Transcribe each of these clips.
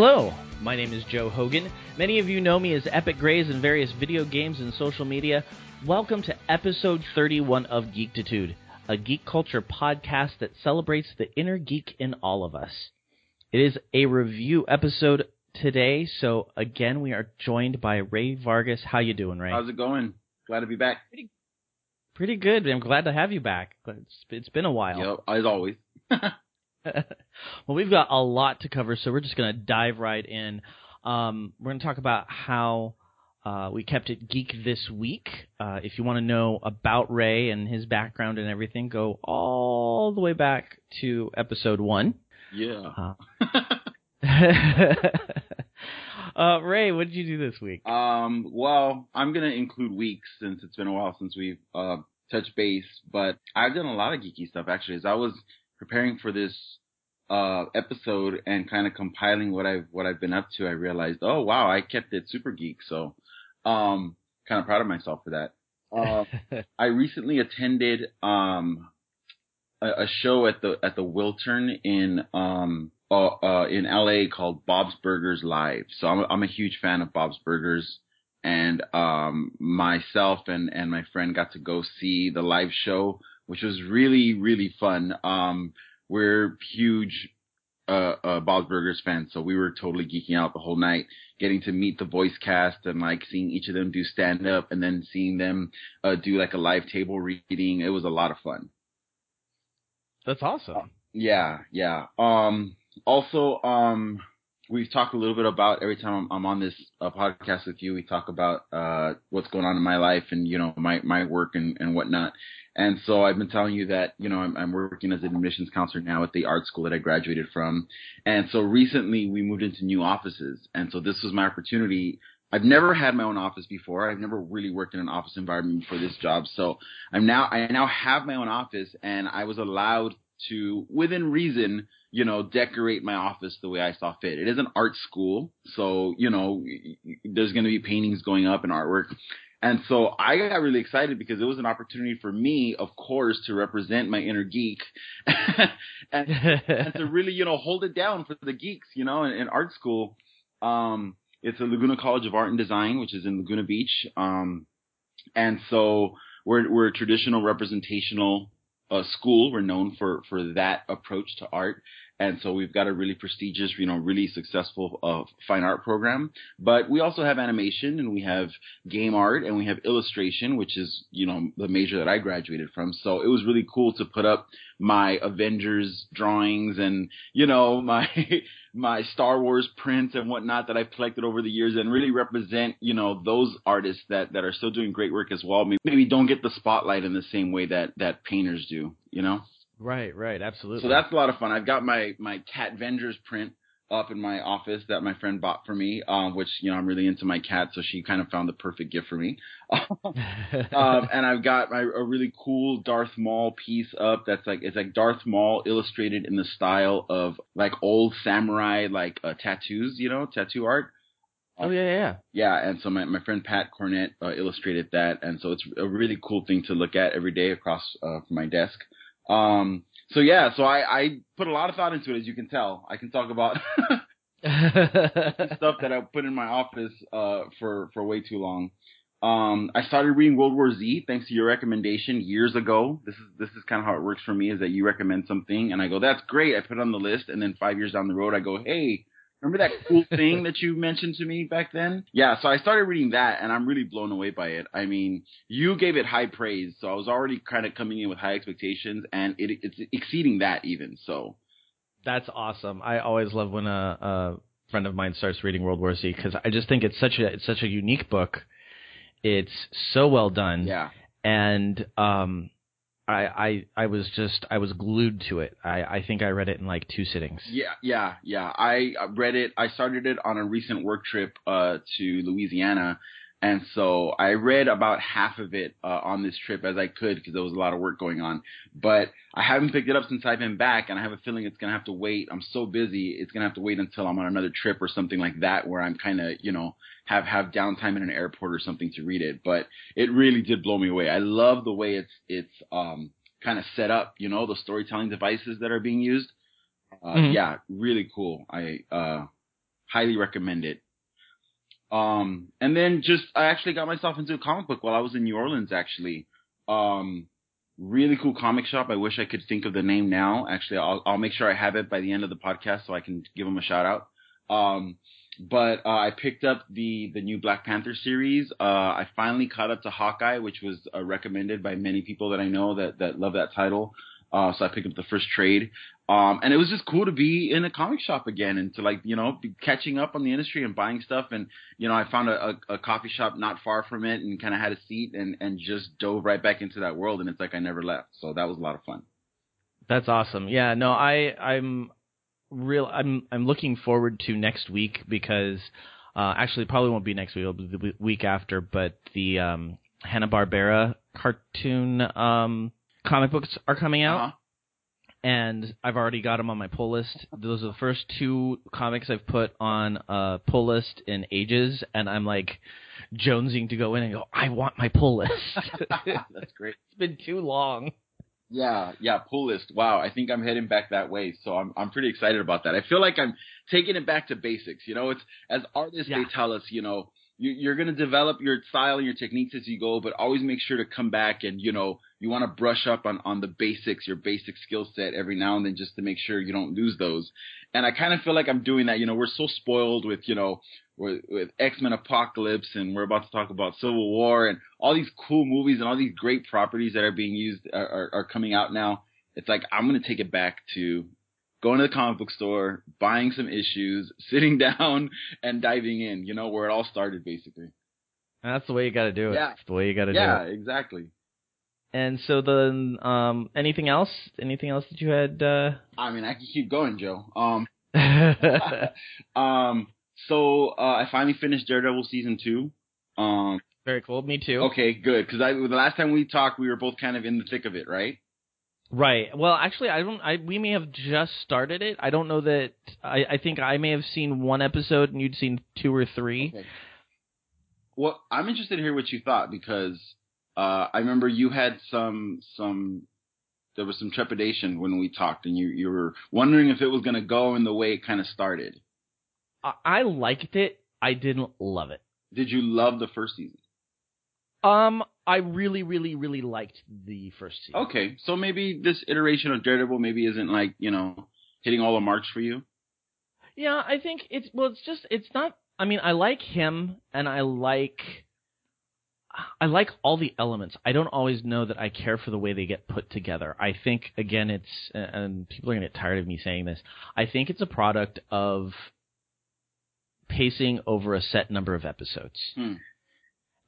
Hello, my name is Joe Hogan. Many of you know me as Epic Grays in various video games and social media. Welcome to episode 31 of Geektitude, a geek culture podcast that celebrates the inner geek in all of us. It is a review episode today, so again we are joined by Ray Vargas. How you doing, Ray? How's it going? Glad to be back. Pretty good. I'm glad to have you back. It's, it's been a while. Yep, as always. well, we've got a lot to cover, so we're just going to dive right in. Um, we're going to talk about how uh, we kept it geek this week. Uh, if you want to know about Ray and his background and everything, go all the way back to episode one. Yeah. Uh, uh, Ray, what did you do this week? Um, well, I'm gonna include weeks since it's been a while since we've uh, touched base, but I've done a lot of geeky stuff actually. As I was preparing for this uh, episode and kind of compiling what I've what I've been up to, I realized, oh wow, I kept it super geek. So, um, kind of proud of myself for that. Uh, I recently attended um a, a show at the at the Wiltern in um uh, uh, in LA called Bob's Burgers Live. So I'm a, I'm a huge fan of Bob's Burgers, and um, myself and and my friend got to go see the live show, which was really really fun. Um, we're huge uh, uh, Bob's Burgers fans, so we were totally geeking out the whole night, getting to meet the voice cast and like seeing each of them do stand up, and then seeing them uh, do like a live table reading. It was a lot of fun. That's awesome. Yeah, yeah. Um, also, um, we've talked a little bit about every time I'm, I'm on this uh, podcast with you, we talk about uh, what's going on in my life and you know my my work and and whatnot. And so I've been telling you that you know I'm, I'm working as an admissions counselor now at the art school that I graduated from. And so recently we moved into new offices, and so this was my opportunity. I've never had my own office before. I've never really worked in an office environment for this job. So I'm now I now have my own office, and I was allowed to, within reason, you know, decorate my office the way I saw fit. It is an art school, so you know, there's going to be paintings going up and artwork. And so I got really excited because it was an opportunity for me, of course, to represent my inner geek and, and, to really, you know, hold it down for the geeks, you know, in, in art school. Um, it's a Laguna College of Art and Design, which is in Laguna Beach. Um, and so we're, we're a traditional representational uh, school. We're known for for that approach to art, and so we've got a really prestigious, you know, really successful uh, fine art program. But we also have animation, and we have game art, and we have illustration, which is you know the major that I graduated from. So it was really cool to put up my Avengers drawings and you know my my Star Wars prints and whatnot that I've collected over the years and really represent, you know, those artists that, that are still doing great work as well. Maybe don't get the spotlight in the same way that, that painters do, you know? Right, right, absolutely. So that's a lot of fun. I've got my, my Cat Vengers print up in my office that my friend bought for me, um, which, you know, I'm really into my cat, so she kind of found the perfect gift for me. um, and I've got my, a really cool Darth Maul piece up that's like, it's like Darth Maul illustrated in the style of like old samurai, like, uh, tattoos, you know, tattoo art. Oh yeah, yeah, yeah. And so my my friend Pat Cornett uh, illustrated that, and so it's a really cool thing to look at every day across uh, my desk. Um, so yeah, so I, I put a lot of thought into it, as you can tell. I can talk about stuff that I put in my office uh, for for way too long. Um, I started reading World War Z thanks to your recommendation years ago. This is this is kind of how it works for me: is that you recommend something, and I go, "That's great." I put it on the list, and then five years down the road, I go, "Hey, Remember that cool thing that you mentioned to me back then? Yeah, so I started reading that and I'm really blown away by it. I mean, you gave it high praise, so I was already kind of coming in with high expectations and it, it's exceeding that even, so. That's awesome. I always love when a, a friend of mine starts reading World War Z because I just think it's such a it's such a unique book. It's so well done. Yeah. And um I, I I was just I was glued to it. I, I think I read it in like two sittings. Yeah, yeah, yeah. I read it. I started it on a recent work trip uh, to Louisiana, and so I read about half of it uh, on this trip as I could because there was a lot of work going on. But I haven't picked it up since I've been back, and I have a feeling it's gonna have to wait. I'm so busy, it's gonna have to wait until I'm on another trip or something like that, where I'm kind of you know have have downtime in an airport or something to read it. But it really did blow me away. I love the way it's it's um kind of set up. You know, the storytelling devices that are being used. Uh, mm-hmm. Yeah, really cool. I uh highly recommend it. Um, and then just I actually got myself into a comic book while I was in New Orleans. Actually, um, really cool comic shop. I wish I could think of the name now. Actually, I'll I'll make sure I have it by the end of the podcast so I can give them a shout out. Um, but uh, I picked up the the new Black Panther series. Uh, I finally caught up to Hawkeye, which was uh, recommended by many people that I know that that love that title. Uh, so I picked up the first trade. Um, and it was just cool to be in a comic shop again and to like, you know, be catching up on the industry and buying stuff. And, you know, I found a, a, a coffee shop not far from it and kind of had a seat and, and just dove right back into that world. And it's like I never left. So that was a lot of fun. That's awesome. Yeah, no, I, I'm real, I'm, I'm looking forward to next week because, uh, actually probably won't be next week. It'll be the week after, but the, um, Hanna-Barbera cartoon, um, comic books are coming out. Uh-huh and I've already got them on my pull list. Those are the first two comics I've put on a pull list in ages, and I'm like jonesing to go in and go. I want my pull list. That's great. It's been too long. Yeah, yeah, pull list. Wow, I think I'm heading back that way, so I'm I'm pretty excited about that. I feel like I'm taking it back to basics. You know, it's as artists Yeah. they tell us, you know, you're going to develop your style and your techniques as you go, but always make sure to come back and you know you want to brush up on on the basics, your basic skill set every now and then, just to make sure you don't lose those. And I kind of feel like I'm doing that. You know, we're so spoiled with you know with, with X Men Apocalypse, and we're about to talk about Civil War, and all these cool movies and all these great properties that are being used are, are, are coming out now. It's like I'm gonna take it back to going to the comic book store, buying some issues, sitting down, and diving in. You know where it all started, basically. That's the way you got to do it. Yeah. It's the way you got to Yeah, do it. exactly. And so then, um, anything else? Anything else that you had? Uh... I mean, I can keep going, Joe. Um, um, so uh, I finally finished Daredevil season two. Um, Very cool. Me too. okay, good, because I the last time we talked, we were both kind of in the thick of it, right? Right. Well, actually, I don't. I we may have just started it. I don't know that. I I think I may have seen one episode and you'd seen two or three. Okay. Well, I'm interested to hear what you thought because uh, I remember you had some some there was some trepidation when we talked, and you you were wondering if it was going to go in the way it kind of started. I, I liked it. I didn't love it. Did you love the first season? Um, I really, really, really liked the first season. Okay, so maybe this iteration of Daredevil maybe isn't like you know hitting all the marks for you. Yeah, I think it's well. It's just it's not. I mean, I like him, and I like. I like all the elements. I don't always know that I care for the way they get put together. I think again, it's and people are gonna get tired of me saying this. I think it's a product of pacing over a set number of episodes, Hmm.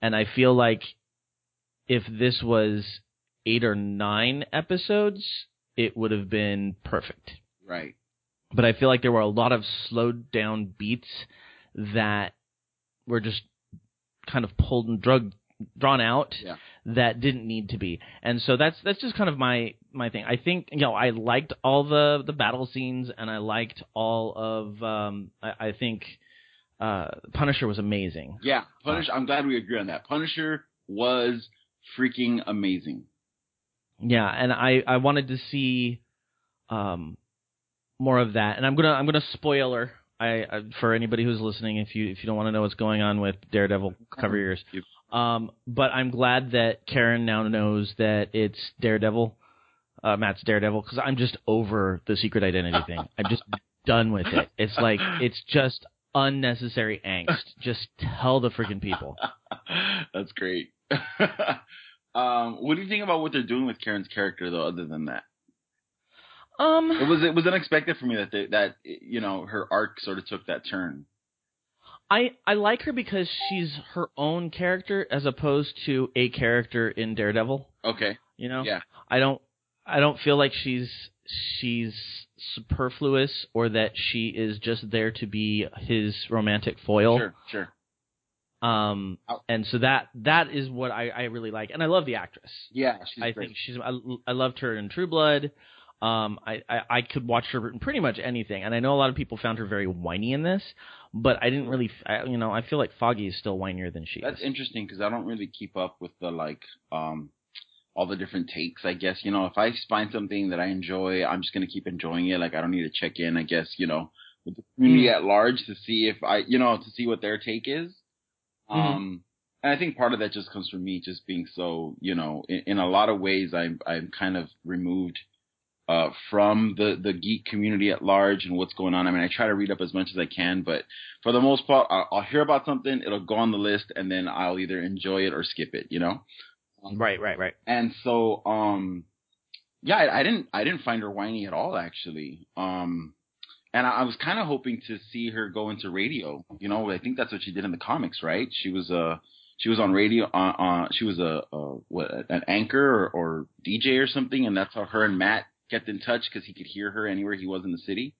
and I feel like if this was eight or nine episodes, it would have been perfect Right. but I feel like there were a lot of slowed down beats that were just kind of pulled and drug drawn out Yeah. that didn't need to be. And so that's that's just kind of my my thing. I think you know I liked all the the battle scenes and I liked all of um I, I think uh Punisher was amazing. Yeah, Punisher. I'm glad we agree on that. Punisher was freaking amazing. Yeah, and I I wanted to see um more of that. And I'm gonna I'm gonna spoiler I, I for anybody who's listening if you if you don't want to know what's going on with Daredevil, cover your ears. Um, but I'm glad that Karen now knows that it's Daredevil, uh, Matt's Daredevil, because I'm just over the secret identity thing. I'm just done with it. It's like it's just unnecessary angst. Just tell the freaking people. That's great. um, what do you think about what they're doing with Karen's character, though? Other than that, Um, it was it was unexpected for me that they, that you know her arc sort of took that turn. I I like her because she's her own character as opposed to a character in Daredevil. Okay. You know, Yeah. I don't I don't feel like she's she's superfluous or that she is just there to be his romantic foil. Sure. Sure. Um, and so that that is what I, I really like, and I love the actress. Yeah. She's I great. think she's I, I loved her in True Blood. Um, I, I I could watch her in pretty much anything, and I know a lot of people found her very whiny in this, but I didn't really, I, you know, I feel like Foggy is still whinier than she That's is. interesting because I don't really keep up with the like um all the different takes. I guess you know if I find something that I enjoy, I'm just gonna keep enjoying it. Like I don't need to check in. I guess you know with the community mm. at large to see if I, you know, to see what their take is. Mm-hmm. Um, and I think part of that just comes from me just being so, you know, in, in a lot of ways, I'm I'm kind of removed uh, from the the geek community at large and what's going on. I mean, I try to read up as much as I can, but for the most part, I'll, I'll hear about something, it'll go on the list, and then I'll either enjoy it or skip it. You know. Right, right, right. And so, um, yeah, I, I didn't I didn't find her whiny at all actually. Um, and I, I was kind of hoping to see her go into radio. You know, I think that's what she did in the comics, right? She was a she was on radio. Uh, uh she was a, a what an anchor or, or DJ or something, and that's how her and Matt kept in touch because he could hear her anywhere he was in the city.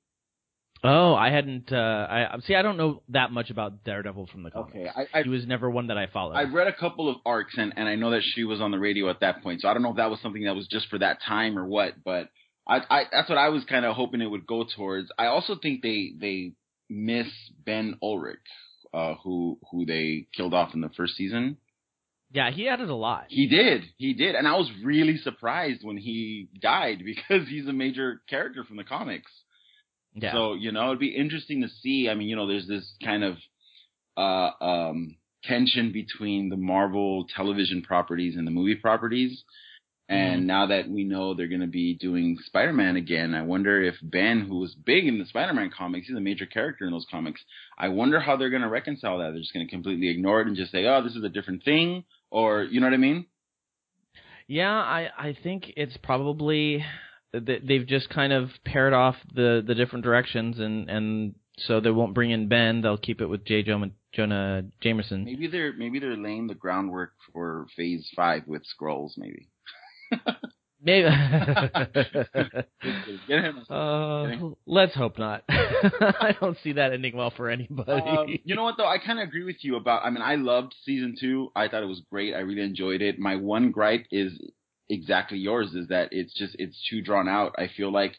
Oh, I hadn't. Uh, I see. I don't know that much about Daredevil from the comics. Okay, I, I, he was never one that I followed. I've read a couple of arcs, and and I know that she was on the radio at that point. So I don't know if that was something that was just for that time or what. But I, I that's what I was kind of hoping it would go towards. I also think they they miss Ben Urich, uh, who who they killed off in the first season. Yeah, he added a lot. He did, he did, and I was really surprised when he died because he's a major character from the comics. Yeah. So you know, it'd be interesting to see. I mean, you know, there's this kind of uh, um, tension between the Marvel television properties and the movie properties. And mm-hmm. now that we know they're going to be doing Spider-Man again, I wonder if Ben, who was big in the Spider-Man comics, he's a major character in those comics. I wonder how they're going to reconcile that. They're just going to completely ignore it and just say, "Oh, this is a different thing," or you know what I mean? Yeah, I I think it's probably they've just kind of paired off the the different directions, and and so they won't bring in Ben. They'll keep it with J. Jonah Jameson. Maybe they're maybe they're laying the groundwork for Phase Five with Skrulls, Maybe. Maybe. uh, let's hope not. I don't see that ending well for anybody. Um, you know what though? I kind of agree with you about. I mean, I loved season two. I thought it was great. I really enjoyed it. My one gripe is exactly yours is that it's just it's too drawn out. I feel like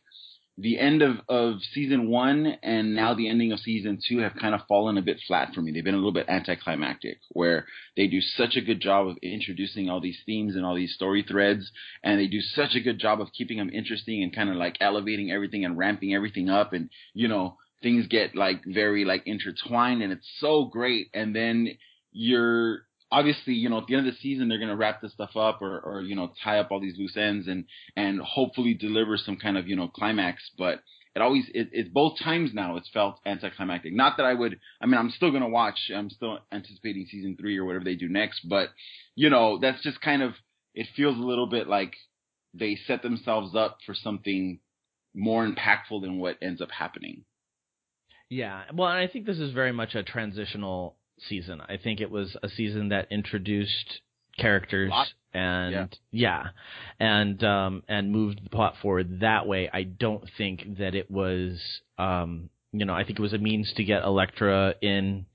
the end of, of season one and now the ending of season two have kind of fallen a bit flat for me. They've been a little bit anticlimactic where they do such a good job of introducing all these themes and all these story threads and they do such a good job of keeping them interesting and kind of like elevating everything and ramping everything up and, you know, things get like very like intertwined and it's so great. And then you're, obviously, you know, at the end of the season, they're going to wrap this stuff up or, or, you know, tie up all these loose ends and, and hopefully deliver some kind of, you know, climax. But it always, it, it's both times now it's felt anticlimactic. Not that I would, I mean, I'm still going to watch, I'm still anticipating season three or whatever they do next. But, you know, that's just kind of, it feels a little bit like they set themselves up for something more impactful than what ends up happening. Yeah, well, I think this is very much a transitional season. I think it was a season that introduced characters and yeah. yeah, and um and moved the plot forward that way. I don't think that it was um you know I think it was a means to get Elektra in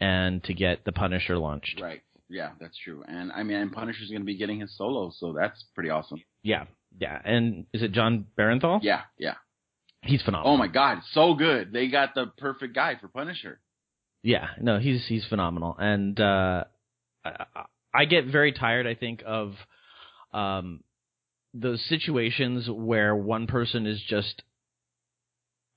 and to get the Punisher launched. Right. Yeah, that's true. And I mean, and Punisher's going to be getting his solo, so that's pretty awesome. Yeah, yeah. And is it Jon Bernthal? Yeah, yeah. He's phenomenal. Oh my god, so good. They got the perfect guy for Punisher. Yeah, no, he's he's phenomenal, and uh, I, I get very tired. I think of um, those situations where one person is just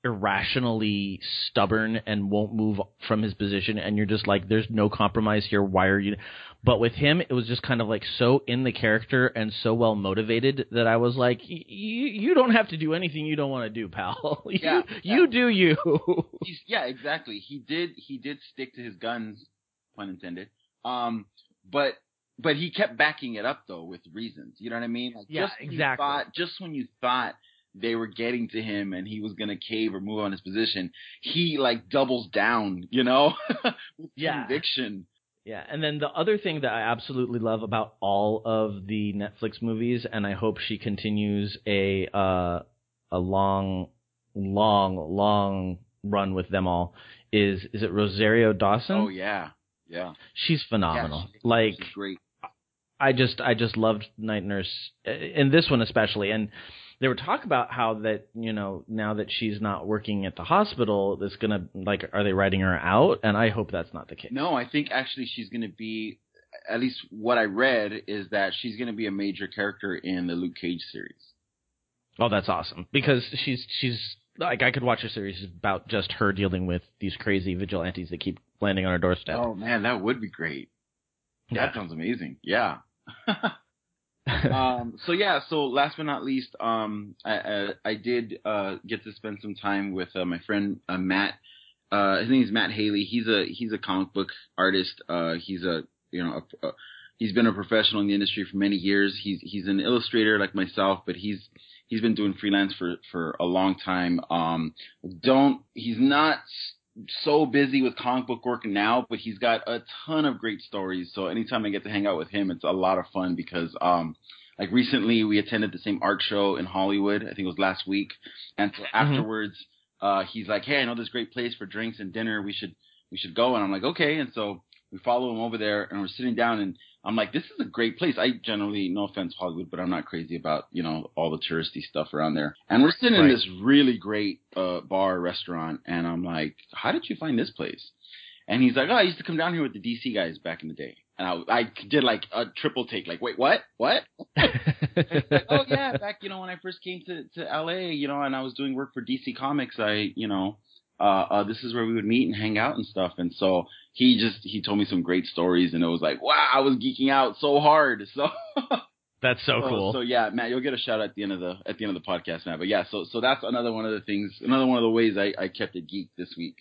irrationally stubborn and won't move from his position and you're just like there's no compromise here why are you but with him it was just kind of like so in the character and so well motivated that I was like you you don't have to do anything you don't want to do pal. You, yeah, you do you. He's, yeah exactly. He did he did stick to his guns pun intended. Um but but he kept backing it up though with reasons you know what I mean? Like yeah just exactly. thought, just when you thought they were getting to him and he was going to cave or move on his position, he like doubles down, you know, with yeah. conviction. Yeah, and then the other thing that I absolutely love about all of the Netflix movies, and I hope she continues a uh, a long, long, long run with them all, is is it Rosario Dawson? Oh yeah, yeah. She's phenomenal. Yeah, she's, like she's great. I just I just loved Night Nurse in this one especially, and they were talk about how that you know now that she's not working at the hospital, that's gonna like are they writing her out? And I hope that's not the case. No, I think actually she's gonna be. At least what I read is that she's gonna be a major character in the Luke Cage series. Oh, that's awesome because she's she's like I could watch a series about just her dealing with these crazy vigilantes that keep landing on her doorstep. Oh man, that would be great. Yeah. That sounds amazing. Yeah. um, so yeah, so last but not least, um, I, I, I did uh, get to spend some time with uh, my friend uh, Matt. Uh, his name is Matt Haley. He's a he's a comic book artist. Uh, he's a you know a, a, he's been a professional in the industry for many years. He's he's an illustrator like myself, but he's he's been doing freelance for for a long time. Um, don't he's not so busy with comic book work now, but he's got a ton of great stories. So anytime I get to hang out with him, it's a lot of fun because, um, like recently we attended the same art show in Hollywood. I think it was last week. And so afterwards, uh, he's like, Hey, I know this great place for drinks and dinner. We should, we should go. And I'm like, okay. And so we follow him over there and we're sitting down and I'm like, this is a great place. I generally, no offense, Hollywood, but I'm not crazy about, you know, all the touristy stuff around there. And we're sitting in this really great, uh, bar restaurant. And I'm like, how did you find this place? And he's like, oh, I used to come down here with the DC guys back in the day. And I, I did like a triple take, like, wait, what? What? Like, oh yeah, back, you know, when I first came to, to LA, you know, and I was doing work for DC Comics, I, you know, uh, uh, this is where we would meet and hang out and stuff. And so he just, he told me some great stories and it was like, wow, I was geeking out so hard. So, That's so cool. So yeah, Matt, you'll get a shout out at the end of the, at the end of the podcast, Matt. But yeah, so, so that's another one of the things, another one of the ways I, I kept it geek this week.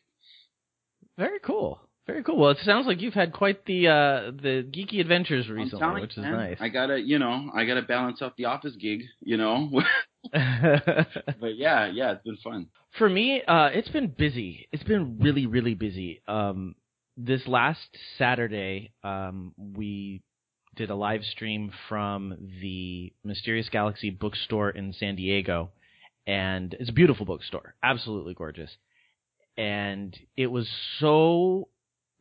Very cool. Very cool. Well, it sounds like you've had quite the uh, the geeky adventures recently, which is man, nice. I gotta, you know, I gotta balance out the office gig, you know. but yeah, yeah, it's been fun. For me, uh, it's been busy. It's been really, really busy. Um, this last Saturday, um, we did a live stream from the Mysterious Galaxy bookstore in San Diego, and it's a beautiful bookstore, absolutely gorgeous. And it was so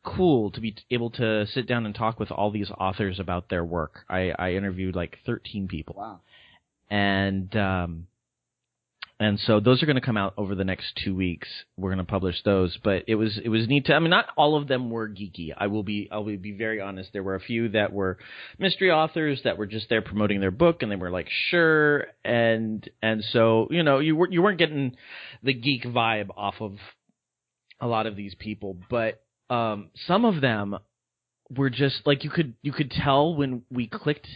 cool to be able to sit down and talk with all these authors about their work. I, I interviewed like 13 people Wow. and um, and so those are going to come out over the next two weeks. We're going to publish those, but it was it was neat to. I mean, not all of them were geeky. I will be I will be very honest. There were a few that were mystery authors that were just there promoting their book, and they were like, sure, and and so you know you weren't you weren't getting the geek vibe off of a lot of these people, but um, some of them were just like you could you could tell when we clicked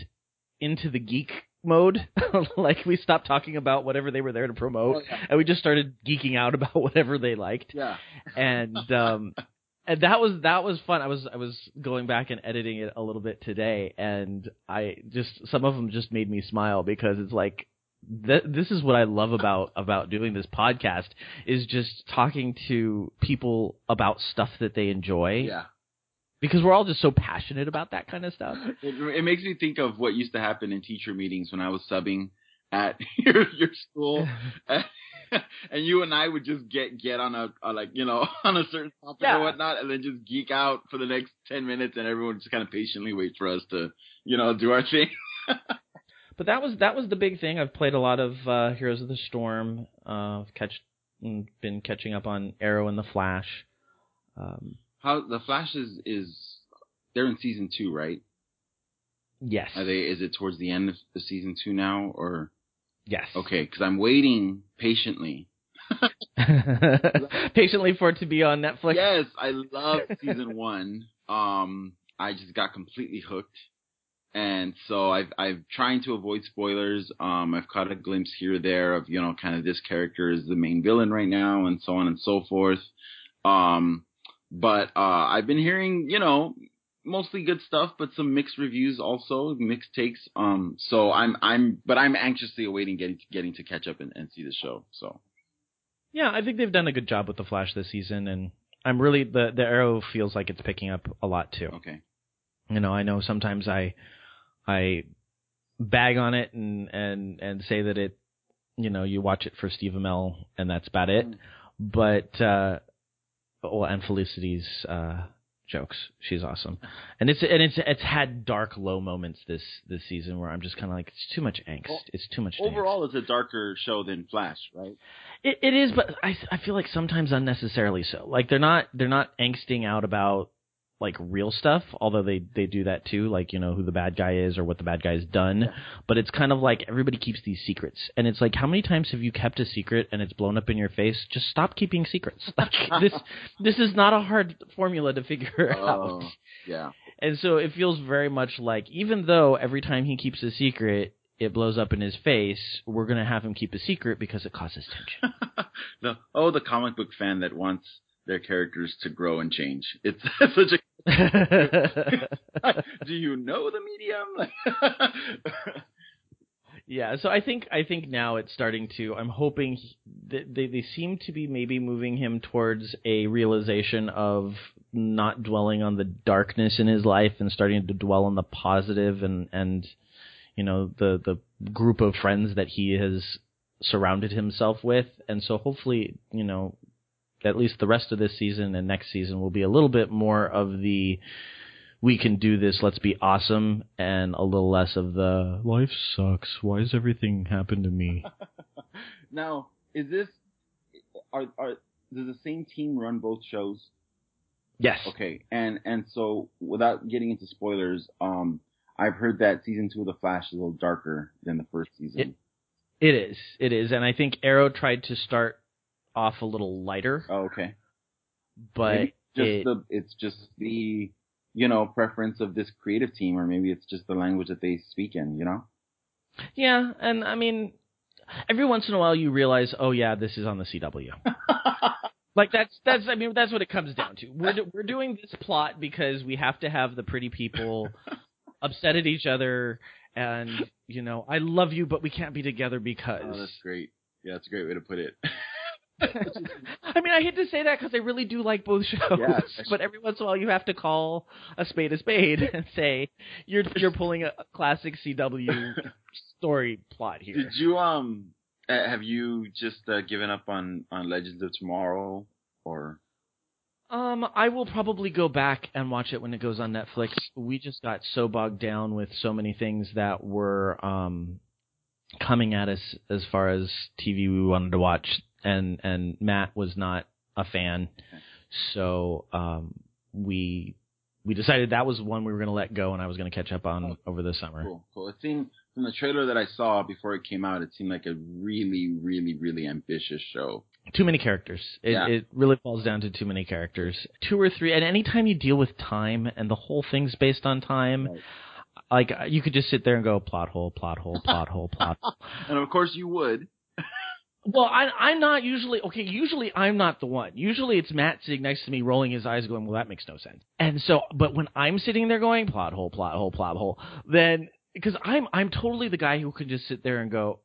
into the geek mode like we stopped talking about whatever they were there to promote Oh, yeah. and we just started geeking out about whatever they liked Yeah. and um and that was that was fun i was i was going back and editing it a little bit today and i just some of them just made me smile because it's like th- this is what i love about about doing this podcast is just talking to people about stuff that they enjoy Yeah. because we're all just so passionate about that kind of stuff It, it makes me think of what used to happen in teacher meetings when I was subbing at your, your school, and you and I would just get get on a, a like you know on a certain topic Yeah. or whatnot, and then just geek out for the next ten minutes, and everyone just kind of patiently wait for us to you know do our thing. But that was that was the big thing. I've played a lot of uh, Heroes of the Storm. Uh, I've catch mm, been catching up on Arrow and the Flash. Um, How the Flash is is they're in season two, right? yes. Are they? Is it towards the end of the season two now, or yes. okay? Because I'm waiting patiently. Patiently for it to be on Netflix. Yes, I love season one. Um, I just got completely hooked, and so I've I've trying to avoid spoilers. Um, I've caught a glimpse here or there of you know kind of this character is the main villain right now, and so on and so forth. Um, but uh, I've been hearing you know mostly good stuff, but some mixed reviews also, mixed takes. Um, so I'm I'm but I'm anxiously awaiting getting getting to catch up and, and see the show. So Yeah, I think they've done a good job with the Flash this season, and I'm really the the Arrow feels like it's picking up a lot too. okay, You know, I know sometimes I I bag on it and and and say that it you know, you watch it for Steve Amell and that's about it. Mm. But uh well and Felicity's uh jokes. She's awesome. And it's and it's it's had dark low moments this this season where I'm just kind of like it's too much angst. Well, it's too much angst. overall it's a darker show than Flash, right? It, it is, but I I feel like sometimes unnecessarily so. Like they're not they're not angsting out about like real stuff, although they they do that too, like you know who the bad guy is or what the bad guy's done. Yeah. But it's kind of like everybody keeps these secrets, and it's like how many times have you kept a secret and it's blown up in your face? Just stop keeping secrets. Like this this is not a hard formula to figure oh, out. Oh, yeah. And so it feels very much like even though every time he keeps a secret it blows up in his face, we're going to have him keep a secret because it causes tension. the oh, the comic book fan that wants their characters to grow and change. It's such a. Do you know the medium? yeah, so I think I think now it's starting to. I'm hoping he, they they seem to be maybe moving him towards a realization of not dwelling on the darkness in his life and starting to dwell on the positive and and you know the the group of friends that he has surrounded himself with, and so hopefully you know at least the rest of this season and next season will be a little bit more of the we can do this, let's be awesome, and a little less of the life sucks. Why does everything happen to me? now, is this are are does the same team run both shows? Yes. Okay, and and so without getting into spoilers, um, I've heard that season two of the Flash is a little darker than the first season. It, it is, it is, and I think Arrow tried to start off a little lighter. Oh, okay. But maybe just it, the it's just the you know preference of this creative team, or maybe it's just the language that they speak in. You know. Yeah, and I mean, every once in a while you realize, oh yeah, this is on the CW. like that's that's I mean that's what it comes down to. We're we're doing this plot because we have to have the pretty people upset at each other and you know I love you but we can't be together because. Oh, that's great. Yeah, that's a great way to put it. I mean, I hate to say that because I really do like both shows, Yeah, but every once in a while you have to call a spade a spade and say you're you're pulling a, a classic CW story plot here. Did you um have you just uh, given up on on Legends of Tomorrow or? Um, I will probably go back and watch it when it goes on Netflix. We just got so bogged down with so many things that were um coming at us as far as TV we wanted to watch, and and Matt was not a fan, so um we we decided that was one we were going to let go, and I was going to catch up on Oh, over the summer. Cool, cool. It seemed from the trailer that I saw before it came out, it seemed like a really, really, really ambitious show. Too many characters. It, Yeah. it really falls down to too many characters. Two or three, and anytime you deal with time and the whole thing's based on time, Right. like you could just sit there and go plot hole, plot hole, plot hole, plot. hole. And of course you would. Well, I, I'm not usually okay. Usually, I'm not the one. Usually, it's Matt sitting next to me, rolling his eyes, going, "Well, that makes no sense." And so, but when I'm sitting there going, "Plot hole, plot hole, plot hole," then because I'm I'm totally the guy who can just sit there and go,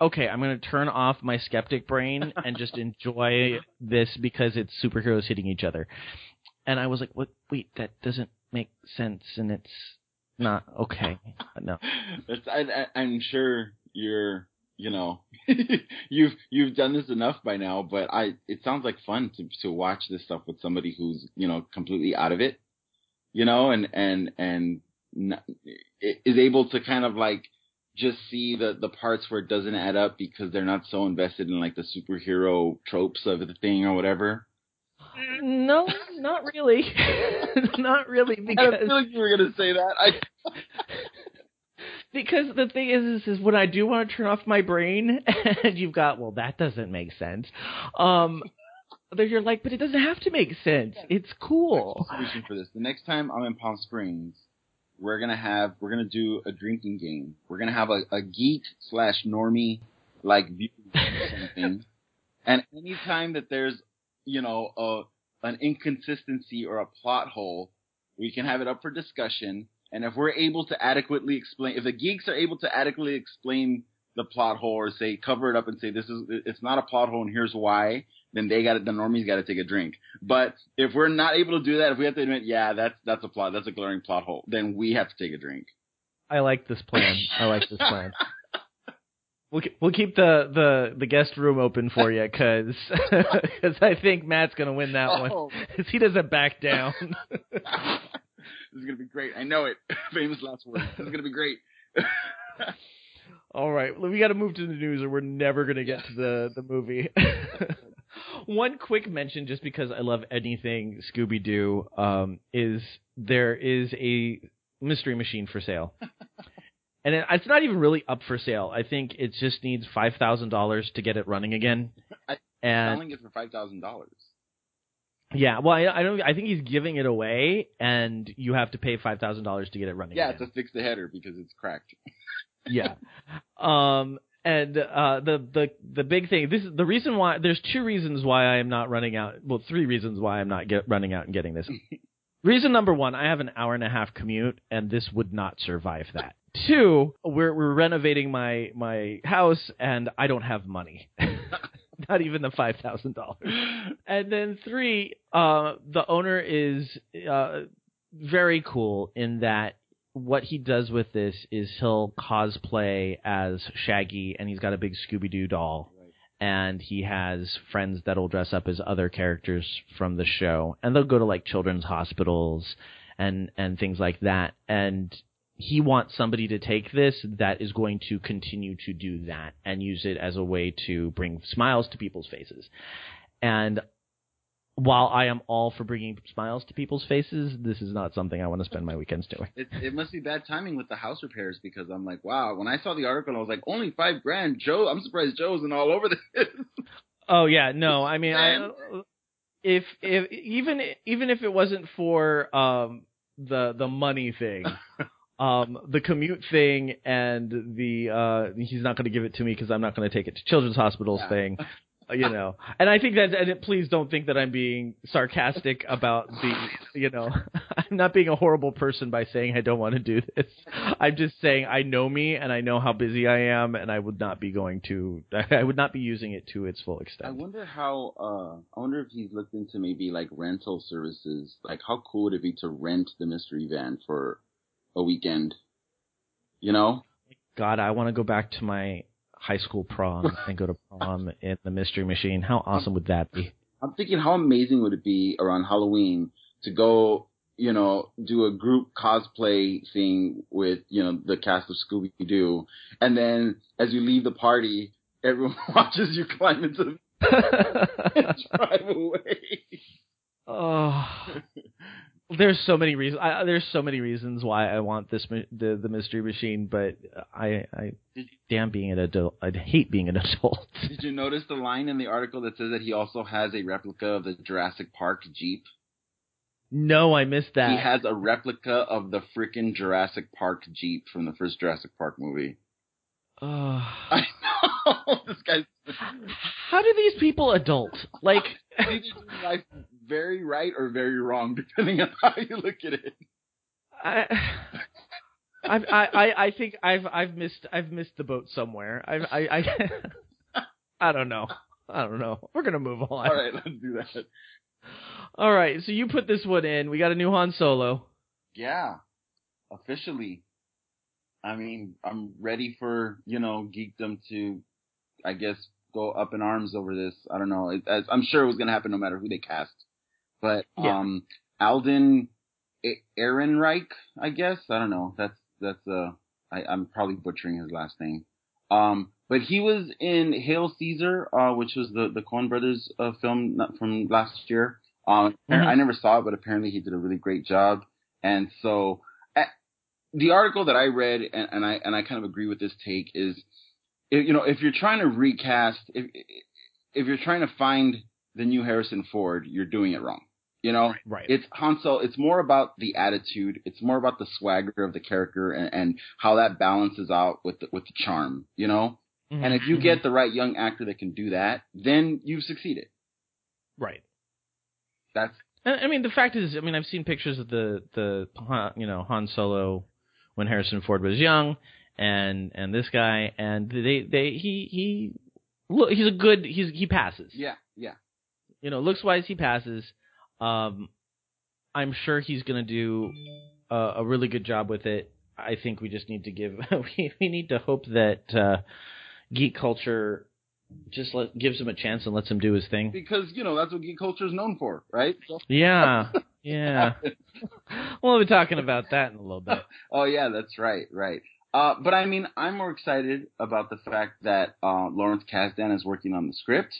"Okay, I'm going to turn off my skeptic brain and just enjoy this because it's superheroes hitting each other." And I was like, "What? Wait, that doesn't make sense, and it's not okay." No. It's, I, I, I'm sure you're, you know, you've you've done this enough by now. But I, it sounds like fun to to watch this stuff with somebody who's, you know, completely out of it, you know, and and and n- is able to kind of like just see the the parts where it doesn't add up because they're not so invested in like the superhero tropes of the thing or whatever. Mm, no, not really. not really because I feel like you were gonna say that. I because the thing is, is, is when I do want to turn off my brain, and you've got, well, that doesn't make sense. Um, then you're like, but it doesn't have to make sense. It's cool. solution for this. The next time I'm in Palm Springs, we're gonna have we're gonna do a drinking game. We're gonna have a, a geek slash normie like view or something. and anytime that there's you know a an inconsistency or a plot hole, we can have it up for discussion. And if we're able to adequately explain, if the geeks are able to adequately explain the plot hole or say cover it up and say this is it's not a plot hole and here's why, then they got to the normies got to take a drink. But if we're not able to do that, if we have to admit, yeah, that's that's a plot, that's a glaring plot hole, then we have to take a drink. I like this plan. I like this plan. We'll we'll keep the, the, the guest room open for you because I think Matt's gonna win that one. Oh, 'Cause he doesn't back down. This is gonna be great. I know it. Famous last words. This is gonna be great. All right, well, we got to move to the news, or we're never going to get to the the movie. one quick mention, just because I love anything Scooby Doo, um, is there is a mystery machine for sale. and it's not even really up for sale. I think it just needs five thousand dollars to get it running again. I- and Selling it for five thousand dollars. Yeah, well, I, I don't. I think he's giving it away, and you have to pay five thousand dollars to get it running. Yeah, again. to fix the header because it's cracked. yeah. Um, and uh, the the the big thing. This is the reason why. There's two reasons why I am not running out. Well, three reasons why I'm not get, running out and getting this. Reason number one: I have an hour and a half commute, and this would not survive that. Two, we're we're renovating my my house, and I don't have money. not even the five thousand dollars. And then three, uh, the owner is uh, very cool in that what he does with this is he'll cosplay as Shaggy, and he's got a big Scooby Doo doll, and he has friends that'll dress up as other characters from the show, and they'll go to like children's hospitals and and things like that, and he wants somebody to take this that is going to continue to do that and use it as a way to bring smiles to people's faces. And while I am all for bringing smiles to people's faces, this is not something I want to spend my weekends doing. It, it must be bad timing with the house repairs because I'm like, wow. When I saw the article, I was like, only five grand. Joe, I'm surprised Joe's and all over this. Oh yeah, no, I mean, I, if if even even if it wasn't for um the the money thing, um the commute thing and the uh he's not going to give it to me because I'm not going to take it to children's hospitals Yeah. thing. You know, and I think that, and it, please don't think that I'm being sarcastic about the, you know, I'm not being a horrible person by saying I don't want to do this. I'm just saying I know me and I know how busy I am, and I would not be going to, I would not be using it to its full extent. I wonder how. uh I wonder if he's looked into maybe like rental services. Like, how cool would it be to rent the mystery van for a weekend? You know? God, I want to go back to my high school prom and go to prom in the Mystery Machine. How awesome would that be? I'm thinking, how amazing would it be around Halloween to go, you know, do a group cosplay thing with, you know, the cast of Scooby Doo, and then as you leave the party, everyone watches you climb into the and drive away. oh, there's so many reasons. I, there's so many reasons why I want this the the Mystery Machine, but I I damn being an adult. I hate being an adult. did you notice the line in the article that says that he also has a replica of the Jurassic Park Jeep? no, I missed that. He has a replica of the freaking Jurassic Park Jeep from the first Jurassic Park movie. Ugh. I know this guy's how do these people adult? Like, He's either doing life very right or very wrong, depending on how you look at it. I, I, I, I- think I've, I've missed, I've missed the boat somewhere. I've, I, I, I don't know. I don't know. We're gonna move on. All right, let's do that. All right. So you put this one in. We got a new Han Solo. Yeah, officially. I mean, I'm ready for you know geekdom to, I guess, go up in arms over this. I don't know. It, as, I'm sure it was gonna happen no matter who they cast. But Yeah. um, Alden Ehrenreich, I guess. I don't know. That's that's uh, I, I'm probably butchering his last name. Um, but he was in Hail Caesar, uh, which was the the Coen Brothers uh, film from last year. Um, Mhm. I never saw it, but apparently he did a really great job. And so, the article that I read, and, and I and I kind of agree with this take is, if, you know, if you're trying to recast, if if you're trying to find the new Harrison Ford, you're doing it wrong. You know, Right. it's Han Solo. It's more about the attitude. It's more about the swagger of the character and, and how that balances out with the, with the charm. You know, mm-hmm. and if you get mm-hmm. the right young actor that can do that, then you've succeeded. right. That's I mean, the fact is, I mean, I've seen pictures of the the you know Han Solo when Harrison Ford was young, and and this guy, and they they he he look he's a good he's he passes. yeah. You know, looks wise he passes. Um, I'm sure he's gonna do a, a really good job with it. I think we just need to give we we need to hope that uh, geek culture just let, gives him a chance and lets him do his thing. Because you know that's what geek culture is known for, right? So- Yeah, yeah. we'll be talking about that in a little bit. Oh yeah, that's right, right. Uh, but I mean, I'm more excited about the fact that uh, Lawrence Kasdan is working on the script,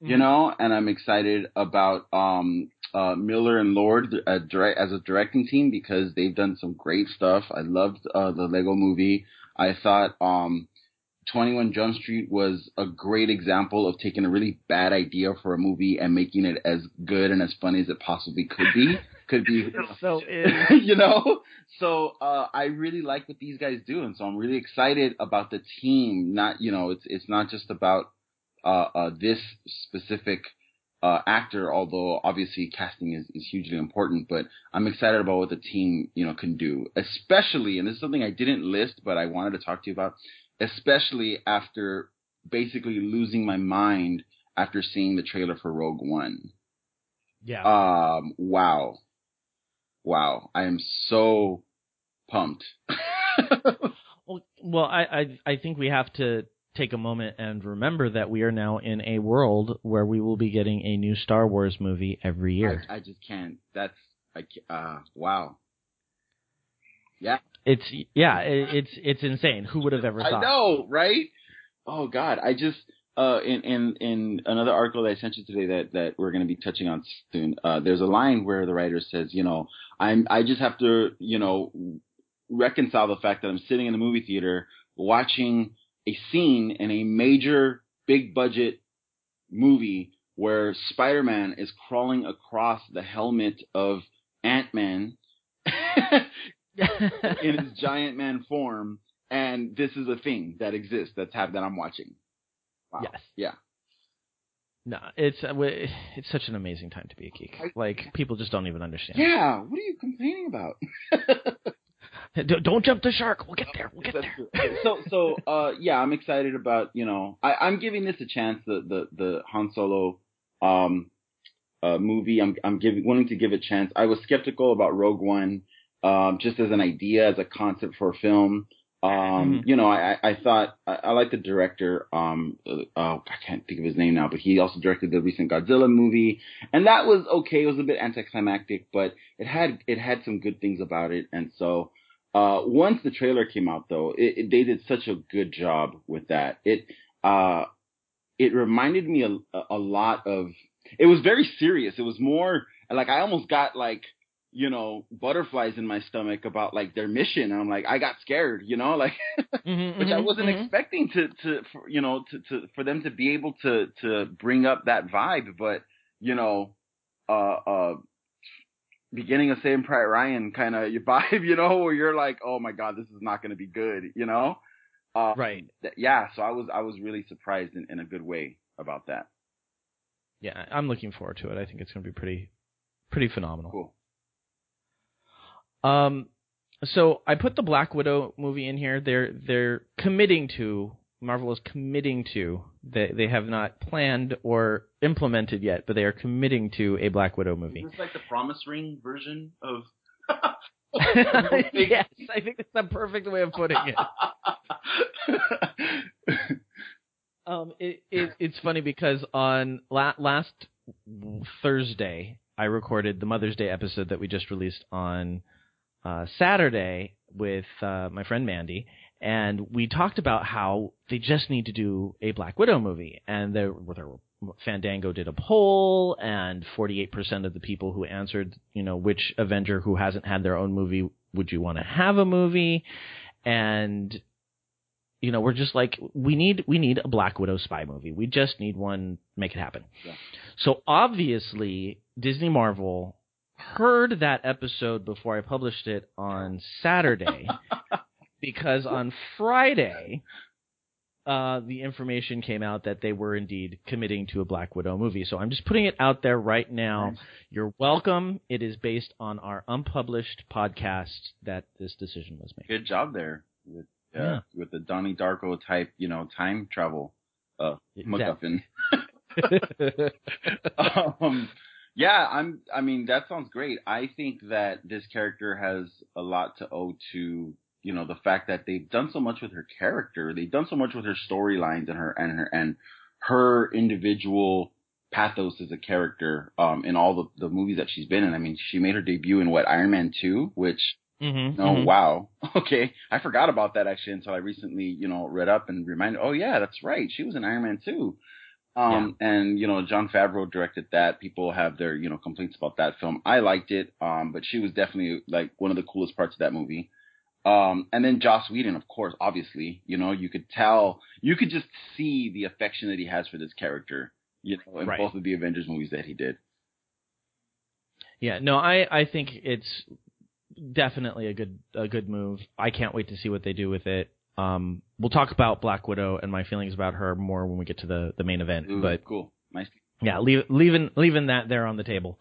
you know, and I'm excited about um uh Miller and Lord uh, direct, as a directing team because they've done some great stuff. I loved uh, the Lego Movie. I thought um 21 Jump Street was a great example of taking a really bad idea for a movie and making it as good and as funny as it possibly could be. Could be so you know. So uh, I really like what these guys do, and so I'm really excited about the team. Not you know, it's it's not just about this specific uh, actor, although obviously casting is, is hugely important, but I'm excited about what the team, you know, can do, especially, and this is something I didn't list, but I wanted to talk to you about, especially after basically losing my mind after seeing the trailer for Rogue One. Yeah. Um, wow. Wow. I am so pumped. well, well, I, I, I think we have to take a moment and remember that we are now in a world where we will be getting a new Star Wars movie every year. I, I just can't. That's I uh wow. Yeah. It's yeah, it, it's it's insane. Who would have ever thought? I know, right? Oh God, I just uh in in in another article that I sent you today that that we're going to be touching on soon. Uh there's a line where the writer says, you know, I'm I just have to, you know, reconcile the fact that I'm sitting in the movie theater watching a scene in a major big budget movie where Spider-Man is crawling across the helmet of Ant-Man in his giant man form and this is a thing that exists that's have that I'm watching. Wow. Yes. Yeah. No, it's uh, it's such an amazing time to be a geek. Like people just don't even understand. Yeah, what are you complaining about? Don't jump the shark. We'll get there. We'll get there. so, so, uh, yeah, I'm excited about, you know, I, I'm giving this a chance, the, the, the Han Solo, um, uh, movie. I'm, I'm giving, wanting to give it a chance. I was skeptical about Rogue One, um, just as an idea, as a concept for a film. Um, mm-hmm. you know, I, I thought, I, I like the director, um, uh, oh, I can't think of his name now, but he also directed the recent Godzilla movie, and that was okay. It was a bit anticlimactic, but it had, it had some good things about it, and so, uh, once the trailer came out, though, it, it, they did such a good job with that. It uh, it reminded me a, a lot of. It was very serious. It was more like I almost got like you know butterflies in my stomach about like their mission. I'm like I got scared, you know, like mm-hmm, which mm-hmm, I wasn't mm-hmm. expecting to to for, you know to, to for them to be able to to bring up that vibe, but you know. Uh, uh, beginning of Saving Private Ryan kind of your vibe, you know, where you're like, oh my god, this is not going to be good, you know. Uh, right. Th- yeah. So I was I was really surprised in, in a good way about that. Yeah, I'm looking forward to it. I think it's going to be pretty pretty phenomenal. Cool. Um, so I put the Black Widow movie in here. They're they're committing to Marvel is committing to. They they have not planned or implemented yet, but they are committing to a Black Widow movie. Is this like the Promise Ring version of? yes, I think it's the perfect way of putting it. um, it, it it's funny because on la- last Thursday I recorded the Mother's Day episode that we just released on uh, Saturday with uh, my friend Mandy, and we talked about how they just need to do a Black Widow movie, and there, there Fandango did a poll, and 48% of the people who answered, you know, which Avenger who hasn't had their own movie would you want to have a movie, and you know, we're just like we need we need a Black Widow spy movie. We just need one, make it happen. Yeah. So obviously, Disney Marvel heard that episode before I published it on Saturday. Because on Friday, uh, the information came out that they were indeed committing to a Black Widow movie. So I'm just putting it out there right now. Nice. You're welcome. It is based on our unpublished podcast that this decision was made. Good job there with uh, yeah. with the Donnie Darko type, you know, time travel uh, exactly. MacGuffin. um, yeah, I'm. I mean, that sounds great. I think that this character has a lot to owe to you know the fact that they've done so much with her character, they've done so much with her storylines and her and her and her individual pathos as a character um in all the, the movies that she's been in. I mean, she made her debut in what Iron Man two, which Mm-hmm, oh mm-hmm. wow, okay, I forgot about that actually until I recently you know read up and reminded. Oh yeah, that's right, she was in Iron Man two. Um, yeah. and you know, Jon Favreau directed that. People have their you know complaints about that film. I liked it, um, but she was definitely like one of the coolest parts of that movie. Um, and then Joss Whedon, of course, obviously, you know, you could tell, you could just see the affection that he has for this character, you know, in right. both of the Avengers movies that he did. Yeah, no, I I think it's definitely a good a good move. I can't wait to see what they do with it. Um, we'll talk about Black Widow and my feelings about her more when we get to the the main event. Ooh, but cool, nice. Yeah, leave, leaving leaving that there on the table.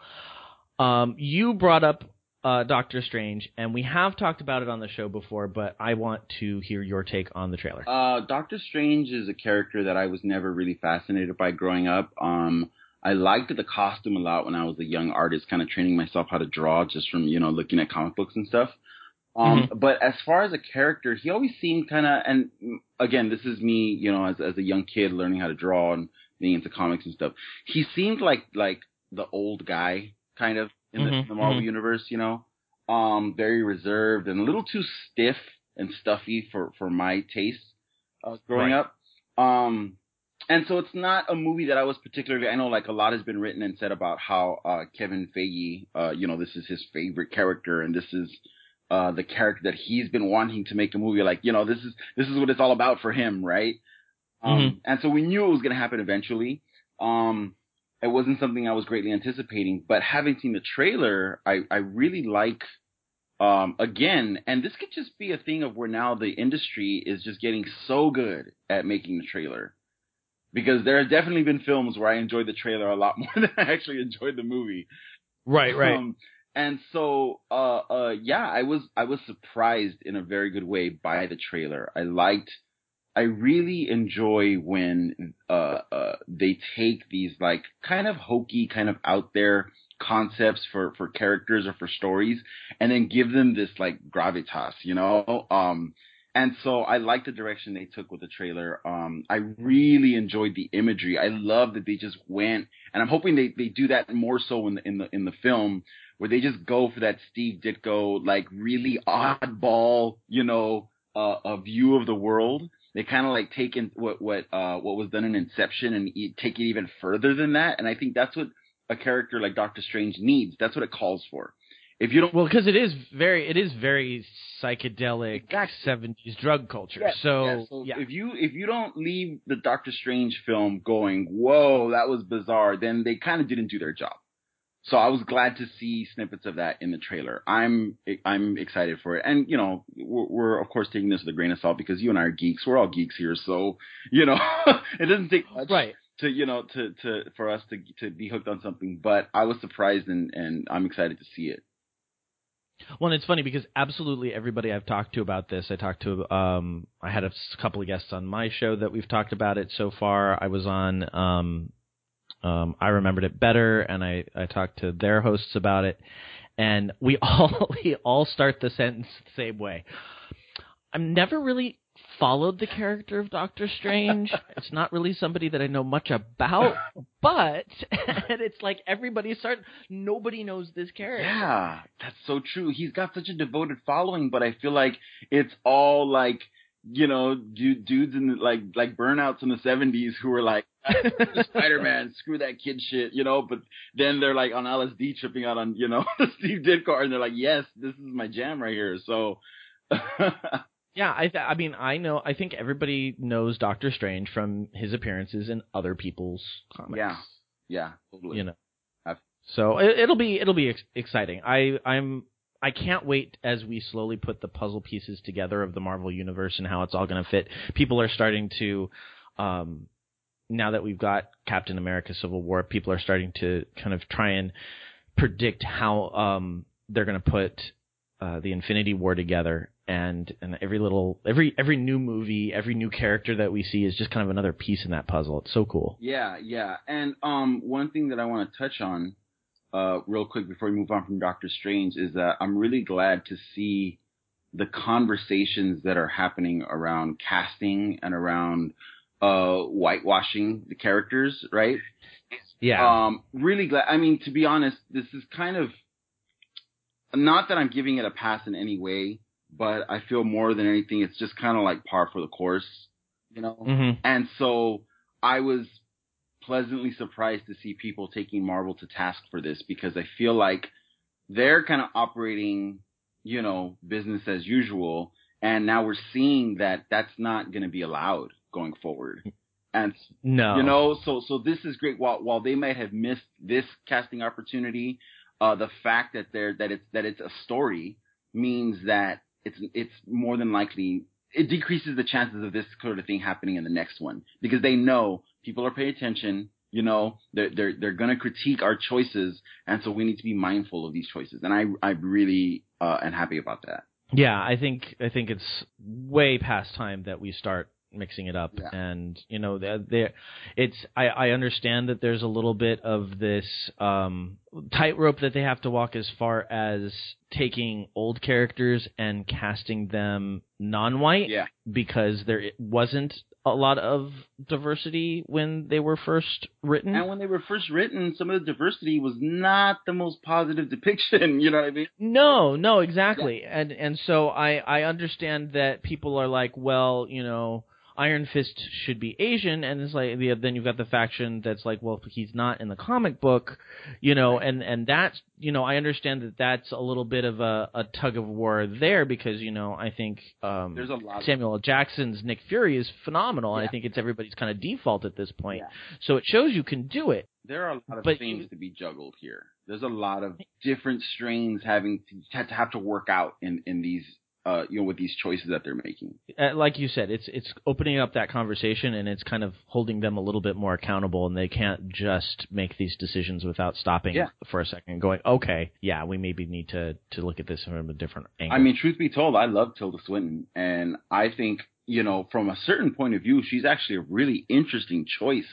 Um, you brought up uh, Doctor Strange, and we have talked about it on the show before, but I want to hear your take on the trailer. Uh, Doctor Strange is a character that I was never really fascinated by growing up. Um, I liked the costume a lot when I was a young artist, kind of training myself how to draw just from, you know, looking at comic books and stuff. Um, mm-hmm. but as far as a character, he always seemed kind of, and again, this is me, you know, as, as a young kid learning how to draw and being into comics and stuff. He seemed like, like the old guy kind of in mm-hmm. the, the, Marvel mm-hmm. universe, you know, um, very reserved and a little too stiff and stuffy for, for my taste, uh, growing right. up. Um, and so it's not a movie that I was particularly. I know like a lot has been written and said about how uh, Kevin Feige, uh, you know, this is his favorite character, and this is uh, the character that he's been wanting to make a movie. Like, you know, this is this is what it's all about for him, right? Um, mm-hmm. And so we knew it was going to happen eventually. Um, it wasn't something I was greatly anticipating, but having seen the trailer, I I really like. Um, again, and this could just be a thing of where now the industry is just getting so good at making the trailer because there have definitely been films where I enjoyed the trailer a lot more than I actually enjoyed the movie. Right, right. Um, and so, uh, uh, yeah, I was I was surprised in a very good way by the trailer. I liked. I really enjoy when uh, uh, they take these like kind of hokey, kind of out there concepts for for characters or for stories, and then give them this like gravitas, you know. Um, and so I like the direction they took with the trailer. Um, I really enjoyed the imagery. I love that they just went, and I'm hoping they, they do that more so in the in the in the film, where they just go for that Steve Ditko like really oddball, you know, uh, a view of the world. They kind of like take in what what uh, what was done in Inception and e- take it even further than that. And I think that's what a character like Doctor Strange needs. That's what it calls for if you don't well because it is very it is very psychedelic exactly. 70s drug culture so, so yeah. if you if you don't leave the doctor strange film going whoa that was bizarre then they kind of didn't do their job so i was glad to see snippets of that in the trailer. I'm i'm excited for it. And you know we're, we're of course taking this with a grain of salt because you and i are geeks. We're all geeks here. So you know it doesn't take much right. to you know to to for us to to be hooked on something. But i was surprised and and i'm excited to see it. Well, it's funny because absolutely everybody I've talked to about this, I talked to, um, I had a couple of guests on my show that we've talked about it so far. I was on, um, um, I remembered it better, and I, I talked to their hosts about it, and we all we all start the sentence the same way. I'm never really followed the character of Doctor Strange. it's not really somebody that I know much about, but and it's like everybody starts. Nobody knows this character. Yeah, that's so true. He's got such a devoted following, but I feel like it's all like you know dudes in the, like like burnouts in the seventies who were like Spider Man, screw that kid shit, you know. But then they're like on LSD tripping out on you know Steve Ditko, and they're like, yes, this is my jam right here. So. Yeah, I th- I mean I know I think everybody knows Doctor Strange from his appearances in other people's comics. Yeah, yeah, totally. You know, I've... so it, will be it'll be ex- exciting. I I'm I can't wait as we slowly put the puzzle pieces together of the Marvel universe and how it's all going to fit. People are starting to, um, now that we've got Captain America: Civil War, people are starting to kind of try and predict how um, they're going to put uh, the Infinity War together and and every little every every new movie, every new character that we see is just kind of another piece in that puzzle. It's so cool. Yeah, yeah. And um one thing that I want to touch on uh real quick before we move on from Doctor Strange is that I'm really glad to see the conversations that are happening around casting and around uh whitewashing the characters, right? Yeah. Um really glad I mean to be honest, this is kind of not that I'm giving it a pass in any way, but I feel more than anything, it's just kind of like par for the course, you know? Mm-hmm. And so I was pleasantly surprised to see people taking Marvel to task for this because I feel like they're kind of operating, you know, business as usual. And now we're seeing that that's not going to be allowed going forward. And no, you know, so so this is great. While while they might have missed this casting opportunity, uh, the fact that they're that it's that it's a story means that it's it's more than likely it decreases the chances of this sort of thing happening in the next one because they know people are paying attention. You know, they're they're they're gonna critique our choices, and so we need to be mindful of these choices. And I I really uh, am happy about that. Yeah, I think I think it's way past time that we start mixing it up Yeah. and you know there it's I, I understand that there's a little bit of this um tightrope that they have to walk as far as taking old characters and casting them non-white Yeah. because there wasn't a lot of diversity when they were first written And when they were first written, some of the diversity was not the most positive depiction. You know what I mean? No, no, exactly. And and so I I understand that people are like, well, you know, Iron Fist should be Asian, and it's like the, then you've got the faction that's like, well, he's not in the comic book, you know, and and that's you know I understand that that's a little bit of a, a tug of war there because you know I think um, There's a lot. Samuel L. Jackson's Nick Fury is phenomenal, and I think it's everybody's kind of default at this point. Yeah. So it shows you can do it. there are a lot of but things to be juggled here. There's a lot of different strains having to, to have to work out in in these uh you know with these choices that they're making. uh, like you said, it's it's opening up that conversation and it's kind of holding them a little bit more accountable, and they can't just make these decisions without stopping Yeah. for a second and going, okay, yeah, we maybe need to to look at this from a different angle. I mean, truth be told, I love Tilda Swinton, and I think you know from a certain point of view, she's actually a really interesting choice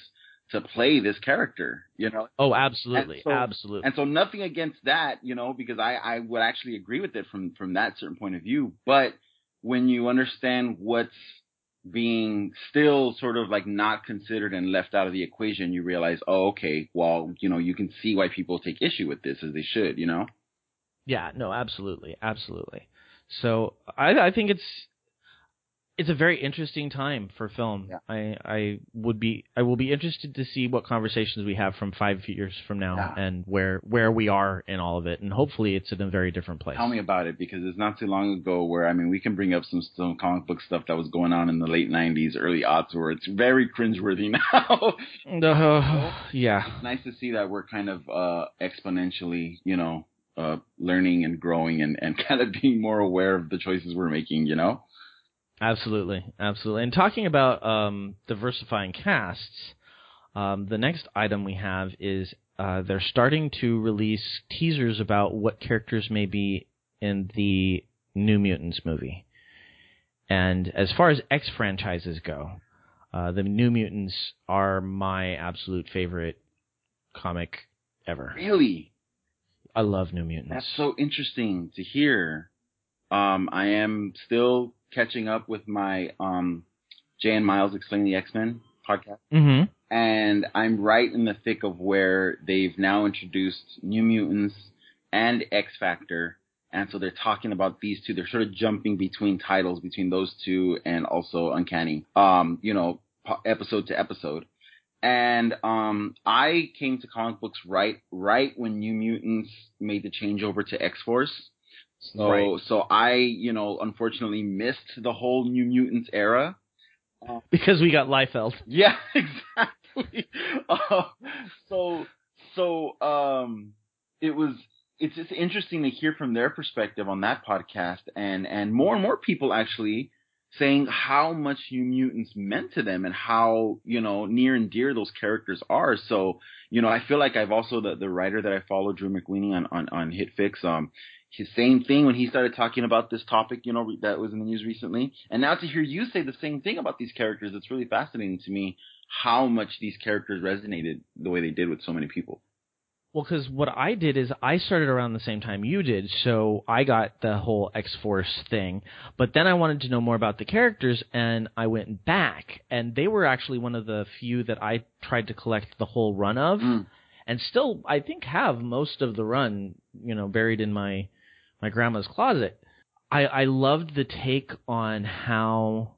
to play this character. You know, oh, absolutely, and so- absolutely. And so nothing against that, you know, because I, I would actually agree with it from, from that certain point of view. But when you understand what's being still sort of like not considered and left out of the equation, you realize, oh, okay, well, you know, you can see why people take issue with this as they should, you know? Yeah, no, absolutely, absolutely. So I, I think it's it's a very interesting time for film. Yeah. I I would be I will be interested to see what conversations we have from five years from now Yeah. and where where we are in all of it, and hopefully it's in a very different place. Tell me about it because it's not too long ago where, I mean, we can bring up some, some comic book stuff that was going on in the late 90s, early aughts where it's very cringeworthy now. Uh, yeah, it's nice to see that we're kind of uh exponentially, you know, uh learning and growing and and kind of being more aware of the choices we're making, you know? Absolutely, absolutely. And talking about um, diversifying casts, um, the next item we have is uh, they're starting to release teasers about what characters may be in the New Mutants movie. And as far as X franchises go, uh, the New Mutants are my absolute favorite comic ever. Really? I love New Mutants. That's so interesting to hear. Um I am still catching up with my um Jay and Miles Explain the X-Men podcast. hmm and I'm right in the thick of where they've now introduced New Mutants and X Factor, and so they're talking about these two. They're sort of jumping between titles between those two and also Uncanny, um, you know, episode to episode. And um, I came to comic books right right when New Mutants made the changeover to X Force. So Right. so I, you know, unfortunately missed the whole New Mutants era. Because we got Liefeld. Yeah, exactly. Uh, so, so, um, it was, it's just interesting to hear from their perspective on that podcast and, and more and more people actually saying how much New Mutants meant to them and how, you know, near and dear those characters are. So, you know, I feel like I've also, the, the writer that I follow, Drew McWeeny on, on, on HitFix, um, his same thing when he started talking about this topic, you know, that was in the news recently. And now to hear you say the same thing about these characters, it's really fascinating to me how much these characters resonated the way they did with so many people. Well, because what I did is I started around the same time you did, so I got the whole X Force thing. But then I wanted to know more about the characters, and I went back, and they were actually one of the few that I tried to collect the whole run of, Mm. and still I think have most of the run, you know, buried in my my grandma's closet. I I loved the take on how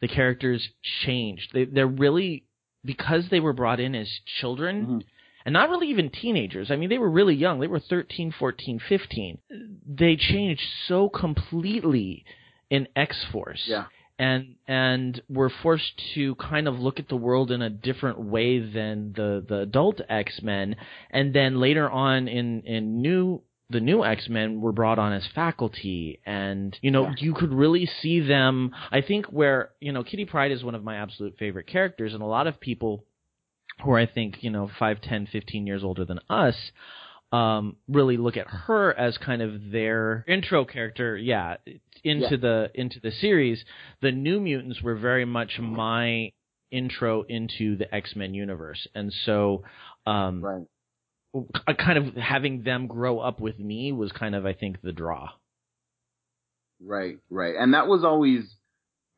the characters changed. They they're really because they were brought in as children. Mm-hmm. And not really even teenagers. I mean, they were really young. They were 13, 14, 15. They changed so completely in X Force. Yeah. And and were forced to kind of look at the world in a different way than the, the adult X Men. And then later on in, in new the new X-Men were brought on as faculty and you know Yeah. you could really see them I think where you know Kitty Pryde is one of my absolute favorite characters and a lot of people who are I think you know 5 10 15 years older than us um really look at her as kind of their intro character yeah into Yeah. the into the series the new mutants were very much my intro into the X-Men universe and so um Right. Uh, kind of having them grow up with me was kind of I think the draw. Right, right. And that was always,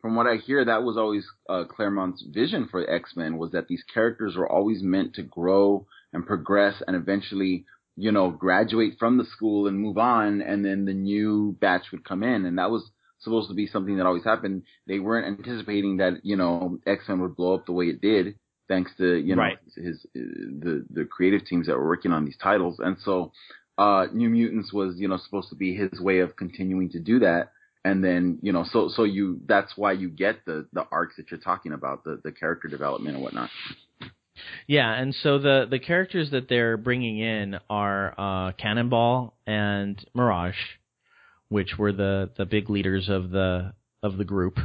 from what I hear, that was always uh, Claremont's vision for X Men was that these characters were always meant to grow and progress and eventually, you know, graduate from the school and move on, and then the new batch would come in, and that was supposed to be something that always happened. They weren't anticipating that you know X Men would blow up the way it did, thanks to you know Right. his, his the the creative teams that were working on these titles, and so uh, New Mutants was, you know, supposed to be his way of continuing to do that. And then, you know, so, so you, that's why you get the, the arcs that you're talking about, the, the character development and whatnot. Yeah, and so the the characters that they're bringing in are uh, Cannonball and Mirage, which were the the big leaders of the of the group,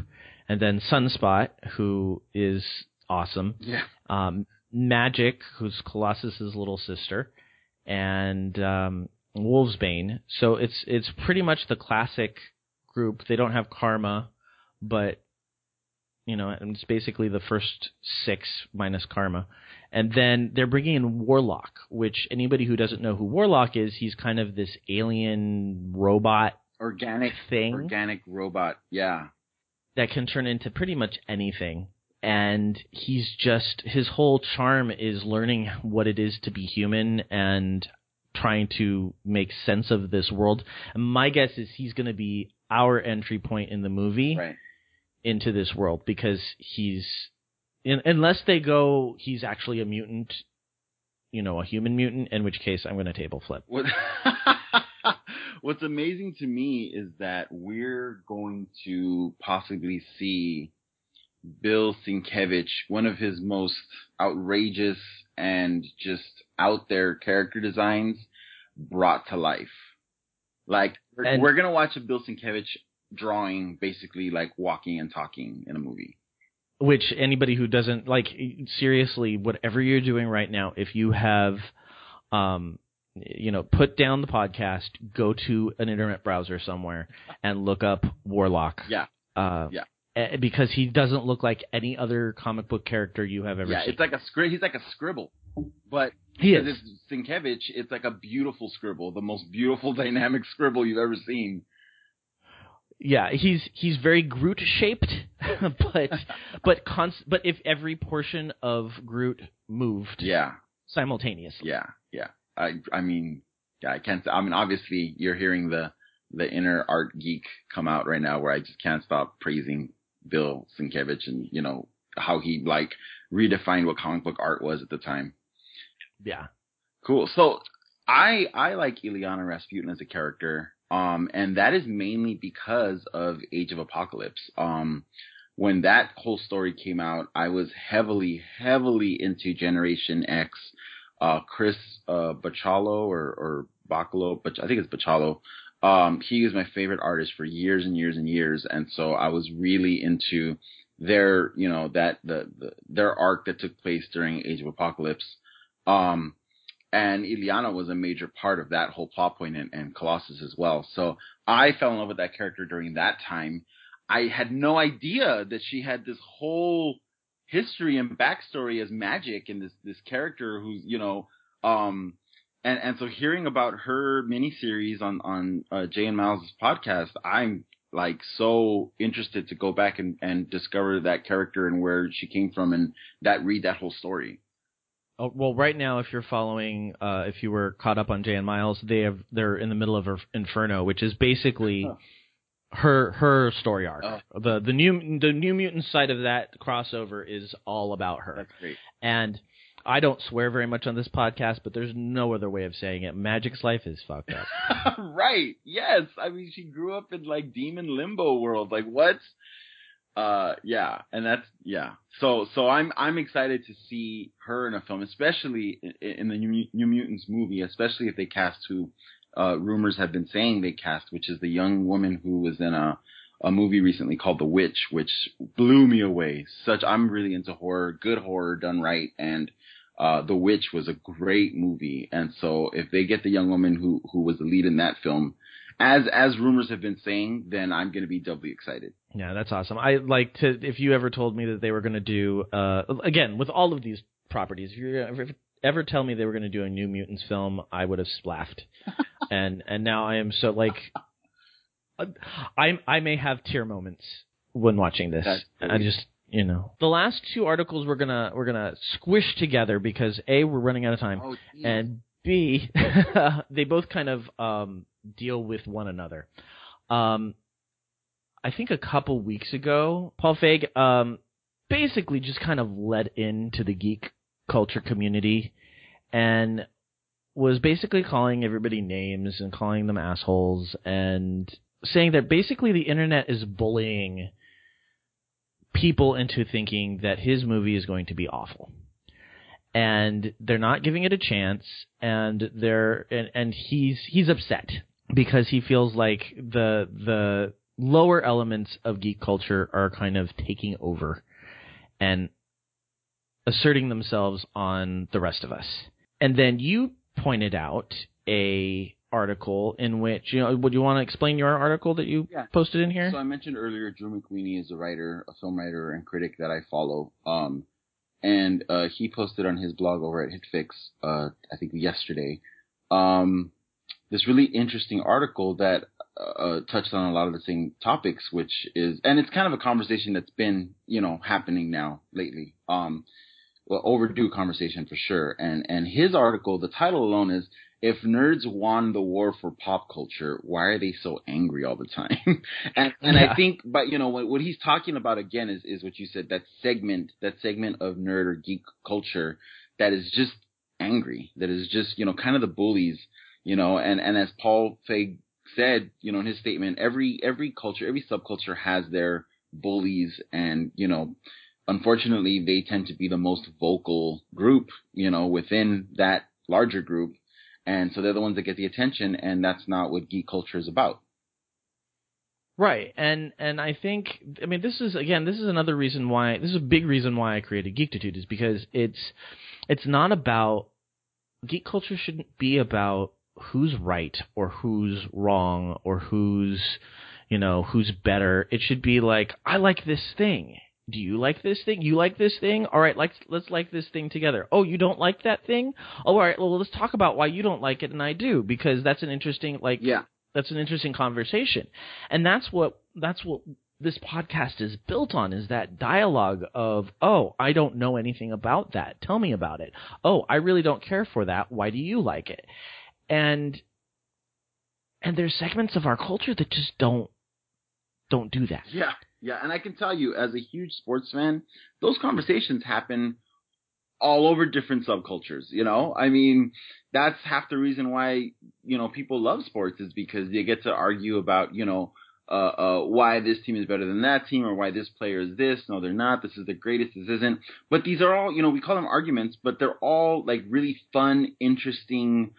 and then Sunspot, who is awesome. Yeah. um, Magic, who's Colossus's little sister, and um, Wolvesbane. So it's it's pretty much the classic group. They don't have Karma, but you know, and it's basically the first six minus Karma. And then they're bringing in Warlock, which anybody who doesn't know who Warlock is, he's kind of this alien robot Organic, thing organic robot. Yeah. that can turn into pretty much anything. And he's just his whole charm is learning what it is to be human and trying to make sense of this world. And my guess is he's going to be our entry point in the movie Right. into this world because he's in, unless they go he's actually a mutant, you know, a human mutant, in which case I'm going to table flip. What, what's amazing to me is that we're going to possibly see Bill Sienkiewicz, one of his most outrageous and just out there character designs, brought to life. Like we're, And- we're gonna watch a Bill Sienkiewicz drawing, basically like walking and talking in a movie. which anybody who doesn't like seriously whatever you're doing right now if you have um you know put down the podcast go to an internet browser somewhere and look up warlock Yeah. uh Yeah. Eh, because he doesn't look like any other comic book character you have ever seen. yeah, seen it's like a scribble. He's like a scribble, but he because is it's Sienkiewicz, it's like a beautiful scribble, the most beautiful dynamic scribble you've ever seen. yeah he's he's very groot shaped but but const- but if every portion of groot moved Yeah, simultaneously yeah, yeah. I, I mean, yeah, I can't. I mean, obviously, you're hearing the the inner art geek come out right now, where I just can't stop praising Bill Sienkiewicz and you know how he like redefined what comic book art was at the time. yeah Cool. So I I like Illyana Rasputin as a character, um, and that is mainly because of Age of Apocalypse. Um, when that whole story came out, I was heavily heavily into Generation X. Uh, Chris uh, Bachalo or or Bacalo, but I think it's Bachalo. Um, he was my favorite artist for years and years and years, and so I was really into their you know that the, the their arc that took place during Age of Apocalypse. Um, and Illyana was a major part of that whole plot point and, and Colossus as well. So I fell in love with that character during that time. I had no idea that she had this whole history and backstory as magic and this this character who's you know um and and so hearing about her miniseries on on uh, Jay and Miles' podcast, I'm like so interested to go back and and discover that character and where she came from and that read that whole story. Oh, well, right now, if you're following, uh, if you were caught up on Jay and Miles, they have they're in the middle of Inferno, which is basically Huh. her her story arc. Oh. The the new the New Mutant side of that crossover is all about her. That's great. And I don't swear very much on this podcast, but there's no other way of saying it. Magic's life is fucked up. right. Yes. I mean, she grew up in like demon limbo world. Like what? Uh, yeah. And that's yeah. So so I'm I'm excited to see her in a film, especially in, the New, New Mutants movie, especially if they cast who uh, rumors have been saying they cast, which is the young woman who was in a a movie recently called The Witch, which blew me away. Such I'm really into horror, good horror done right, and uh, The Witch was a great movie. And so if they get the young woman who who was the lead in that film, as as rumors have been saying, then I'm going to be doubly excited. Yeah, that's awesome. I like to if you ever told me that they were going to do uh again with all of these properties, if you ever, ever tell me they were going to do a New Mutants film, I would have laughed. and and now I am so like I I may have tear moments when watching this. That's I just you know the last two articles we're gonna we're gonna squish together because a we're running out of time Oh, and B, they both kind of um, deal with one another. Um, I think a couple weeks ago, Paul Feig um, basically just kind of led into the geek culture community and was basically calling everybody names and calling them assholes and saying that basically the internet is bullying people into thinking that his movie is going to be awful and they're not giving it a chance and they're and, and he's he's upset because he feels like the the lower elements of geek culture are kind of taking over and asserting themselves on the rest of us. And then you pointed out a article in which you know would you want to explain your article that you Yeah. posted in here? So I mentioned earlier, Drew McWeeny is a writer, a film writer and critic that I follow. Um, and uh, he posted on his blog over at HitFix, uh, I think yesterday, um, this really interesting article that uh, touched on a lot of the same topics, which is, and it's kind of a conversation that's been, you know, happening now lately. Um, well, overdue conversation for sure. And and his article, the title alone is if nerds won the war for pop culture, why are they so angry all the time? and and Yeah. I think, but you know, what, what he's talking about again is is what you said that segment, that segment of nerd or geek culture that is just angry, that is just you know kind of the bullies, you know. And and as Paul Feig said, you know, in his statement, every every culture, every subculture has their bullies, and you know. Unfortunately, they tend to be the most vocal group, you know, within that larger group and so they're the ones that get the attention, and that's not what geek culture is about. Right, and and I think I mean this is again this is another reason why this is a big reason why I created Geektitude is because it's it's not about geek culture shouldn't be about who's right or who's wrong or who's you know who's better. It should be like I like this thing. Do you like this thing? You like this thing? All right, let's let's like this thing together. Oh, you don't like that thing? Oh, all right. Well, let's talk about why you don't like it and I do because that's an interesting like Yeah, that's an interesting conversation and that's what that's what this podcast is built on is that dialogue of oh i don't know anything about that tell me about it oh i really don't care for that why do you like it and and there's segments of our culture that just don't don't do that yeah, yeah. And I can tell you, as a huge sports fan, those conversations happen all over different subcultures. You know, I mean, that's half the reason why you know people love sports is because they get to argue about you know. Uh, uh, why this team is better than that team, or why this player is this? No, they're not. This is the greatest. This isn't. But these are all, you know, we call them arguments, but they're all like really fun, interesting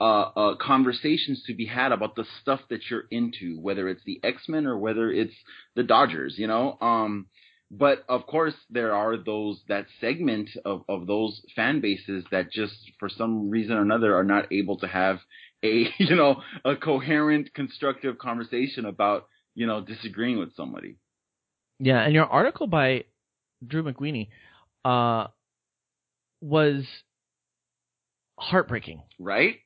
uh, uh, conversations to be had about the stuff that you're into, whether it's the X Men or whether it's the Dodgers, you know. Um, but of course, there are those that segment of of those fan bases that just for some reason or another are not able to have a you know a coherent, constructive conversation about you know disagreeing with somebody. yeah and your article by Drew McWeeny uh was heartbreaking Right?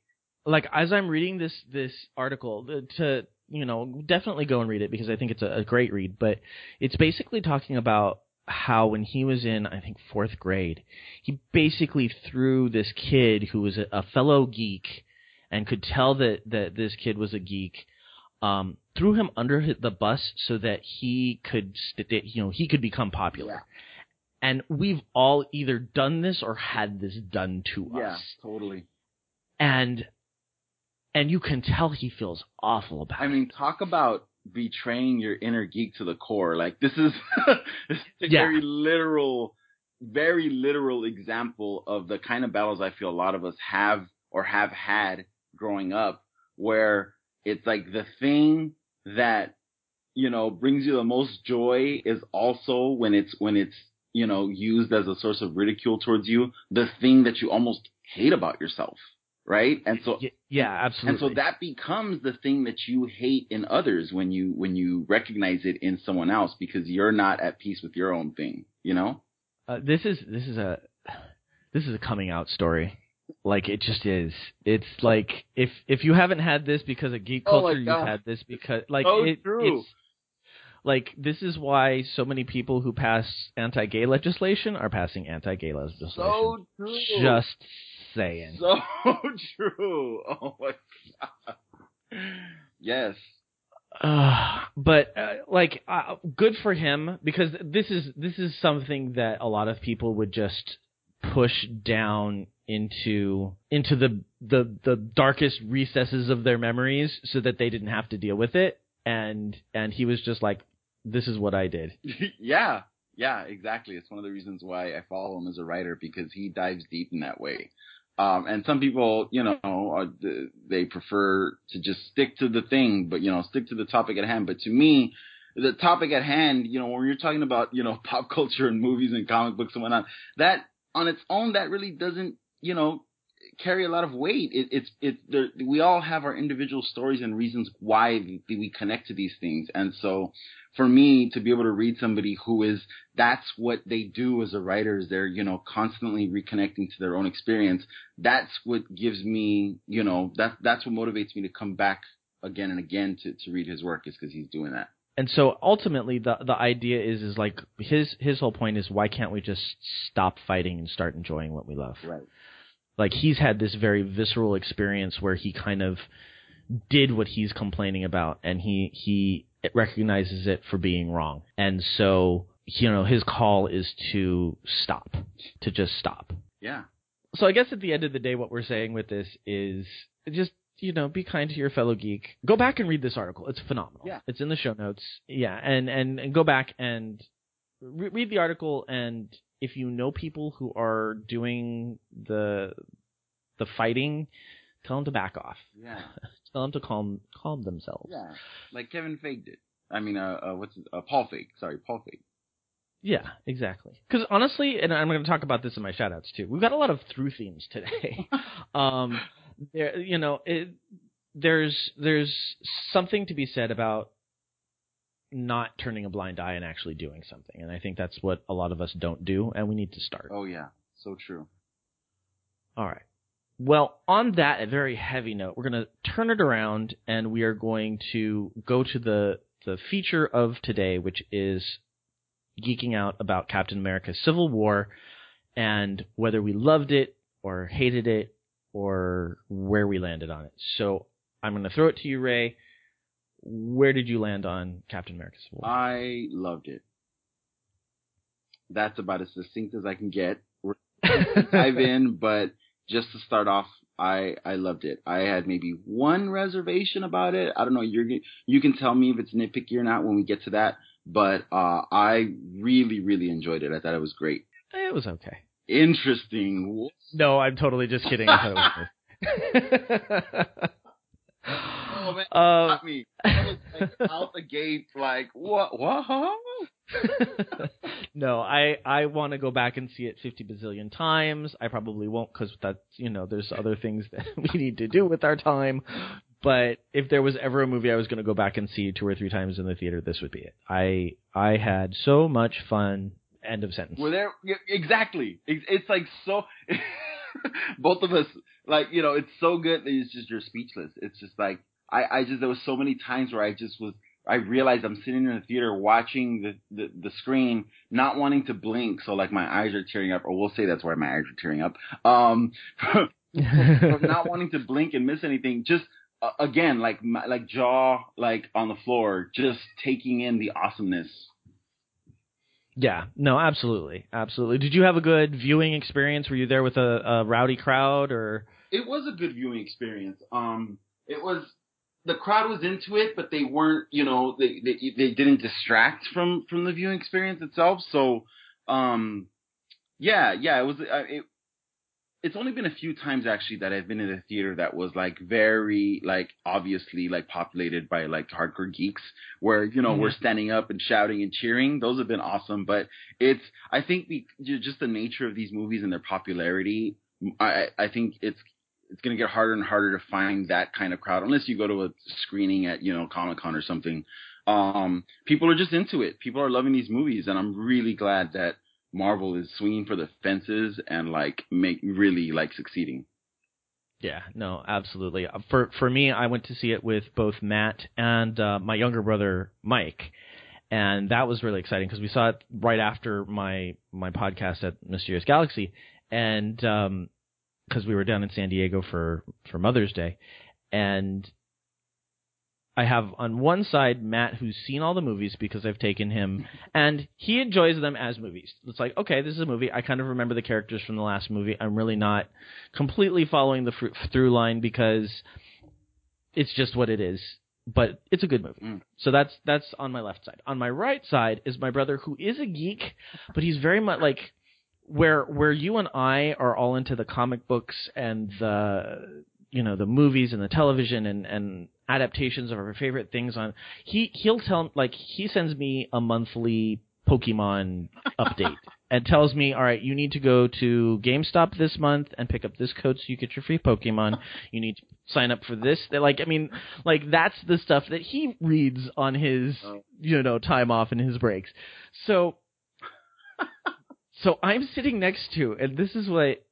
Like as I'm reading this this article to you know definitely go and read it because I think it's a, a great read. But it's basically talking about how when he was in I think fourth grade, he basically threw this kid who was a, a fellow geek and could tell that that this kid was a geek. Um, threw him under the bus so that he could, st- you know, he could become popular. Yeah. And we've all either done this or had this done to Yeah, us. totally. And and you can tell he feels awful about I it. I mean, talk about betraying your inner geek to the core. Like this is, this is a Yeah. very literal, very literal example of the kind of battles I feel a lot of us have or have had growing up, where it's like the thing that you know brings you the most joy is also when it's when it's you know used as a source of ridicule towards you, the thing that you almost hate about yourself, right? And so yeah, absolutely. and so that becomes the thing that you hate in others when you when you recognize it in someone else because you're not at peace with your own thing, you know? uh, this is this is a this is a coming out story. Like it just is. It's like if if you haven't had this because of geek Oh culture, you've had this because like So it, true. it's like this is why so many people who pass anti-gay legislation are passing anti-gay legislation. So true. Just saying. so true. Oh my god. Yes. Uh, but uh, like uh, good for him because this is this is something that a lot of people would just push down into into the the the darkest recesses of their memories so that they didn't have to deal with it and and he was just like this is what I did. yeah. Yeah, exactly. It's one of the reasons why I follow him as a writer because he dives deep in that way. Um, and some people, you know, th- they prefer to just stick to the thing, but you know, stick to the topic at hand. But to me, the topic at hand, you know, when you're talking about, you know, pop culture and movies and comic books and whatnot, that on its own, that really doesn't, you know, carry a lot of weight. It, it's, it's, there, we all have our individual stories and reasons why we, we connect to these things. And so for me to be able to read somebody who is, that's what they do as a writer is they're, you know, constantly reconnecting to their own experience. That's what gives me, you know, that, that's what motivates me to come back again and again to, to read his work is because he's doing that. And so ultimately the the idea is is like his his whole point is why can't we just stop fighting and start enjoying what we love? Right. Like he's had this very visceral experience where he kind of did what he's complaining about and he he recognizes it for being wrong. And so you know his call is to stop to just stop. Yeah. so i guess at the end of the day what we're saying with this is just you know be kind to your fellow geek. Go back and read this article. It's phenomenal. Yeah. it's in the show notes. Yeah and and, and go back and re- read the article and if you know people who are doing the the fighting tell them to back off Yeah. tell them to calm calm themselves Yeah. Like Kevin Feige did. I mean, uh, uh what's? Uh, Paul Feig. Sorry, Paul Feig. Yeah, exactly. Because honestly, and I'm going to talk about this in my shoutouts too. We've got a lot of through themes today. um, there, you know, it, there's there's something to be said about not turning a blind eye and actually doing something, and I think that's what a lot of us don't do, and we need to start. Oh yeah. So true. All right. Well, on that very heavy note, we're going to turn it around and we are going to go to the the feature of today, which is geeking out about Captain America: Civil War and whether we loved it or hated it or where we landed on it. So I'm going to throw it to you, Ray. Where did you land on Captain America: Civil War? I loved it. That's about as succinct as I can get. Dive in, but just to start off, I I loved it. I had maybe one reservation about it. I don't know. You're you can tell me if it's nitpicky or not when we get to that. But uh, I really really enjoyed it. I thought it was great. it was okay. Interesting. No, I'm totally just kidding. I thought it was good. Oh uh, man, got me. I was like out the gate, like what? What? no, I I want to go back and see it 50 bazillion times. I probably won't because that's you know there's other things that we need to do with our time. But if there was ever a movie I was going to go back and see two or three times in the theater, this would be it. I I had so much fun. End of sentence. Were there exactly? It's, it's like so. both of us, like you know, it's so good that it's just you're speechless. It's just like I, I just there was so many times where I just was. I realized I'm sitting in the theater watching the, the the screen, not wanting to blink, so like my eyes are tearing up, or we'll say that's why my eyes are tearing up. Um, not wanting to blink and miss anything, just uh, again, like like jaw like on the floor, just taking in the awesomeness. Yeah, no, absolutely, absolutely. Did you have a good viewing experience? Were you there with a, a rowdy crowd, or? It was a good viewing experience. Um, it was the crowd was into it, but they weren't, you know, they they they didn't distract from from the viewing experience itself. So, um, yeah, yeah, it was. Uh, it, it's only been a few times actually that I've been in a theater that was like very like obviously like populated by like hardcore geeks where you know mm-hmm. we're standing up and shouting and cheering. Those have been awesome, but it's I think the, just the nature of these movies and their popularity. I I think it's it's going to get harder and harder to find that kind of crowd unless you go to a screening at you know Comic Con or something. Um, people are just into it. People are loving these movies, and I'm really glad that Marvel is swinging for the fences and like make really like succeeding. Yeah, no, absolutely. Uh, for for me, I went to see it with both Matt and uh, my younger brother Mike, and that was really exciting because we saw it right after my my podcast at Mysterious Galaxy, and because we were down in San Diego for for Mother's Day, and I have on one side Matt, who's seen all the movies because I've taken him, and he enjoys them as movies. It's like, okay, this is a movie. I kind of remember the characters from the last movie. I'm really not completely following the through line because it's just what it is. But it's a good movie. Mm. So that's that's on my left side. On my right side is my brother, who is a geek, but he's very much like where where you and I are all into the comic books and the you know the movies and the television and and adaptations of our favorite things on he he'll tell like he sends me a monthly Pokemon update and tells me, all right, you need to go to GameStop this month and pick up this code so you get your free Pokemon. You need to sign up for this. They're like, I mean, like that's the stuff that he reads on his, oh. you know, time off and his breaks. So, so I'm sitting next to, and this is what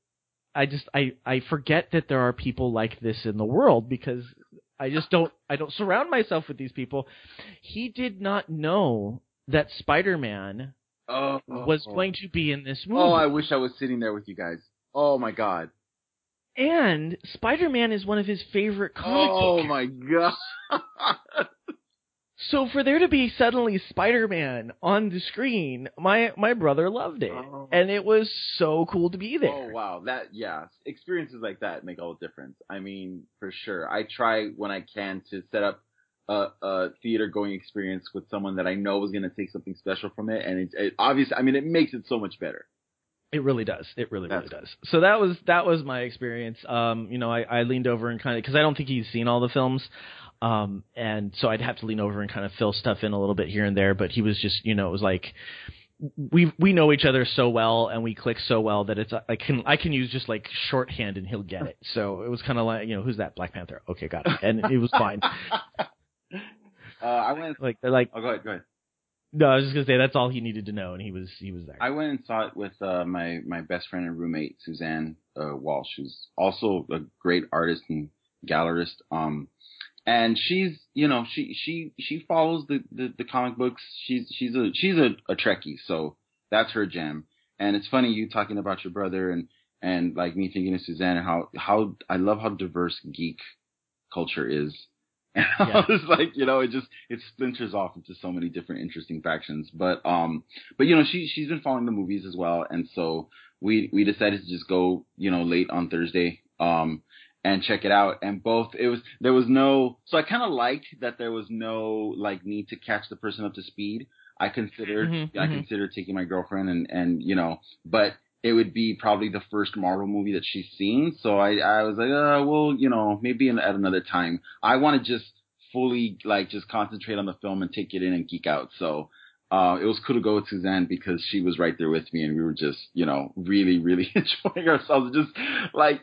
I just I I forget that there are people like this in the world because I just don't I don't surround myself with these people. He did not know that Spider-Man oh, was going to be in this movie. Oh, I wish I was sitting there with you guys. Oh my god. And Spider-Man is one of his favorite comics. Oh my god. So for there to be suddenly Spider-Man on the screen, my my brother loved it, oh. and it was so cool to be there. Oh wow, that yeah, experiences like that make all the difference. I mean, for sure. I try when I can to set up a, a theater going experience with someone that I know is going to take something special from it, and it, it obviously, I mean, it makes it so much better. It really does. It really, That's really does. So that was that was my experience. Um, you know, I, I leaned over and kind of because I don't think he's seen all the films. Um, and so I'd have to lean over and kind of fill stuff in a little bit here and there, but he was just, you know, it was like, we we know each other so well and we click so well that it's I can I can use just like shorthand and he'll get it. So it was kind of like you know who's that Black Panther? Okay, got it, and it was fine. Uh, I went like they're like oh go ahead go ahead. No, I was just gonna say that's all he needed to know, and he was he was there. I went and saw it with uh, my my best friend and roommate Suzanne uh, Walsh, who's also a great artist and gallerist. Um, and she's you know she she she follows the, the the, comic books. She's she's a she's a, a trekkie so that's her jam and it's funny you talking about your brother and and like me thinking of suzanne and how how i love how diverse geek culture is. And yeah. it's like you know it just it splinters off into so many different interesting factions. But um but you know she she's been following the movies as well. And so we we decided to just go you know late on thursday. Um and check it out. And both, it was, there was no, so I kind of liked that there was no like need to catch the person up to speed. I considered, mm-hmm, I mm-hmm. considered taking my girlfriend and, and, you know, but it would be probably the first Marvel movie that she's seen. So I, I was like, uh, well, you know, maybe in, at another time. I want to just fully like just concentrate on the film and take it in and geek out. So, uh, it was cool to go with Suzanne because she was right there with me and we were just, you know, really, really enjoying ourselves. Just like,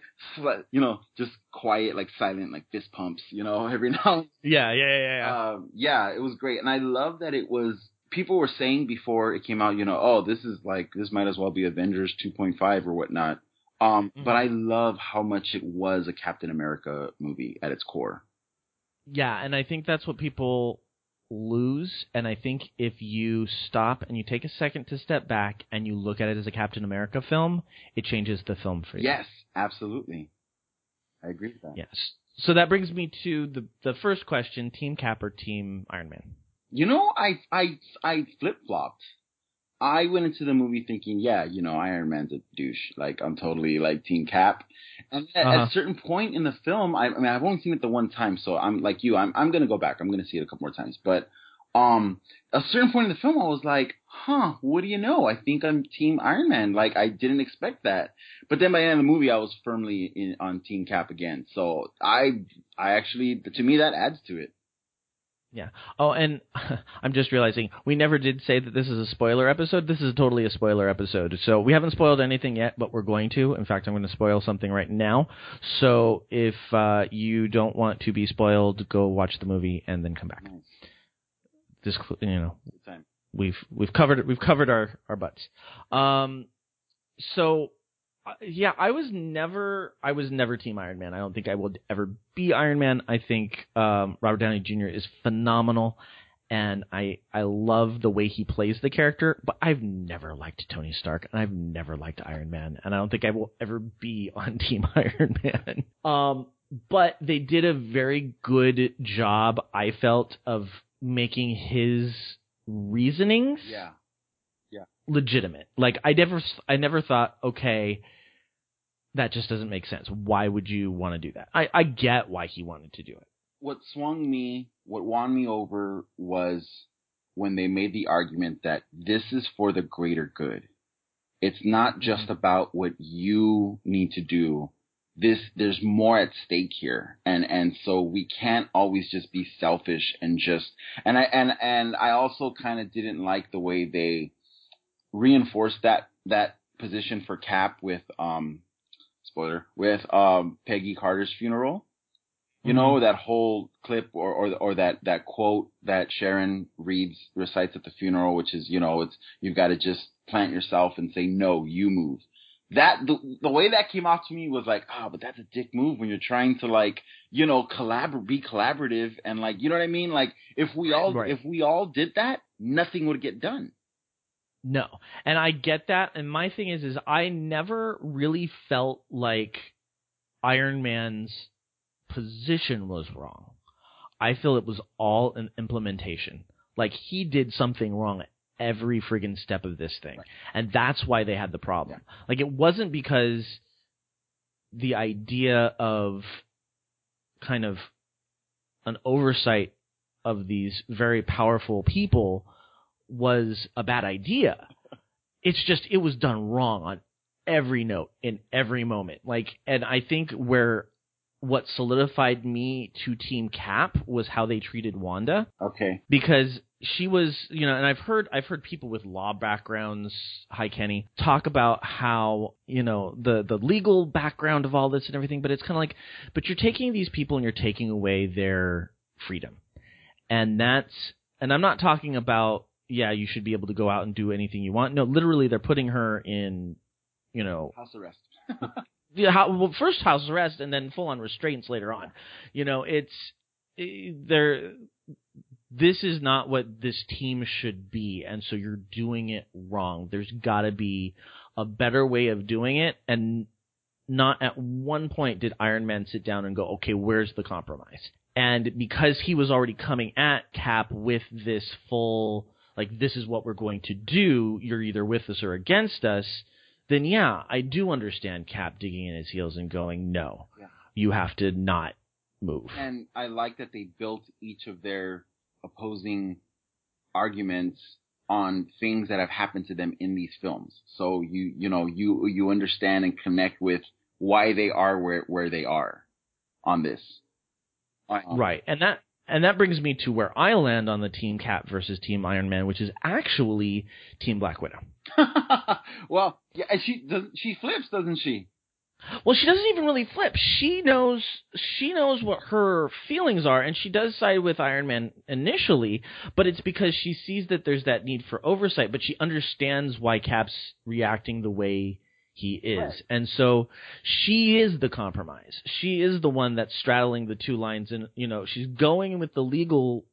you know, just quiet, like silent, like fist pumps, you know, every now. Yeah, yeah, yeah, yeah. Um, yeah, it was great. And I love that it was, people were saying before it came out, you know, oh, this is like, this might as well be Avengers 2.5 or whatnot. Um, mm-hmm. but I love how much it was a Captain America movie at its core. Yeah, and I think that's what people lose. And I think if you stop and you take a second to step back and you look at it as a Captain America film, it changes the film for you. Yes, absolutely. I agree with that. Yes. so that brings me to the the first question: Team Cap or Team Iron Man? You know, I I I flip flopped. I went into the movie thinking, yeah, you know, Iron Man's a douche. Like I'm totally like Team Cap. And at, uh-huh. at a certain point in the film, I, I mean, I've only seen it the one time, so I'm like you. I'm I'm gonna go back. I'm gonna see it a couple more times. But um, a certain point in the film, I was like, huh, what do you know? I think I'm Team Iron Man. Like I didn't expect that. But then by the end of the movie, I was firmly in, on Team Cap again. So I I actually to me that adds to it. Yeah. Oh, and I'm just realizing we never did say that this is a spoiler episode. This is totally a spoiler episode. So we haven't spoiled anything yet, but we're going to. In fact, I'm going to spoil something right now. So if uh, you don't want to be spoiled, go watch the movie and then come back. Nice. This, you know, we've we've covered we've covered our our butts. Um, so yeah, I was never I was never Team Iron Man. I don't think I will ever be Iron Man. I think um, Robert Downey Jr. is phenomenal, and I I love the way he plays the character. But I've never liked Tony Stark, and I've never liked Iron Man, and I don't think I will ever be on Team Iron Man. Um, but they did a very good job, I felt, of making his reasonings yeah yeah legitimate like i never i never thought okay that just doesn't make sense. Why would you want to do that? I, I get why he wanted to do it. What swung me, what won me over was when they made the argument that this is for the greater good. It's not just mm-hmm. about what you need to do. This, there's more at stake here. And, and so we can't always just be selfish and just, and I, and, and I also kind of didn't like the way they reinforced that, that position for Cap with, um, spoiler with um Peggy Carter's funeral. You mm-hmm. know that whole clip or, or or that that quote that Sharon reads recites at the funeral, which is you know it's you've got to just plant yourself and say no, you move. That the the way that came off to me was like ah, oh, but that's a dick move when you're trying to like you know collaborate, be collaborative and like you know what I mean. Like if we all right. if we all did that, nothing would get done. No. And I get that. And my thing is, is I never really felt like Iron Man's position was wrong. I feel it was all an implementation. Like he did something wrong every friggin' step of this thing. Right. And that's why they had the problem. Yeah. Like it wasn't because the idea of kind of an oversight of these very powerful people was a bad idea. It's just it was done wrong on every note in every moment. Like, and I think where what solidified me to Team Cap was how they treated Wanda. Okay. Because she was, you know, and I've heard I've heard people with law backgrounds, hi Kenny, talk about how, you know, the the legal background of all this and everything, but it's kind of like but you're taking these people and you're taking away their freedom. And that's and I'm not talking about yeah, you should be able to go out and do anything you want. No, literally, they're putting her in, you know, house arrest. yeah, how, well, first house arrest and then full on restraints later on. You know, it's eh, there. This is not what this team should be, and so you're doing it wrong. There's got to be a better way of doing it, and not at one point did Iron Man sit down and go, okay, where's the compromise? And because he was already coming at Cap with this full like this is what we're going to do, you're either with us or against us, then yeah, I do understand Cap digging in his heels and going, no, yeah. you have to not move. And I like that they built each of their opposing arguments on things that have happened to them in these films. So you you know you you understand and connect with why they are where where they are on this. Um, right, and that and that brings me to where I land on the Team Cap versus Team Iron Man, which is actually Team Black Widow. well, yeah, she does, she flips, doesn't she? Well, she doesn't even really flip. She knows she knows what her feelings are, and she does side with Iron Man initially, but it's because she sees that there's that need for oversight. But she understands why Cap's reacting the way he is. Right. And so she is the compromise. She is the one that's straddling the two lines and you know, she's going with the legal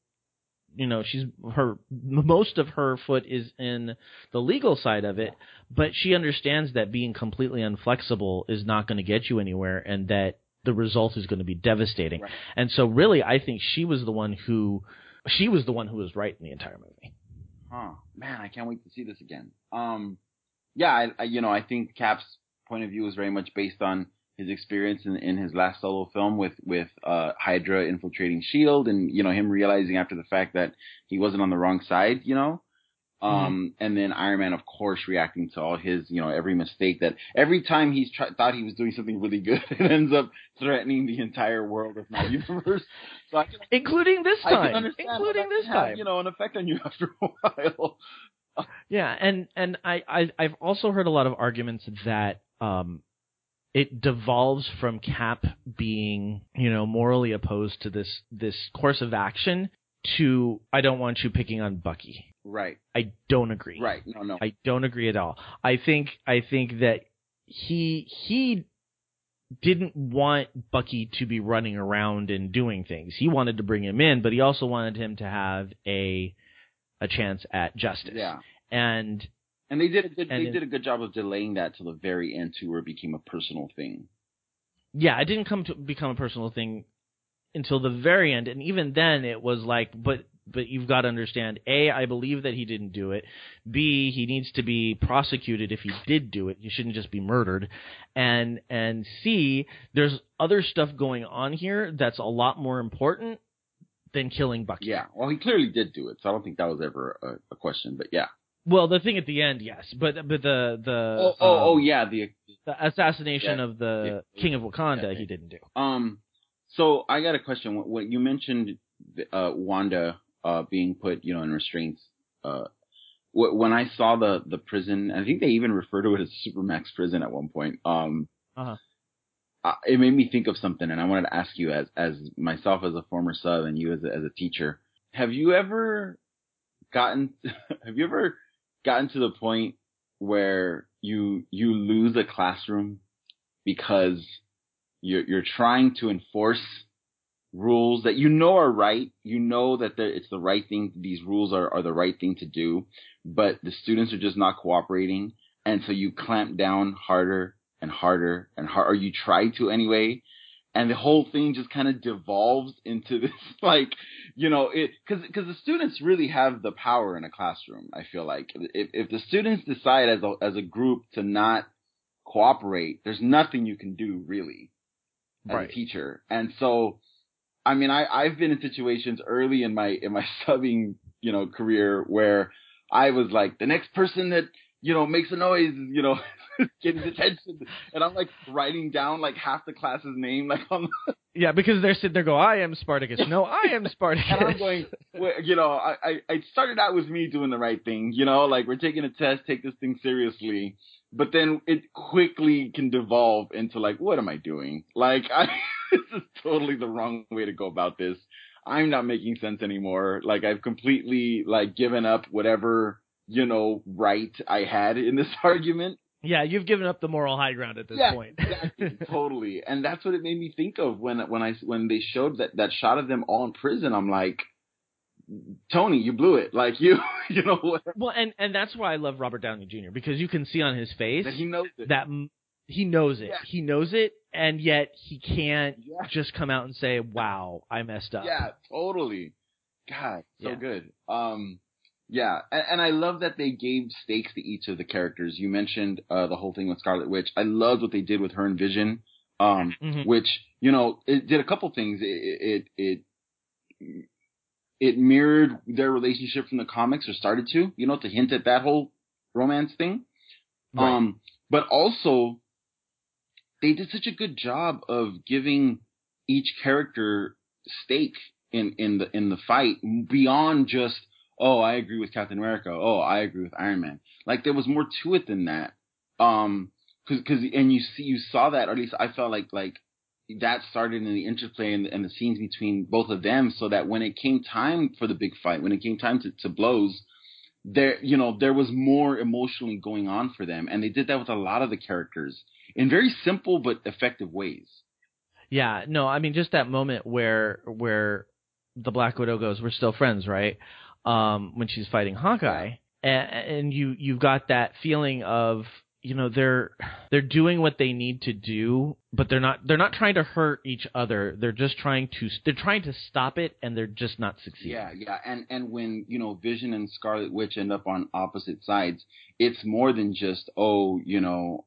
you know, she's her most of her foot is in the legal side of it, but she understands that being completely inflexible is not going to get you anywhere and that the result is going to be devastating. Right. And so, really, I think she was the one who she was the one who was right in the entire movie. Huh. Man, I can't wait to see this again. Um, yeah, I, I you know I think Cap's point of view is very much based on his experience in, in his last solo film with with uh, Hydra infiltrating Shield, and you know him realizing after the fact that he wasn't on the wrong side, you know. Um, mm-hmm. and then Iron Man, of course, reacting to all his, you know, every mistake that every time he's try- thought he was doing something really good, it ends up threatening the entire world of my universe. So can, including this time, including this time, have, you know, an effect on you after a while. yeah, and and I, I I've also heard a lot of arguments that um it devolves from Cap being, you know, morally opposed to this this course of action to I don't want you picking on Bucky. Right. I don't agree. Right. No, no. I don't agree at all. I think I think that he he didn't want Bucky to be running around and doing things. He wanted to bring him in, but he also wanted him to have a a chance at justice. Yeah. And and they did a good they did a good job of delaying that to the very end too, where it became a personal thing. Yeah, it didn't come to become a personal thing until the very end, and even then, it was like, but but you've got to understand: a, I believe that he didn't do it. B, he needs to be prosecuted if he did do it. He shouldn't just be murdered. And and C, there's other stuff going on here that's a lot more important than killing Bucky. Yeah, well, he clearly did do it, so I don't think that was ever a, a question. But yeah. Well, the thing at the end, yes, but but the the oh oh, um, oh yeah the the assassination yeah, of the yeah, King of Wakanda yeah, he didn't do. Um, so I got a question. What you mentioned, uh, Wanda uh, being put, you know, in restraints. Uh, when I saw the the prison, I think they even refer to it as Supermax prison at one point. Um, uh-huh. It made me think of something, and I wanted to ask you, as as myself as a former sub, and you as a, as a teacher, have you ever gotten, have you ever gotten to the point where you you lose a classroom because you're you're trying to enforce rules that you know are right. You know that it's the right thing. These rules are, are the right thing to do, but the students are just not cooperating. And so you clamp down harder and harder and harder, or you try to anyway. And the whole thing just kind of devolves into this like you know it because because the students really have the power in a classroom i feel like. If, if the students decide as a as a group to not cooperate there's nothing you can do really as right. a teacher. And so i mean i i've been in situations early in my in my subbing you know career where i was like the next person that you know makes a noise you know getting attention, and I'm like writing down like half the class's name, like on. The... Yeah, because they're sitting there, go, I am Spartacus. No, I am Spartacus. and I'm going, you know, I, I I started out with me doing the right thing, you know, like we're taking a test, take this thing seriously, but then it quickly can devolve into like, what am I doing? Like, I this is totally the wrong way to go about this. I'm not making sense anymore. Like I've completely like given up whatever you know, right I had in this argument. Yeah, you've given up the moral high ground at this yeah, point. exactly, totally. And that's what it made me think of when when I when they showed that that shot of them all in prison. I'm like, Tony, you blew it. Like you, you know. Whatever. Well, and and that's why I love Robert Downey Jr. because you can see on his face that he knows it. That he knows it. Yeah. He knows it, and yet he can't yeah. just come out and say, "Wow, I messed up." Yeah, totally. God, so good. Um, yeah, and, and, I love that they gave stakes to each of the characters. You mentioned uh, the whole thing with Scarlet Witch. I loved what they did with her and Vision, um, mm-hmm. which you know it did a couple things. It, it it it mirrored their relationship from the comics, or started to, you know, to hint at that whole romance thing. Right. Um, but also they did such a good job of giving each character stake in in the in the fight beyond just oh, I agree with Captain America. Oh, I agree with Iron Man. Like there was more to it than that. Um, cause, cause, and you see, you saw that, or at least I felt like, like that started in the interplay and, and the scenes between both of them so that when it came time for the big fight, when it came time to, to blows, there, you know, there was more emotionally going on for them. And they did that with a lot of the characters in very simple but effective ways. Yeah, no, I mean, just that moment where, where the Black Widow goes, we're still friends, right? Um, when she's fighting Hawkeye, and, and you you've got that feeling of you know they're they're doing what they need to do but they're not they're not trying to hurt each other. They're just trying to they're trying to stop it and they're just not succeeding. Yeah yeah. And and when you know vision and scarlet witch end up on opposite sides it's more than just oh you know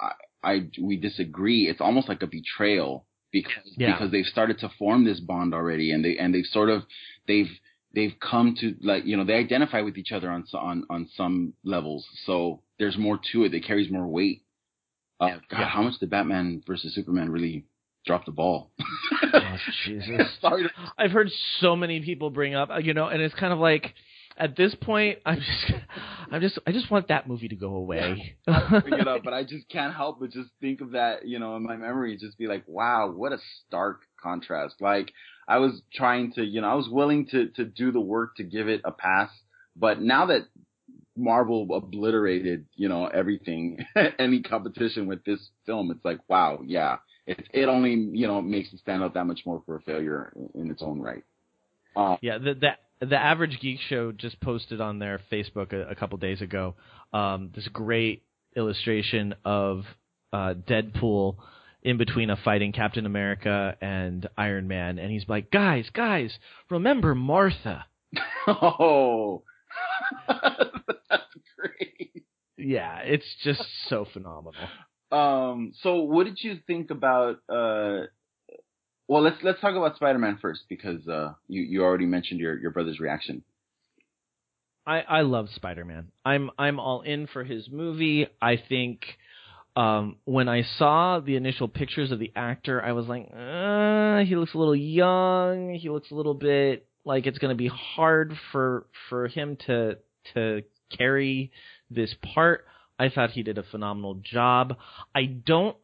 i i we disagree. It's almost like a betrayal because yeah. because they've started to form this bond already and they and they've sort of they've they've come to like you know they identify with each other on on on some levels so there's more to it. It carries more weight. Uh, yeah. God, how much did Batman versus Superman really drop the ball? oh, Jesus. I've heard so many people bring up, you know, and it's kind of like at this point, I'm just, I'm just, I just want that movie to go away. Yeah, bring it up, but I just can't help but just think of that, you know, in my memory, just be like, wow, what a stark contrast. Like, I was trying to, you know, I was willing to to do the work to give it a pass, but now that Marvel obliterated, you know, everything, any competition with this film. It's like, wow, yeah, it it only you know makes it stand out that much more for a failure in, its own right. Uh, yeah, the, the the average geek show just posted on their Facebook a, a couple days ago um, this great illustration of uh, Deadpool in between a fighting Captain America and Iron Man, and he's like, guys, guys, remember Martha. oh. That's great. Yeah, it's just so phenomenal. Um, so what did you think about uh well let's let's talk about Spider Man first because uh you, you already mentioned your, your brother's reaction. I, I love Spider Man. I'm I'm all in for his movie. I think um, when I saw the initial pictures of the actor, I was like, uh, he looks a little young. He looks a little bit like it's going to be hard for for him to to carry this part. I thought he did a phenomenal job. I don't.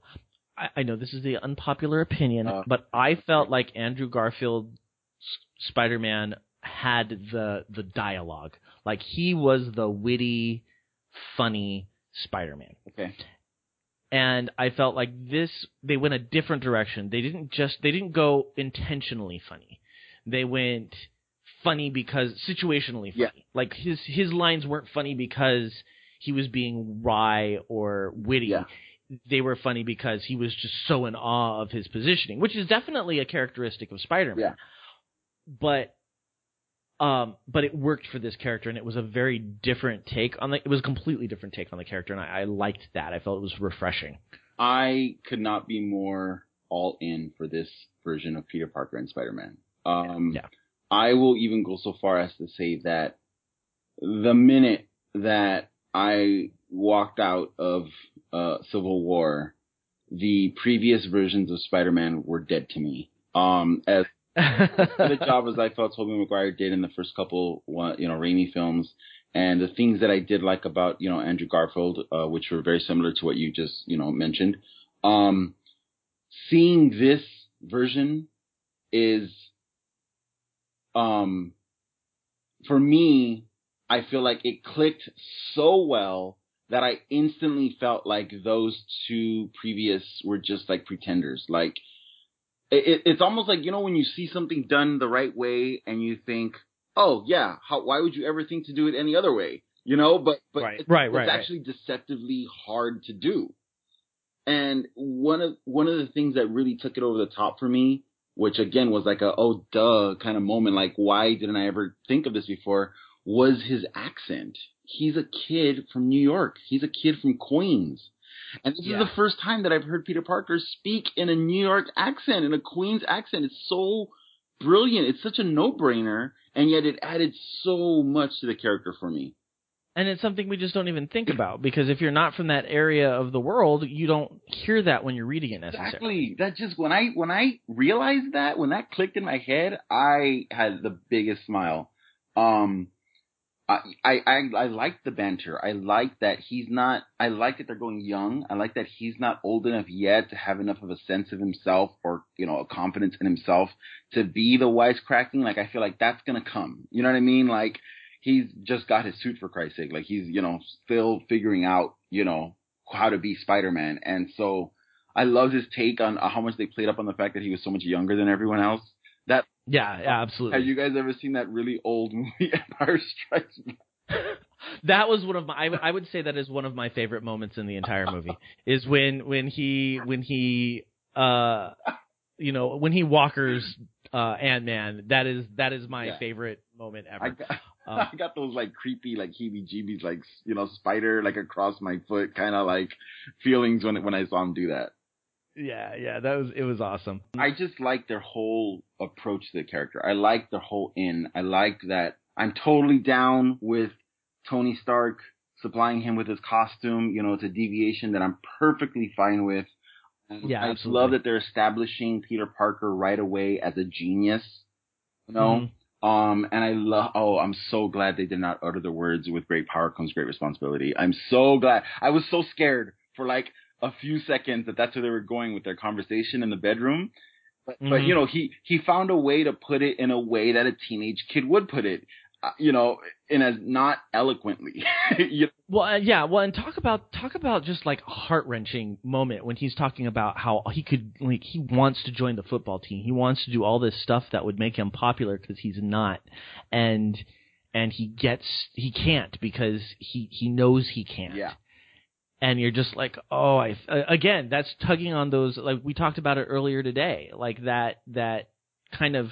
I, I know this is the unpopular opinion, uh, but I felt like Andrew Garfield Spider-Man had the the dialogue. Like he was the witty, funny Spider-Man. Okay. And I felt like this they went a different direction. They didn't just they didn't go intentionally funny. They went funny because situationally funny. Yeah. Like his his lines weren't funny because he was being wry or witty. Yeah. They were funny because he was just so in awe of his positioning, which is definitely a characteristic of Spider-Man. Yeah. But um, but it worked for this character, and it was a very different take on the. It was a completely different take on the character, and I, I liked that. I felt it was refreshing. I could not be more all in for this version of Peter Parker and Spider-Man. Um, yeah. I will even go so far as to say that the minute that I walked out of uh, Civil War, the previous versions of Spider-Man were dead to me. Um, as the job as I felt Tobey Maguire did in the first couple, you know, Raimi films, and the things that I did like about, you know, Andrew Garfield, uh, which were very similar to what you just, you know, mentioned. Um, seeing this version is um, for me, I feel like it clicked so well that I instantly felt like those two previous were just like pretenders. Like it, it's almost like you know when you see something done the right way and you think, oh yeah, how, why would you ever think to do it any other way? You know, but but right, it's, right, it's right, actually deceptively hard to do. And one of one of the things that really took it over the top for me which again was like a oh duh kind of moment, like why didn't I ever think of this before? Was his accent. He's a kid from New York. He's a kid from Queens. And this yeah. is the first time that I've heard Peter Parker speak in a New York accent, in a Queens accent. It's so brilliant. It's such a no brainer, and yet it added so much to the character for me and it's something we just don't even think about because if you're not from that area of the world, you don't hear that when you're reading it necessarily. Exactly. That just when I when I realized that when that clicked in my head, I had the biggest smile. Um, I I I, like the banter. I like that he's not. I like that they're going young. I like that he's not old enough yet to have enough of a sense of himself or you know a confidence in himself to be the wisecracking. Like I feel like that's gonna come. You know what I mean? Like he's just got his suit for Christ's sake. Like he's, you know, still figuring out, you know, how to be Spider-Man. And so I love his take on how much they played up on the fact that he was so much younger than everyone else. That yeah, yeah, absolutely. Have you guys ever seen that really old movie Empire Strikes Back? that was one of my. I, I would say that is one of my favorite moments in the entire movie. is when when he when he uh you know when he walkers uh Ant Man. That is that is my Yeah. favorite moment ever. I got, Uh, I got those like creepy, like heebie-jeebies, like you know, spider like across my foot, kind of like feelings when when I saw him do that. Yeah, yeah, that was it was awesome. I just like their whole approach to the character. I like their whole in. I like that I'm totally down with Tony Stark supplying him with his costume. You know, it's a deviation that I'm perfectly fine with. Yeah, I absolutely. love that they're establishing Peter Parker right away as a genius. You know, Mhm. um, and I love. Oh, I'm so glad they did not utter the words "with great power comes great responsibility." I'm so glad. I was so scared for like a few seconds that that's where they were going with their conversation in the bedroom. But, but Mhm. you know, he he found a way to put it in a way that a teenage kid would put it. Uh, you know, in as not eloquently. you Well, uh, yeah. Well, and talk about talk about just like a heart wrenching moment when he's talking about how he could like he wants to join the football team. He wants to do all this stuff that would make him popular because he's not, and and he gets he can't because he he knows he can't. Yeah. And you're just like, oh, I uh, again, that's tugging on those like we talked about it earlier today, like that that kind of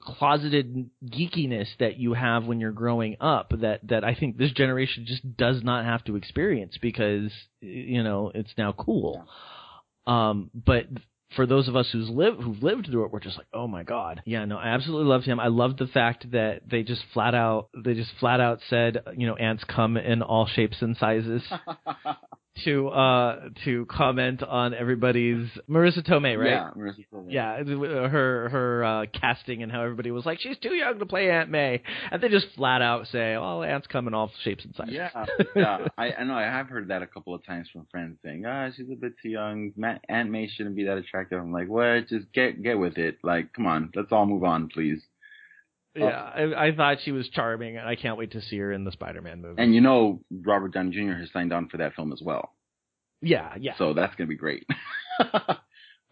closeted geekiness that you have when you're growing up that that I think this generation just does not have to experience because you know it's now cool. Um, but for those of us who's lived who've lived through it, we're just like, oh my god, yeah, no, I absolutely loved him. I loved the fact that they just flat out they just flat out said, you know, ants come in all shapes and sizes to uh to comment on everybody's Marisa Tomei, right? Yeah, Marisa Tomei. Yeah, her her uh, casting and how everybody was like, she's too young to play Aunt May, and they just flat out say, "Oh, Aunt's come in all shapes and sizes." Yeah, yeah. I, I know. I have heard that a couple of times from friends saying, "Ah, she's a bit too young. Aunt May shouldn't be that attractive." I'm like, "What? Just get get with it. Like, come on. Let's all move on, please." Yeah. I, I thought she was charming, and I can't wait to see her in the Spider-Man movie. And you know, Robert Downey Jr. has signed on for that film as well, yeah, yeah. so that's gonna be great.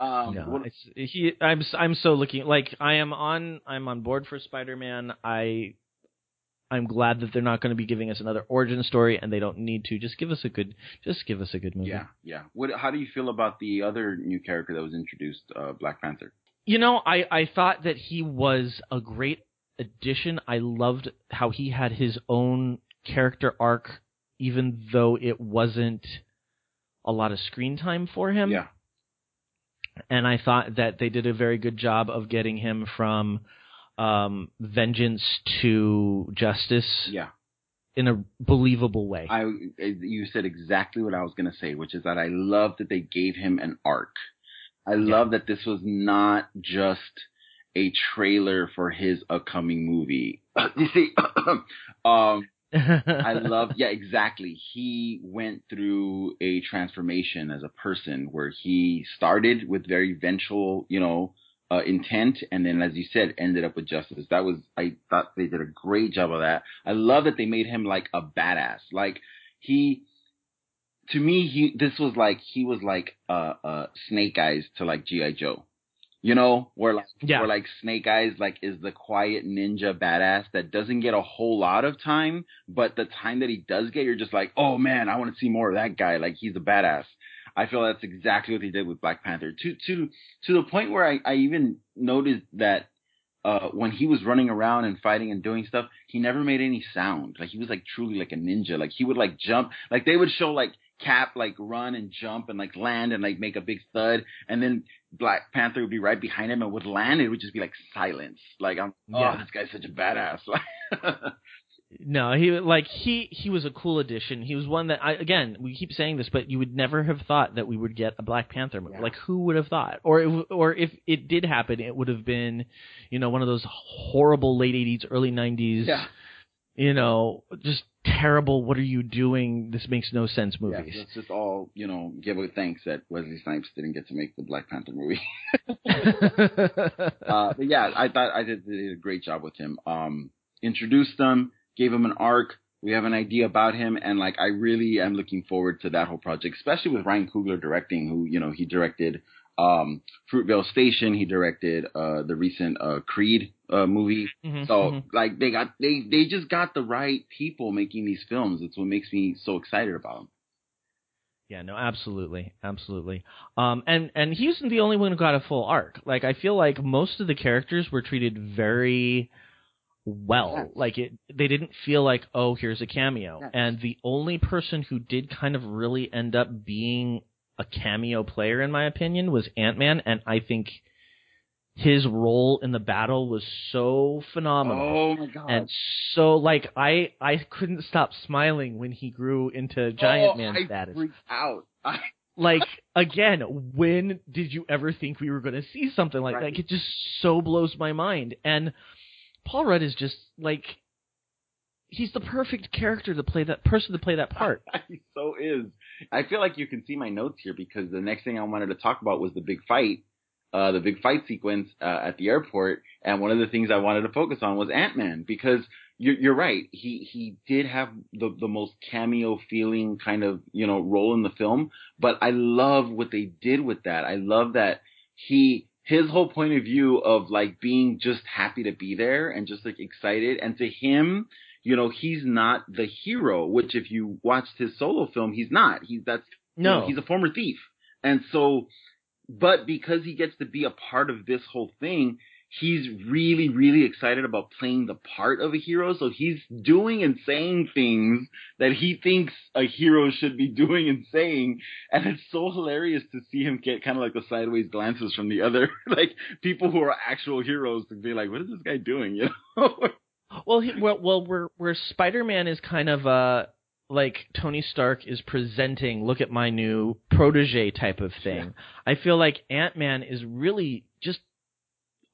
um, no, what- he, I'm I'm so looking like I am on I'm on board for Spider-Man. I I'm glad that they're not going to be giving us another origin story, and they don't need to. Just give us a good just give us a good movie. yeah, yeah. What? How do you feel about the other new character that was introduced, uh, Black Panther? You know, I, I thought that he was a great addition. I loved how he had his own character arc, even though it wasn't a lot of screen time for him. Yeah, And I thought that they did a very good job of getting him from um, vengeance to justice yeah. in a believable way. I you said exactly what I was gonna say, which is that I love that they gave him an arc. I love that this was not just a trailer for his upcoming movie. you see, um, I love, yeah, exactly. He went through a transformation as a person where he started with very vengeful, you know, uh, intent, and then, as you said, ended up with justice. That was, I thought they did a great job of that. I love that they made him like a badass. Like he, to me, he this was like he was like uh, uh, Snake Eyes to like GI Joe. You know, where like Yeah. where like Snake Eyes like is the quiet ninja badass that doesn't get a whole lot of time, but the time that he does get, you're just like, oh man, I want to see more of that guy. Like he's a badass. I feel that's exactly what they did with Black Panther. To to to the point where I, I even noticed that uh when he was running around and fighting and doing stuff, he never made any sound. Like he was like truly like a ninja. Like he would like jump like they would show like Cap like run and jump and like land and like make a big thud and then Black Panther would be right behind him and would land it would just be like silence. Like I'm oh, Yeah. oh this guy's such a badass. No, he like he he was a cool addition. He was one that I again we keep saying this, but you would never have thought that we would get a Black Panther movie. Yeah. Like who would have thought? Or if, or if it did happen, it would have been, you know, one of those horrible late '80s, early '90s, yeah. you know, just terrible. What are you doing? This makes no sense Yeah, movies. let's just all, you know, give a thanks that Wesley Snipes didn't get to make the Black Panther movie. uh, but yeah, I thought I did, did a great job with him. Um, introduced them, gave him an arc, we have an idea about him, and like I really am looking forward to that whole project, especially with Ryan Coogler directing, who you know he directed um, Fruitvale Station, he directed uh, the recent uh, Creed uh, movie. Mm-hmm, so mm-hmm. like they got they they just got the right people making these films. It's what makes me so excited about them. Yeah, no, absolutely, absolutely. Um, and and he wasn't the only one who got a full arc. Like I feel like most of the characters were treated very well. Yes. Like it, they didn't feel like, oh, here's a cameo. Yes. And the only person who did kind of really end up being a cameo player, in my opinion, was Ant Man, and I think his role in the battle was so phenomenal. Oh my god! And so, like, I I couldn't stop smiling when he grew into Giant oh, Man I status. freaked out. I, Like, again, when did you ever think we were going to see something like Right. that? Like, it just so blows my mind. And Paul Rudd is just like, he's the perfect character to play that person to play that part. he so is. I feel like you can see my notes here because the next thing I wanted to talk about was the big fight, uh, the big fight sequence uh, at the airport, and one of the things I wanted to focus on was Ant Man because you're, you're right. He he did have the the most cameo feeling kind of you know role in the film, but I love what they did with that. I love that he his whole point of view of like being just happy to be there and just like excited, and to him you know, he's not the hero, which if you watched his solo film, he's not. He's that's you No. know, he's a former thief. And so but because he gets to be a part of this whole thing, he's really, really excited about playing the part of a hero. So he's doing and saying things that he thinks a hero should be doing and saying. And it's so hilarious to see him get kind of like the sideways glances from the other, like people who are actual heroes to be like, what is this guy doing? You know? Well, he, well, well, where where Spider-Man is kind of uh like Tony Stark is presenting, look at my new protege type of thing. I feel like Ant-Man is really just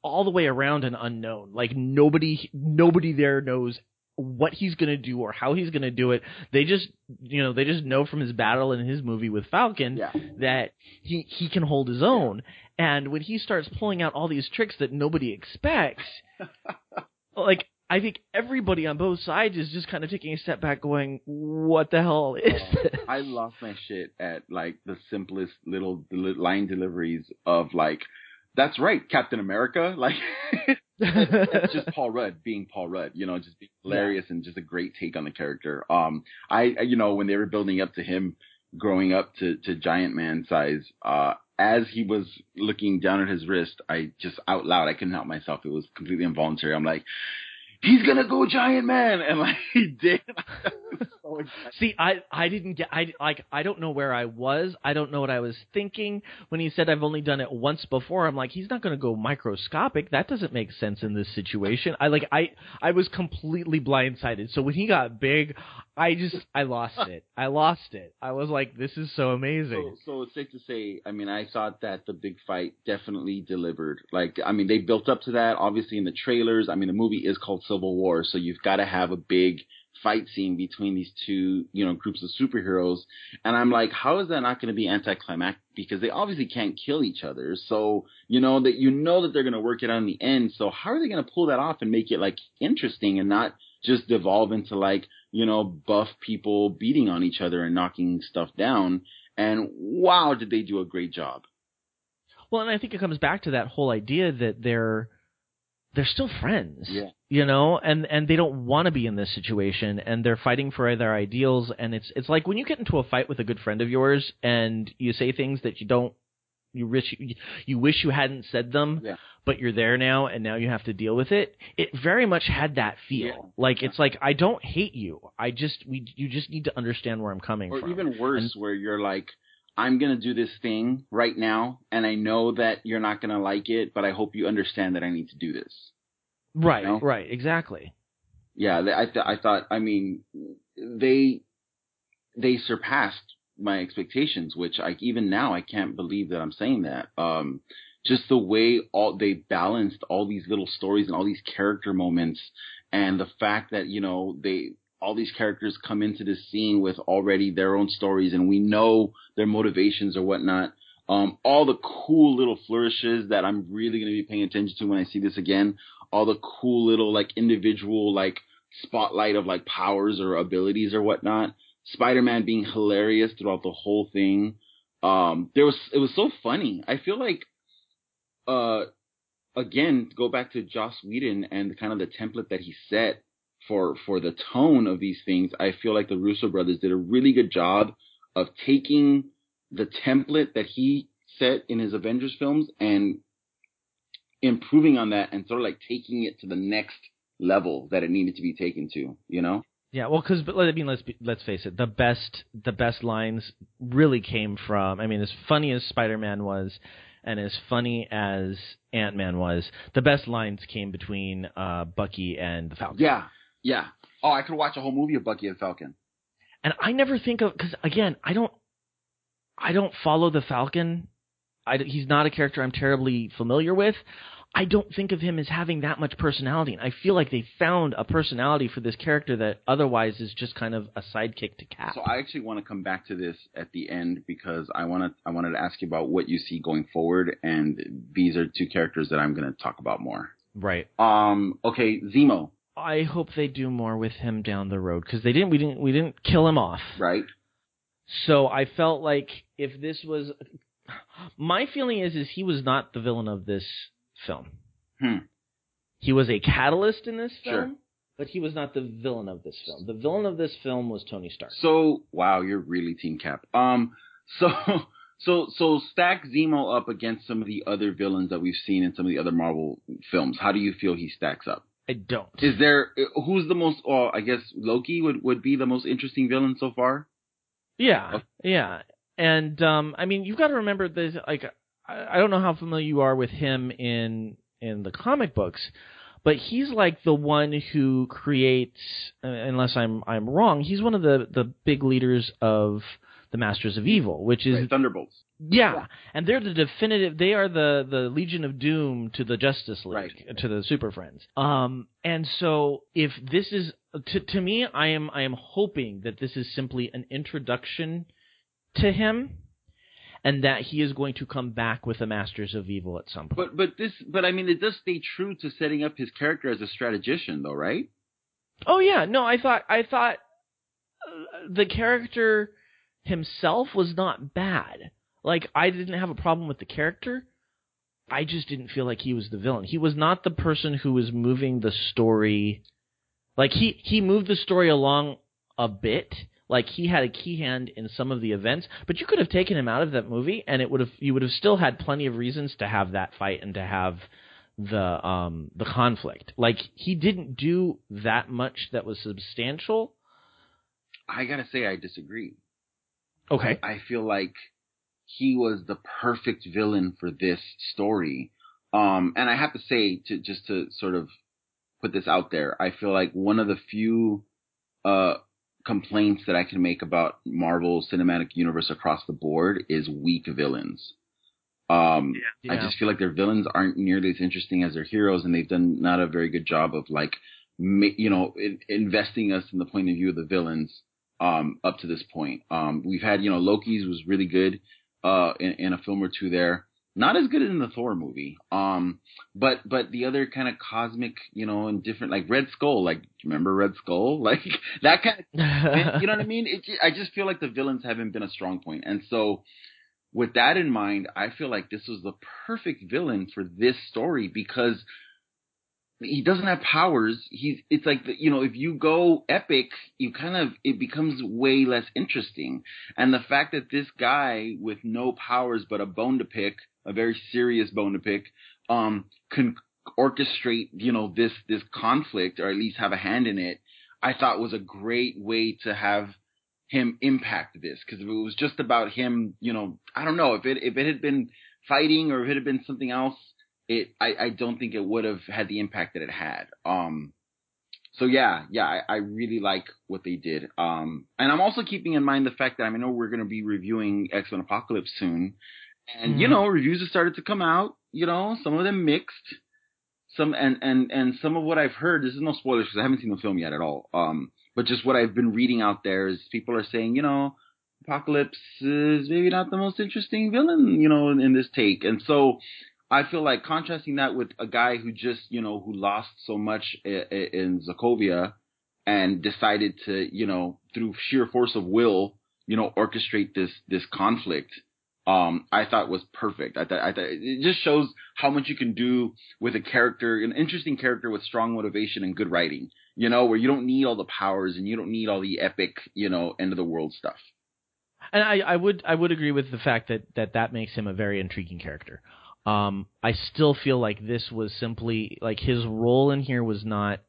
all the way around an unknown. Like nobody nobody there knows what he's going to do or how he's going to do it. They just, you know, they just know from his battle in his movie with Falcon yeah. that he he can hold his own. And when he starts pulling out all these tricks that nobody expects, like I think everybody on both sides is just kind of taking a step back, going, "What the hell is this?" I lost my shit at like the simplest little line deliveries of like, that's right, Captain America. Like, it's just Paul Rudd being Paul Rudd, you know, just being hilarious and just a great take on the character. Um, I, I- you know, when they were building up to him growing up to, to giant man size, uh, as he was looking down at his wrist, I just out loud, I couldn't help myself. It was completely involuntary. I'm like, he's gonna go giant man. And like, he did. So. See, I I didn't get I like I don't know where I was. I don't know what I was thinking when he said I've only done it once before. I'm like, he's not going to go microscopic. That doesn't make sense in this situation. I like I I was completely blindsided. So when he got big, I just I lost it. I lost it. I was like, this is so So, amazing. so it's safe to say, I mean, I thought that the big fight definitely delivered. Like, I mean, they built up to that, obviously, in the trailers. I mean, the movie is called Civil War, so you've got to have a big fight scene between these two, you know, groups of superheroes. And I'm like, how is that not going to be anticlimactic? Because they obviously can't kill each other. So, you know, that you know that they're going to work it out in the end. So how are they going to pull that off and make it like interesting and not just devolve into like, you know, buff people beating on each other and knocking stuff down? And wow, did they do a great job. Well, and I think it comes back to that whole idea that they're they're still friends. Yeah. You know, and and they don't want to be in this situation and they're fighting for their ideals and it's it's like when you get into a fight with a good friend of yours and you say things that you don't you wish you, you wish you hadn't said them Yeah. but you're there now and now you have to deal with it. It very much had that feel. Yeah. Like it's like I don't hate you. I just we you just need to understand where I'm coming Or from. Or even worse, where you're like, I'm gonna do this thing right now, and I know that you're not gonna like it, but I hope you understand that I need to do this. right, you know? right, exactly. Yeah, I th- I thought, I mean, they they surpassed my expectations, which I even now I can't believe that I'm saying that. Um, just the way all they balanced all these little stories and all these character moments, and the fact that you know they all these characters come into this scene with already their own stories, and we know their motivations or whatnot. Um, all the cool little flourishes that I'm really going to be paying attention to when I see this again. All the cool little like individual like spotlight of like powers or abilities or whatnot. Spider-Man being hilarious throughout the whole thing. Um, there was it was so funny. I feel like, uh, again, go back to Joss Whedon and kind of the template that he set for for the tone of these things. I feel like the Russo brothers did a really good job of taking the template that he set in his Avengers films and improving on that and sort of like taking it to the next level that it needed to be taken to, you know? Yeah, well, because I mean, let's be, let's face it, the best the best lines really came from. I mean, as funny as Spider Man was, and as funny as Ant Man was, the best lines came between uh, Bucky and the Falcon. Yeah, yeah. Oh, I could watch a whole movie of Bucky and Falcon. And I never think of because again, I don't I don't follow the Falcon. I, he's not a character I'm terribly familiar with. I don't think of him as having that much personality. And I feel like they found a personality for this character that otherwise is just kind of a sidekick to Cap. So I actually want to come back to this at the end because I want to I wanted to ask you about what you see going forward, and these are two characters that I'm going to talk about more. Right. Um. Okay, Zemo. I hope they do more with him down the road because they didn't. We didn't. We didn't kill him off. Right. So I felt like if this was, my feeling is is he was not the villain of this film. Hmm. He was a catalyst in this film, Sure. but he was not the villain of this film. The villain of this film was Tony Stark. So wow, you're really Team Cap. Um. So. So so stack Zemo up against some of the other villains that we've seen in some of the other Marvel films. How do you feel he stacks up? I don't. Is there who's the most? Oh, I guess Loki would would be the most interesting villain so far. Yeah, yeah, and um, I mean, you've got to remember this. Like, I, I don't know how familiar you are with him in in the comic books, but he's like the one who creates. Uh, unless I'm I'm wrong, he's one of the the big leaders of the Masters of Evil, which is Right, Thunderbolts. yeah, and they're the definitive. They are the the Legion of Doom to the Justice League, Right. to the Super Friends. Um, and so if this is to to me, I am I am hoping that this is simply an introduction to him, and that he is going to come back with the Masters of Evil at some point. But but this but I mean it does stay true to setting up his character as a strategician though, right? Oh yeah, no, I thought I thought uh, the character himself was not bad. Like I didn't have a problem with the character. I just didn't feel like he was the villain. He was not the person who was moving the story. Like he he moved the story along a bit. Like he had a key hand in some of the events, but you could have taken him out of that movie, and it would have you would have still had plenty of reasons to have that fight and to have the um the conflict. Like he didn't do that much that was substantial. I gotta say I disagree. Okay. I feel like he was the perfect villain for this story. Um, and I have to say, to just to sort of put this out there, I feel like one of the few uh, complaints that I can make about Marvel Cinematic Universe across the board is weak villains. Um, I Yeah. just feel like their villains aren't nearly as interesting as their heroes, and they've done not a very good job of like, ma- you know, in- investing us in the point of view of the villains um, up to this point. Um, we've had, you know, Loki's was really good uh, in, in a film or two there. Not as good as in the Thor movie. Um, but but the other kind of cosmic, you know, and different like Red Skull. Like, remember Red Skull? Like that kind of you know what I mean? It, I just feel like the villains haven't been a strong point, and so with that in mind, I feel like this was the perfect villain for this story because he doesn't have powers. He's it's like the, you know if you go epic, you kind of it becomes way less interesting, and the fact that this guy with no powers but a bone to pick, a very serious bone to pick, um, can orchestrate you know this this conflict or at least have a hand in it, I thought was a great way to have him impact this because if it was just about him, you know, I don't know if it if it had been fighting or if it had been something else, it I, I don't think it would have had the impact that it had. Um, so yeah, yeah, I, I really like what they did. Um, and I'm also keeping in mind the fact that I, know we're going to be reviewing X Men Apocalypse soon, and you Mhm. know, reviews have started to come out. You know, some of them mixed. Some and and and some of what I've heard. This is no spoilers because I haven't seen the film yet at all. Um, but just what I've been reading out there is people are saying, you know, Apocalypse is maybe not the most interesting villain, you know, in, in this take. And so I feel like contrasting that with a guy who just, you know, who lost so much in, in Sokovia and decided to, you know, through sheer force of will, you know, orchestrate this this conflict. Um, I thought was perfect. I thought, I thought it just shows how much you can do with a character, an interesting character with strong motivation and good writing. You know, where you don't need all the powers and you don't need all the epic, you know, end of the world stuff. And I, I would I would agree with the fact that that that makes him a very intriguing character. Um, I still feel like this was simply like his role in here was not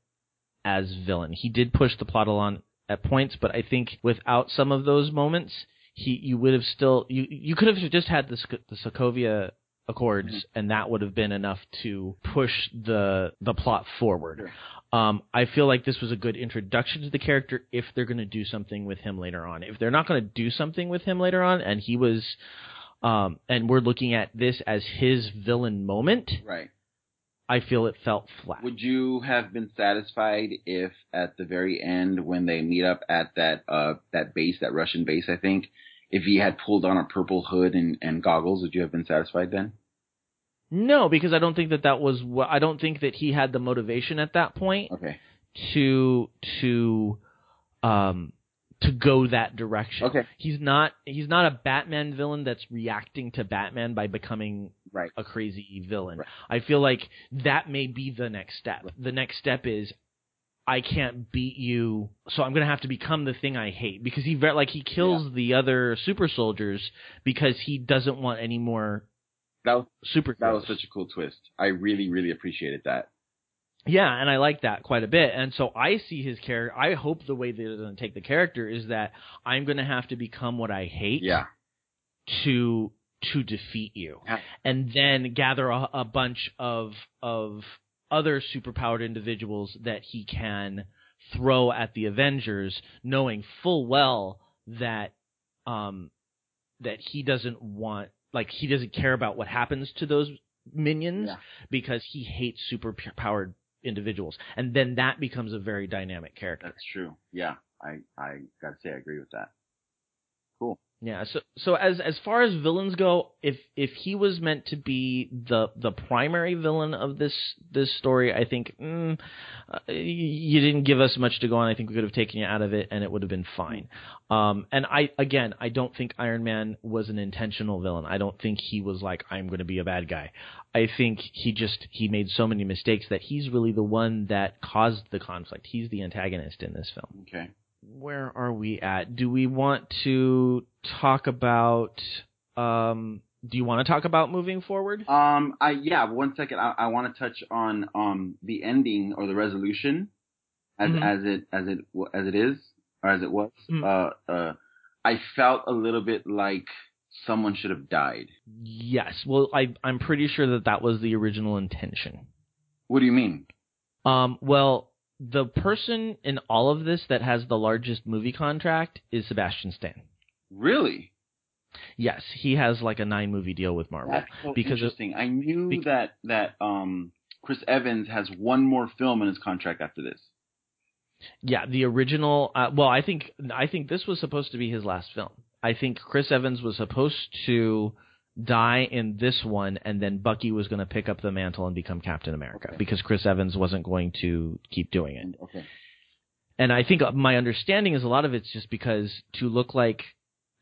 as villain. He did push the plot along at points, but I think without some of those moments, he you would have still you you could have just had the the Sokovia Accords, mm-hmm. and that would have been enough to push the the plot forward. Sure. Um, I feel like this was a good introduction to the character if they're going to do something with him later on. If they're not going to do something with him later on, and he was, um, and we're looking at this as his villain moment, right? I feel it felt flat. Would you have been satisfied if at the very end when they meet up at that uh that base, that Russian base, I think, if he had pulled on a purple hood and, and goggles, would you have been satisfied then? No, because I don't think that that was what I don't think that he had the motivation at that point. Okay. To to um to go that direction. Okay. He's not he's not a Batman villain that's reacting to Batman by becoming right. a crazy villain. Right. I feel like that may be the next step. Right. The next step is I can't beat you, so I'm gonna have to become the thing I hate because he like he kills yeah. the other super soldiers because he doesn't want any more. That was super. That was such a cool twist. I really, really appreciated that. Yeah, and I like that quite a bit. And so I see his character. I hope the way they're going to take the character is that I'm going to have to become what I hate. Yeah. To to defeat you, yeah. and then gather a, a bunch of of other superpowered individuals that he can throw at the Avengers, knowing full well that um that he doesn't want like he doesn't care about what happens to those minions yeah. because he hates super powered individuals, and then that becomes a very dynamic character. That's true. Yeah, I I gotta say I agree with that. Cool. Yeah. So so as as far as villains go, if if he was meant to be the the primary villain of this this story, I think mm, uh, you didn't give us much to go on. I think we could have taken you out of it, and it would have been fine. Um, and I again, I don't think Iron Man was an intentional villain. I don't think he was like I'm going to be a bad guy. I think he just he made so many mistakes that he's really the one that caused the conflict. He's the antagonist in this film. Okay where are we at? Do we want to talk about? Um, do you want to talk about moving forward? Um, I yeah. One second. I, I want to touch on um the ending or the resolution, as mm-hmm. as it as it as it is or as it was. Mm-hmm. Uh, uh, I felt a little bit like someone should have died. Yes. Well, I I'm pretty sure that that was the original intention. What do you mean? Um. Well, the person in all of this that has the largest movie contract is Sebastian Stan. Really? Yes, he has like a nine movie deal with Marvel. That's so because interesting. Of, I knew be- that that um Chris Evans has one more film in his contract after this. Yeah, the original. Uh, well, I think I think this was supposed to be his last film. I think Chris Evans was supposed to die in this one, and then Bucky was going to pick up the mantle and become Captain America okay. because Chris Evans wasn't going to keep doing it. Okay. And I think my understanding is a lot of it's just because to look like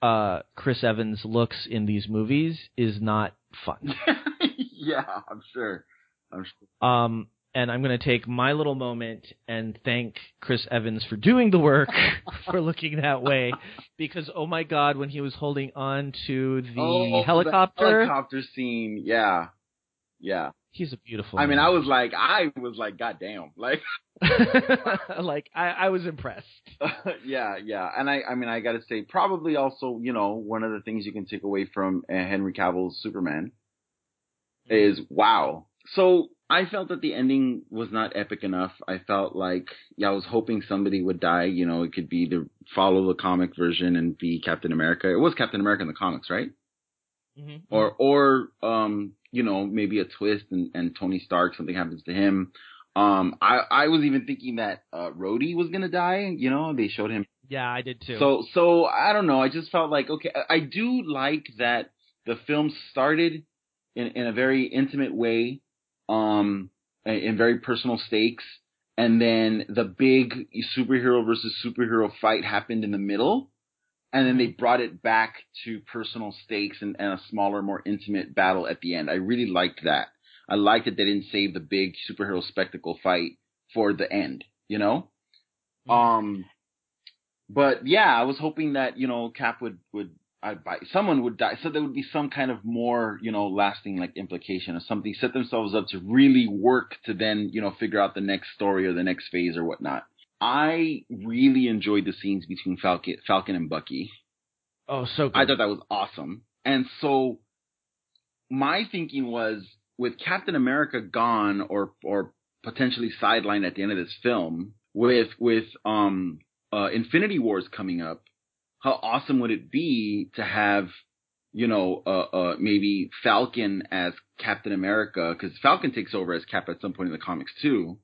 uh, Chris Evans looks in these movies is not fun. yeah, I'm sure. I'm sure. Um, and I'm going to take my little moment and thank Chris Evans for doing the work for looking that way. Because oh my god when he was holding on to the oh, helicopter the helicopter. scene. Yeah. Yeah. He's a beautiful I man. mean I was like I was like god damn like like I, I was impressed. Yeah yeah. And I I mean I got to say probably also you know one of the things you can take away from uh, Henry Cavill's Superman mm-hmm. is wow. So I felt that the ending was not epic enough. I felt like yeah, I was hoping somebody would die. You know, it could be the follow the comic version and be Captain America. It was Captain America in the comics, right? Mm-hmm. Or or um, you know, maybe a twist and, and Tony Stark something happens to him. Um, I I was even thinking that uh, Rhodey was gonna die. You know, they showed him. Yeah, I did too. So so I don't know. I just felt like okay. I do like that the film started in in a very intimate way um, in very personal stakes, and then the big superhero versus superhero fight happened in the middle, and then they brought it back to personal stakes and, and a smaller, more intimate battle at the end. I really liked that. I liked that they didn't save the big superhero spectacle fight for the end, you know? Mm-hmm. Um, but yeah, I was hoping that, you know, Cap would, would, I buy, someone would die. So there would be some kind of more, you know, lasting like implication or something, set themselves up to really work to then, you know, figure out the next story or the next phase or whatnot. I really enjoyed the scenes between Falcon, Falcon and Bucky. Oh, so good. I thought that was awesome. And so my thinking was with Captain America gone or or potentially sidelined at the end of this film, with with um uh, Infinity Wars coming up, how awesome would it be to have you know uh, uh maybe Falcon as Captain America because Falcon takes over as Cap at some point in the comics too.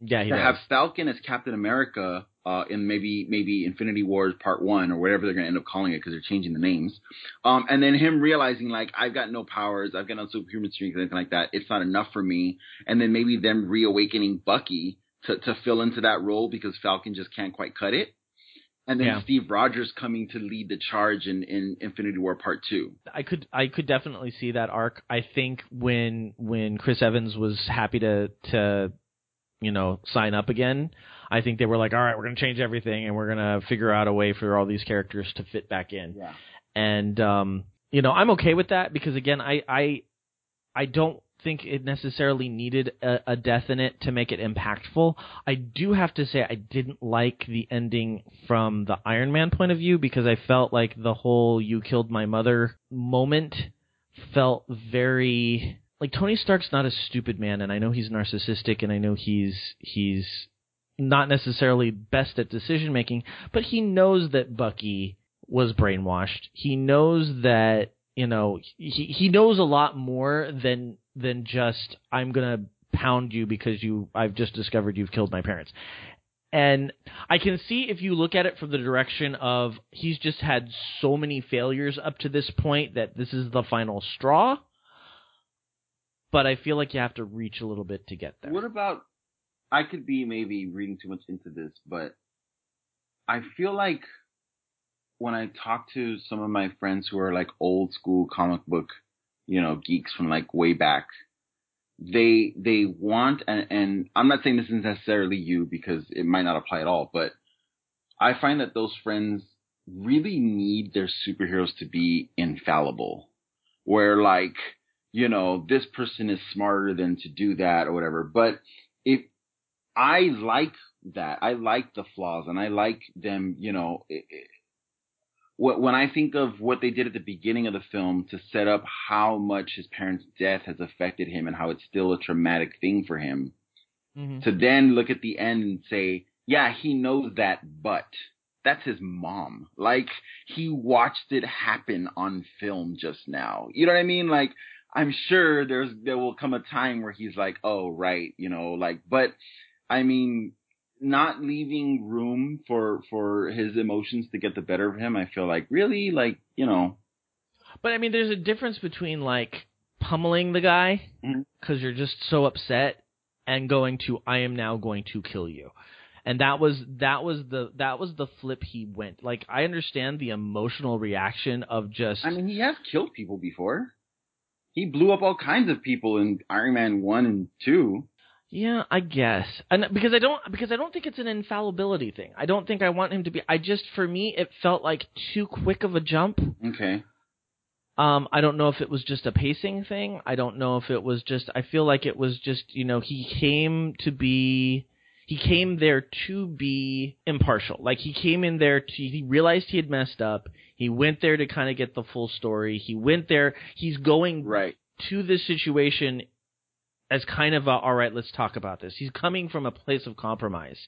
Yeah, to does. have Falcon as Captain America uh, in maybe maybe Infinity Wars Part One or whatever they're going to end up calling it because they're changing the names. Um, and then him realizing like I've got no powers, I've got no superhuman strength, anything like that. It's not enough for me. And then maybe them reawakening Bucky to to fill into that role because Falcon just can't quite cut it. And then yeah. Steve Rogers coming to lead the charge in, in Infinity War Part Two. I could I could definitely see that arc. I think when when Chris Evans was happy to to you know sign up again, I think they were like, all right, we're going to change everything and we're going to figure out a way for all these characters to fit back in. Yeah. And um, you know, I'm okay with that because again, I I I don't think it necessarily needed a, a, death in it to make it impactful. I do have to say I didn't like the ending from the Iron Man point of view because I felt like the whole "you killed my mother" moment felt very like Tony Stark's not a stupid man, and I know he's narcissistic, and I know he's he's not necessarily best at decision making, but he knows that Bucky was brainwashed. He knows that you know he he knows a lot more than than just I'm gonna pound you because you I've just discovered you've killed my parents. And I can see if you look at it from the direction of he's just had so many failures up to this point that this is the final straw. But I feel like you have to reach a little bit to get there. What about I could be maybe reading too much into this, but I feel like when I talk to some of my friends who are like old school comic book, you know, geeks from like way back, they they want and, and I'm not saying this is necessarily you because it might not apply at all, but I find that those friends really need their superheroes to be infallible. Where like, you know, this person is smarter than to do that or whatever. But if I like that. I like the flaws and I like them, you know, it, it, when I think of what they did at the beginning of the film to set up how much his parents' death has affected him and how it's still a traumatic thing for him, mm-hmm. to then look at the end and say, yeah, he knows that, but that's his mom. Like, he watched it happen on film just now. You know what I mean? Like, I'm sure there's, there will come a time where he's like, oh, right, you know, like, but I mean, not leaving room for for his emotions to get the better of him. I feel like really like you know. But I mean, there's a difference between like pummeling the guy because mm-hmm. you're just so upset and going to I am now going to kill you. And that was that was the that was the flip he went. Like I understand the emotional reaction of just I mean he has killed people before. He blew up all kinds of people in Iron Man 1 and 2. Yeah, I guess, and because I don't because I don't think it's an infallibility thing. I don't think I want him to be. I just for me it felt like too quick of a jump. Okay. Um, I don't know if it was just a pacing thing. I don't know if it was just. I feel like it was just you know he came to be he came there to be impartial. Like he came in there to he realized he had messed up. He went there to kind of get the full story. He went there. He's going right to this situation as kind of a, all right, let's talk about this. He's coming from a place of compromise,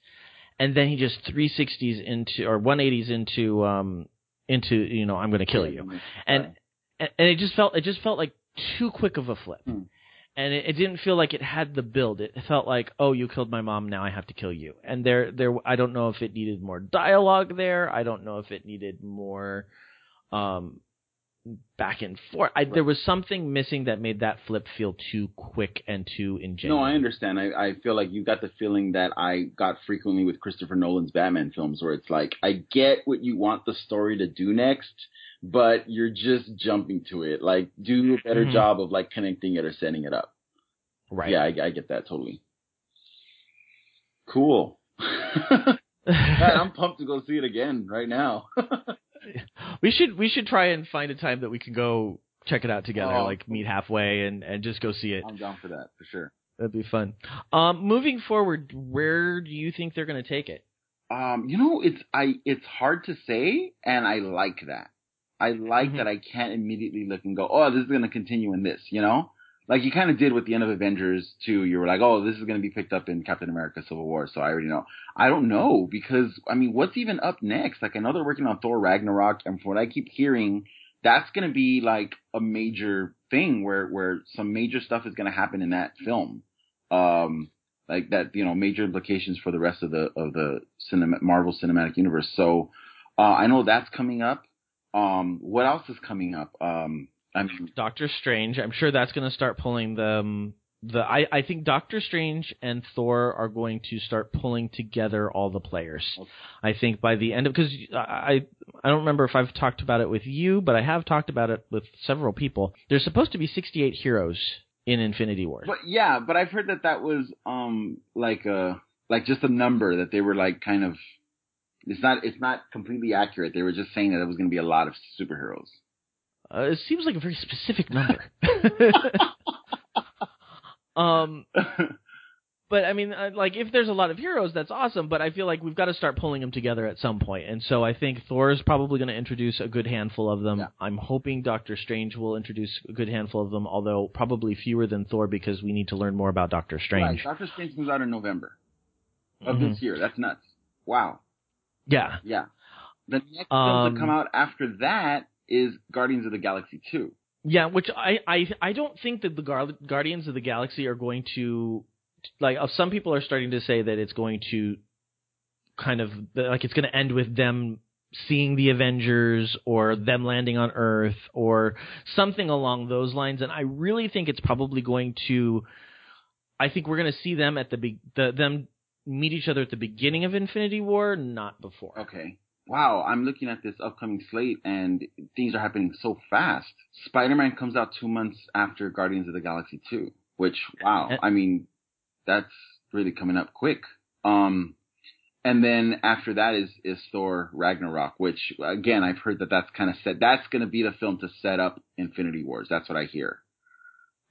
and then he just 360s into or 180s into um into you know I'm going to kill you, and and it just felt it just felt like too quick of a flip. Hmm. And it, it didn't feel like it had the build. It felt like, oh, you killed my mom, now I have to kill you. And there, there, I don't know if it needed more dialogue there. I don't know if it needed more, um, back and forth. I, There was something missing that made that flip feel too quick and too ingenuous. No, I understand. I, I feel like you got the feeling that I got frequently with Christopher Nolan's Batman films, where it's like I get what you want the story to do next, but you're just jumping to it. Like, do a better mm-hmm. job of like connecting it or setting it up. Right. Yeah, I, I get that totally. Cool. Man, I'm pumped to go see it again right now. we should we should try and find a time that we can go check it out together, oh, like meet halfway and and just go see it. I'm down for that for sure. That'd be fun. Um, moving forward, where do you think they're going to take it? Um, you know, it's I it's hard to say, and I like that. I like mm-hmm. that I can't immediately look and go, oh, this is going to continue in this. You know, like you kind of did with the end of Avengers 2. You were like, oh, this is going to be picked up in Captain America Civil War. So I already know. I don't know because, I mean, what's even up next? Like I know they're working on Thor Ragnarok and from what I keep hearing, that's going to be like a major thing where, where some major stuff is going to happen in that film. Um, like that, you know, major implications for the rest of the, of the cinema, Marvel Cinematic Universe. So, uh, I know that's coming up. Um, what else is coming up? Um, I mean, Doctor Strange. I'm sure that's going to start pulling them. The I, I think Doctor Strange and Thor are going to start pulling together all the players. Okay. I think by the end of because I I don't remember if I've talked about it with you, but I have talked about it with several people. There's supposed to be 68 heroes in Infinity War. But yeah, but I've heard that that was um like a like just a number that they were like kind of it's not it's not completely accurate. They were just saying that it was going to be a lot of superheroes. Uh, it seems like a very specific number. um, but I mean, uh, like if there's a lot of heroes, that's awesome. But I feel like we've got to start pulling them together at some point. And so I think Thor is probably going to introduce a good handful of them. Yeah. I'm hoping Doctor Strange will introduce a good handful of them, although probably fewer than Thor because we need to learn more about Doctor Strange. Right. Doctor Strange comes out in November of mm-hmm. this year. That's nuts. Wow. Yeah. Yeah. The next um, film to come out after that is Guardians of the Galaxy 2. Yeah, which I, I, I don't think that the Guardians of the Galaxy are going to like uh, some people are starting to say that it's going to kind of like it's going to end with them seeing the Avengers or them landing on Earth or something along those lines and I really think it's probably going to I think we're going to see them at the, be- the them meet each other at the beginning of Infinity War, not before. Okay wow, I'm looking at this upcoming slate and things are happening so fast. Spider-Man comes out two months after Guardians of the Galaxy 2, which, wow, I mean, that's really coming up quick. Um, and then after that is, is Thor Ragnarok, which again, I've heard that that's kind of set, that's going to be the film to set up Infinity Wars. That's what I hear.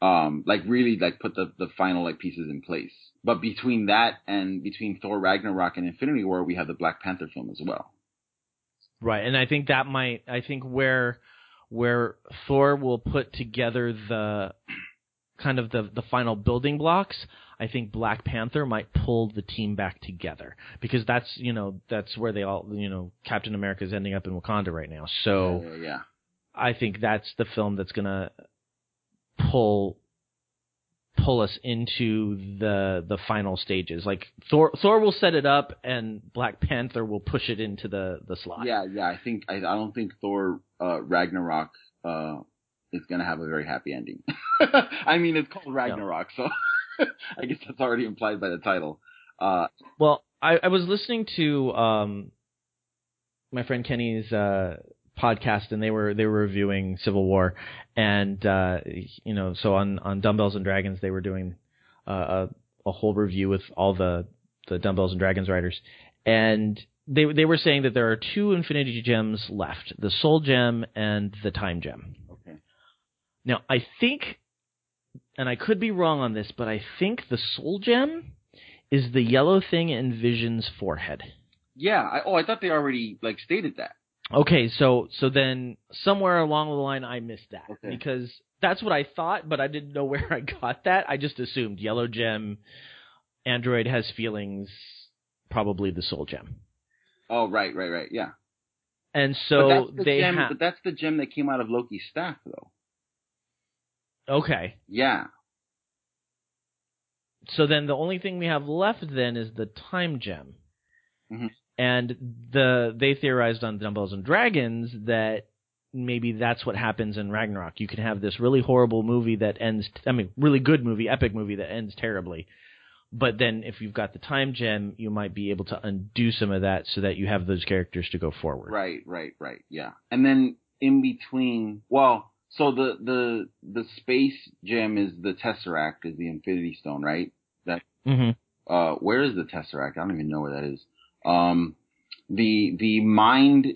Um, like really like put the, the final like pieces in place. But between that and between Thor Ragnarok and Infinity War, we have the Black Panther film as well. Right, and I think that might I think where where Thor will put together the kind of the the final building blocks, I think Black Panther might pull the team back together because that's you know that's where they all you know Captain America is ending up in Wakanda right now. So yeah, yeah. I think that's the film that's gonna pull pull us into the the final stages. Like Thor Thor will set it up and Black Panther will push it into the the slot. Yeah, yeah. I think I, I don't think Thor uh, Ragnarok uh, is gonna have a very happy ending. I mean, it's called Ragnarok, no. so I guess that's already implied by the title. Uh, well, I, I was listening to um, my friend Kenny's uh, podcast and they were they were reviewing Civil War, and uh, you know, so on on Dumbbells and Dragons they were doing uh, a a whole review with all the the Dumbbells and Dragons writers, and they they were saying that there are two Infinity Gems left: the Soul Gem and the Time Gem. Okay. Now I think, and I could be wrong on this, but I think the Soul Gem is the yellow thing in Vision's forehead. Yeah. I, oh, I thought they already like stated that. Okay, so so then somewhere along the line I missed that okay. because that's what I thought, but I didn't know where I got that. I just assumed yellow gem, android has feelings, probably the soul gem. Oh right, right, right, yeah. And so the they gem, ha- but that's the gem that came out of Loki's staff, though. Okay. Yeah. So then the only thing we have left then is the time gem. Mm-hmm. And the they theorized on Dumbbells and Dragons that maybe that's what happens in Ragnarok. You can have this really horrible movie that ends. I mean, really good movie, epic movie that ends terribly. But then, if you've got the time gem, you might be able to undo some of that so that you have those characters to go forward. Right, right, right. Yeah, and then in between, well, so the the the space gem is the tesseract, is the Infinity Stone, right? That. hmm Uh, where is the tesseract? I don't even know where that is. Um, the the mind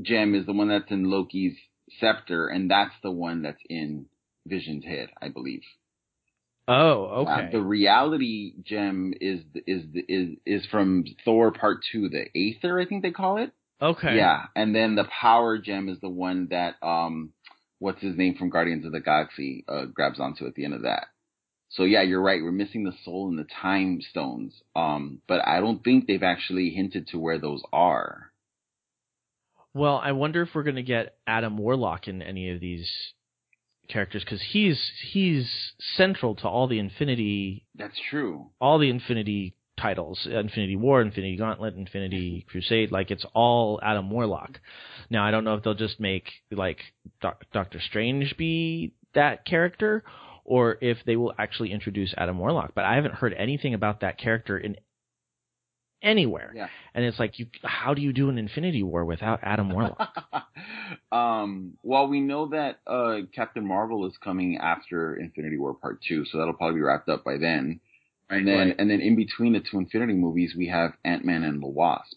gem is the one that's in Loki's scepter, and that's the one that's in Vision's head, I believe. Oh, Uh, okay. the reality gem is is is is from Thor Part Two, the Aether, I think they call it. okay. Yeah, and then the power gem is the one that um, what's his name from Guardians of the Galaxy uh, grabs onto at the end of that. So yeah, you're right. We're missing the soul and the time stones. Um, but I don't think they've actually hinted to where those are. Well, I wonder if we're going to get Adam Warlock in any of these characters because he's he's central to all the Infinity That's true. all the Infinity titles, Infinity War, Infinity Gauntlet, Infinity Crusade, like it's all Adam Warlock. Now I don't know if they'll just make like Doc- Doctor Strange be that character or if they will actually introduce Adam Warlock, but I haven't heard anything about that character in anywhere. Yeah. And it's like you how do you do an Infinity War without Adam Warlock? um, well, we know that uh, Captain Marvel is coming after Infinity War Part Two, so that'll probably be wrapped up by then. And then, Right. and then in between the two Infinity movies, we have Ant Man and the Wasp.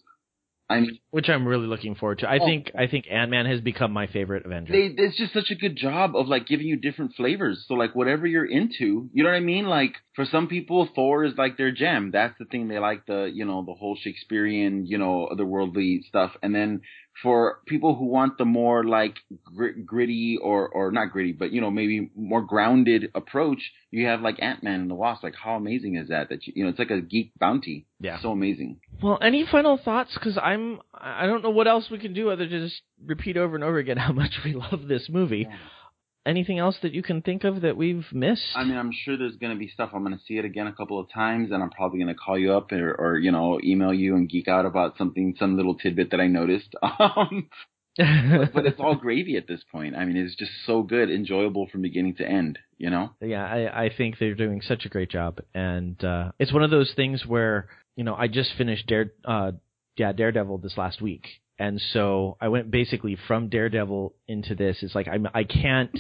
I mean, which I'm really looking forward to. I Oh. think I think Ant Man has become my favorite Avenger. they it's just such a good job of like giving you different flavors. So like whatever you're into, you know what I mean? Like for some people, Thor is like their gem. That's the thing they like the you know the whole Shakespearean you know otherworldly stuff. And then for people who want the more like grit, gritty or or not gritty, but you know maybe more grounded approach, you have like Ant Man and the Wasp. Like how amazing is that? That you, you know it's like a geek bounty. Yeah. so amazing. well, any final thoughts? Because I'm I don't know what else we can do other than just repeat over and over again how much we love this movie. Yeah. Anything else that you can think of that we've missed? I mean, I'm sure there's going to be stuff. I'm going to see it again a couple of times, and I'm probably going to call you up or, or, you know, email you and geek out about something, some little tidbit that I noticed. Um, but it's all gravy at this point. I mean, it's just so good, enjoyable from beginning to end. You know? yeah, I, I think they're doing such a great job, and uh, it's one of those things where you know I just finished Dare, uh, yeah, Daredevil this last week, and so I went basically from Daredevil into this. It's like I'm I can't,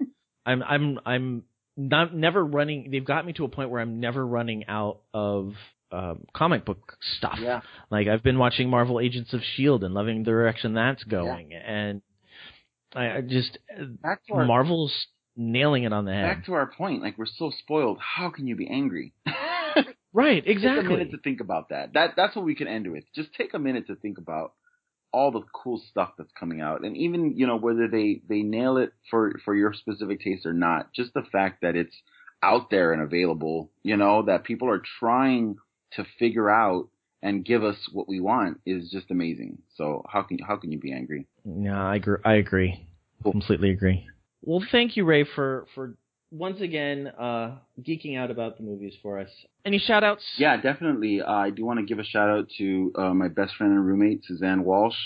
I'm I'm I'm not never running. They've got me to a point where I'm never running out of um, comic book stuff. Yeah. Like I've been watching Marvel Agents of Shield and loving the direction that's going, yeah. and I, I just our Marvel's nailing it on the head. back to our point. Like we're so spoiled. How can you be angry? Right, Exactly. Take a minute to think about that. That that's what we can end with. Just take a minute to think about all the cool stuff that's coming out, and even you know whether they they nail it for for your specific taste or not. Just the fact that it's out there and available, you know, that people are trying to figure out and give us what we want is just amazing. So how can how can you be angry? Yeah, I agree. I agree. Cool. Completely agree. Well, thank you, Ray, for for once again uh, geeking out about the movies for us. Any shout outs? Yeah, definitely. Uh, I do want to give a shout out to uh, my best friend and roommate, Suzanne Walsh.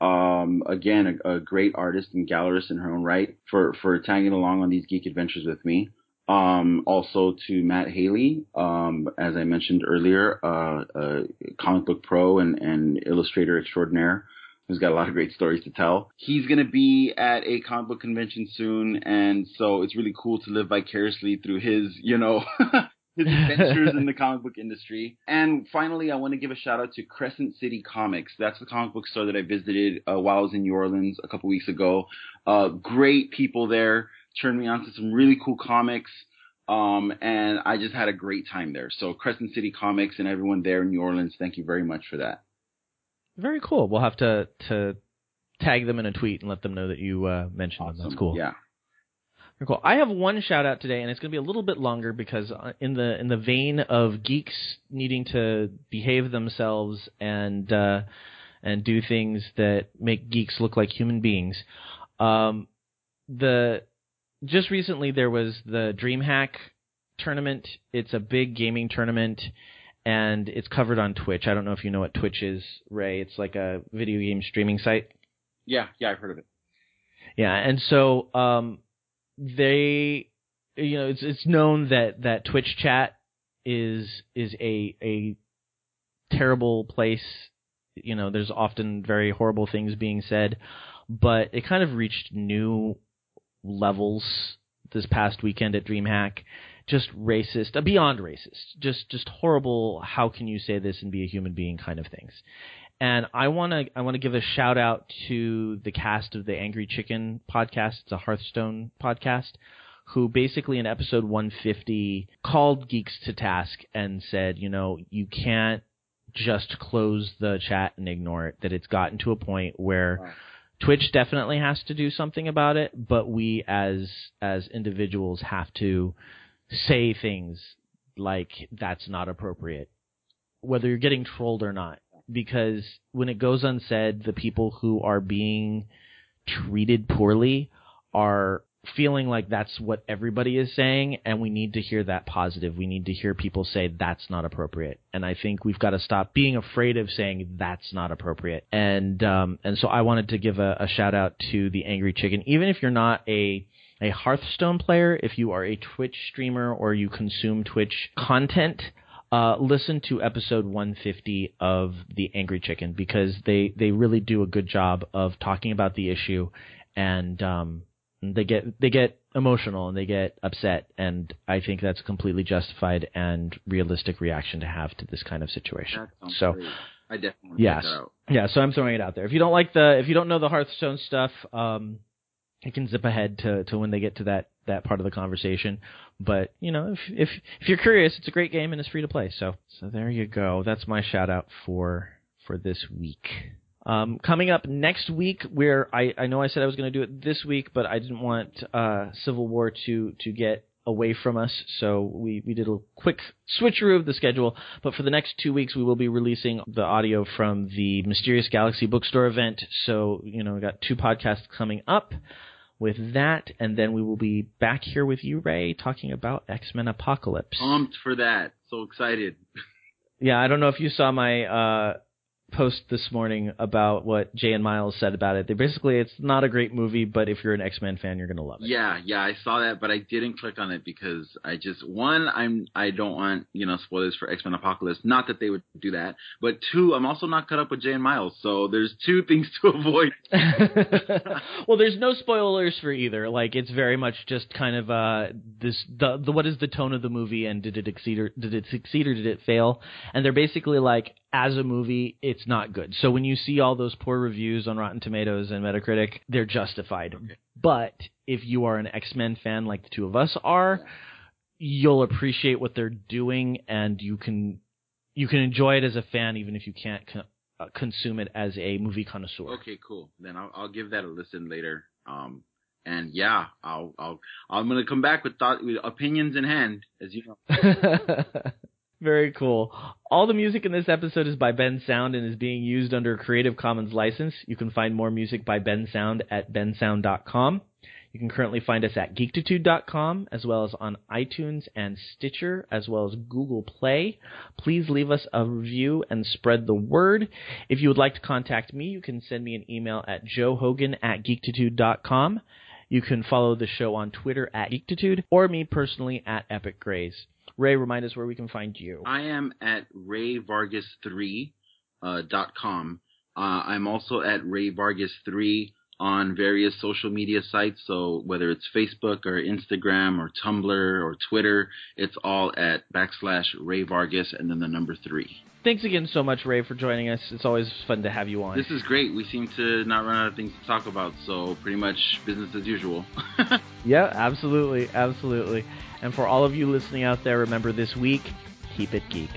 Um, again, a, a great artist and gallerist in her own right for, for tagging along on these geek adventures with me. Um, also to Matt Haley, um, as I mentioned earlier, uh, a comic book pro and, and illustrator extraordinaire who's got a lot of great stories to tell. He's going to be at a comic book convention soon, and so it's really cool to live vicariously through his, you know, his adventures in the comic book industry. And finally, I want to give a shout out to Crescent City Comics. That's the comic book store that I visited uh, while I was in New Orleans a couple weeks ago. Uh, great people there. Turned me on to some really cool comics. Um, and I just had a great time there. So Crescent City Comics and everyone there in New Orleans, thank you very much for that. Very cool. We'll have to to tag them in a tweet and let them know that you uh, mentioned them. That's cool. Yeah. Very cool. I have one shout out today, and it's going to be a little bit longer because uh, in the in the vein of geeks needing to behave themselves and uh, and do things that make geeks look like human beings. Um, the just recently there was the DreamHack tournament. It's a big gaming tournament, and it's covered on Twitch. I don't know if you know what Twitch is, Ray. It's like a video game streaming site. Yeah. Yeah. I've heard of it. Yeah, and so um, they, you know, it's it's known that that Twitch chat is is a a terrible place. You know, there's often very horrible things being said, but it kind of reached new levels this past weekend at DreamHack. Just racist, uh, beyond racist, just just horrible. How can you say this and be a human being? Kind of things. And I want to I want to give a shout out to the cast of the Angry Chicken podcast. It's a Hearthstone podcast who basically in episode 150 called geeks to task and said, you know, you can't just close the chat and ignore it. That it's gotten to a point where wow. Twitch definitely has to do something about it, but we as as individuals have to say things like that's not appropriate, whether you're getting trolled or not. Because when it goes unsaid, the people who are being treated poorly are feeling like that's what everybody is saying, and we need to hear that positive. We need to hear people say that's not appropriate, and I think we've got to stop being afraid of saying that's not appropriate. And um, and so I wanted to give a, a shout out to the Angry Chicken, even if you're not a a Hearthstone player, if you are a Twitch streamer or you consume Twitch content, uh, listen to episode 150 of the Angry Chicken because they, they really do a good job of talking about the issue and um, they get they get emotional and they get upset, and I think that's a completely justified and realistic reaction to have to this kind of situation. So. Great. I definitely yes, yeah. So I'm throwing it out there. If you don't like the, if you don't know the Hearthstone stuff, um, you can zip ahead to, to when they get to that, that part of the conversation. But you know, if if if you're curious, it's a great game and it's free to play. So so there you go. That's my shout out for for this week. Um, coming up next week, where I, I know I said I was going to do it this week, but I didn't want uh, Civil War to to get away from us, so we, we did a quick switcheroo of the schedule. But for the next two weeks, we will be releasing the audio from the Mysterious Galaxy Bookstore event. So you know, we got two podcasts coming up with that, and then we will be back here with you, Ray, talking about X Men Apocalypse. Pumped for that! So excited. yeah, I don't know if you saw my uh, post this morning about what Jay and Miles said about it. They basically it's not a great movie, but if you're an X Men fan, you're gonna love it. Yeah, yeah, I saw that, but I didn't click on it because I just one, I'm I don't want you know spoilers for X Men Apocalypse. Not that they would do that, but two, I'm also not caught up with Jay and Miles, so there's two things to avoid. well, there's no spoilers for either. Like it's very much just kind of uh this the the what is the tone of the movie and did it exceed or did it succeed or did it fail? And they're basically like as a movie, it's not good. So when you see all those poor reviews on Rotten Tomatoes and Metacritic, they're justified. Okay. But if you are an X Men fan like the two of us are, you'll appreciate what they're doing, and you can you can enjoy it as a fan, even if you can't co- uh, consume it as a movie connoisseur. Okay, cool. Then I'll, I'll give that a listen later. Um, and yeah, I'll I'll I'm gonna come back with thought with opinions in hand, as you know. Very cool. All the music in this episode is by Bensound and is being used under a Creative Commons license. You can find more music by Bensound at bensound.com. You can currently find us at geektitude.com as well as on iTunes and Stitcher as well as Google Play. Please leave us a review and spread the word. If you would like to contact me, you can send me an email at joehogan at. You can follow the show on Twitter at geektitude or me personally at Epic Grays. Ray, remind us where we can find you. I am at rayvargas3 uh. Uh, I'm also at rayvargas3 on various social media sites. So whether it's Facebook or Instagram or Tumblr or Twitter, it's all at backslash Ray Vargas and then the number three. Thanks again so much, Ray, for joining us. It's always fun to have you on. This is great. We seem to not run out of things to talk about, so pretty much business as usual. yeah, absolutely, absolutely. And for all of you listening out there, remember this week, keep it geek.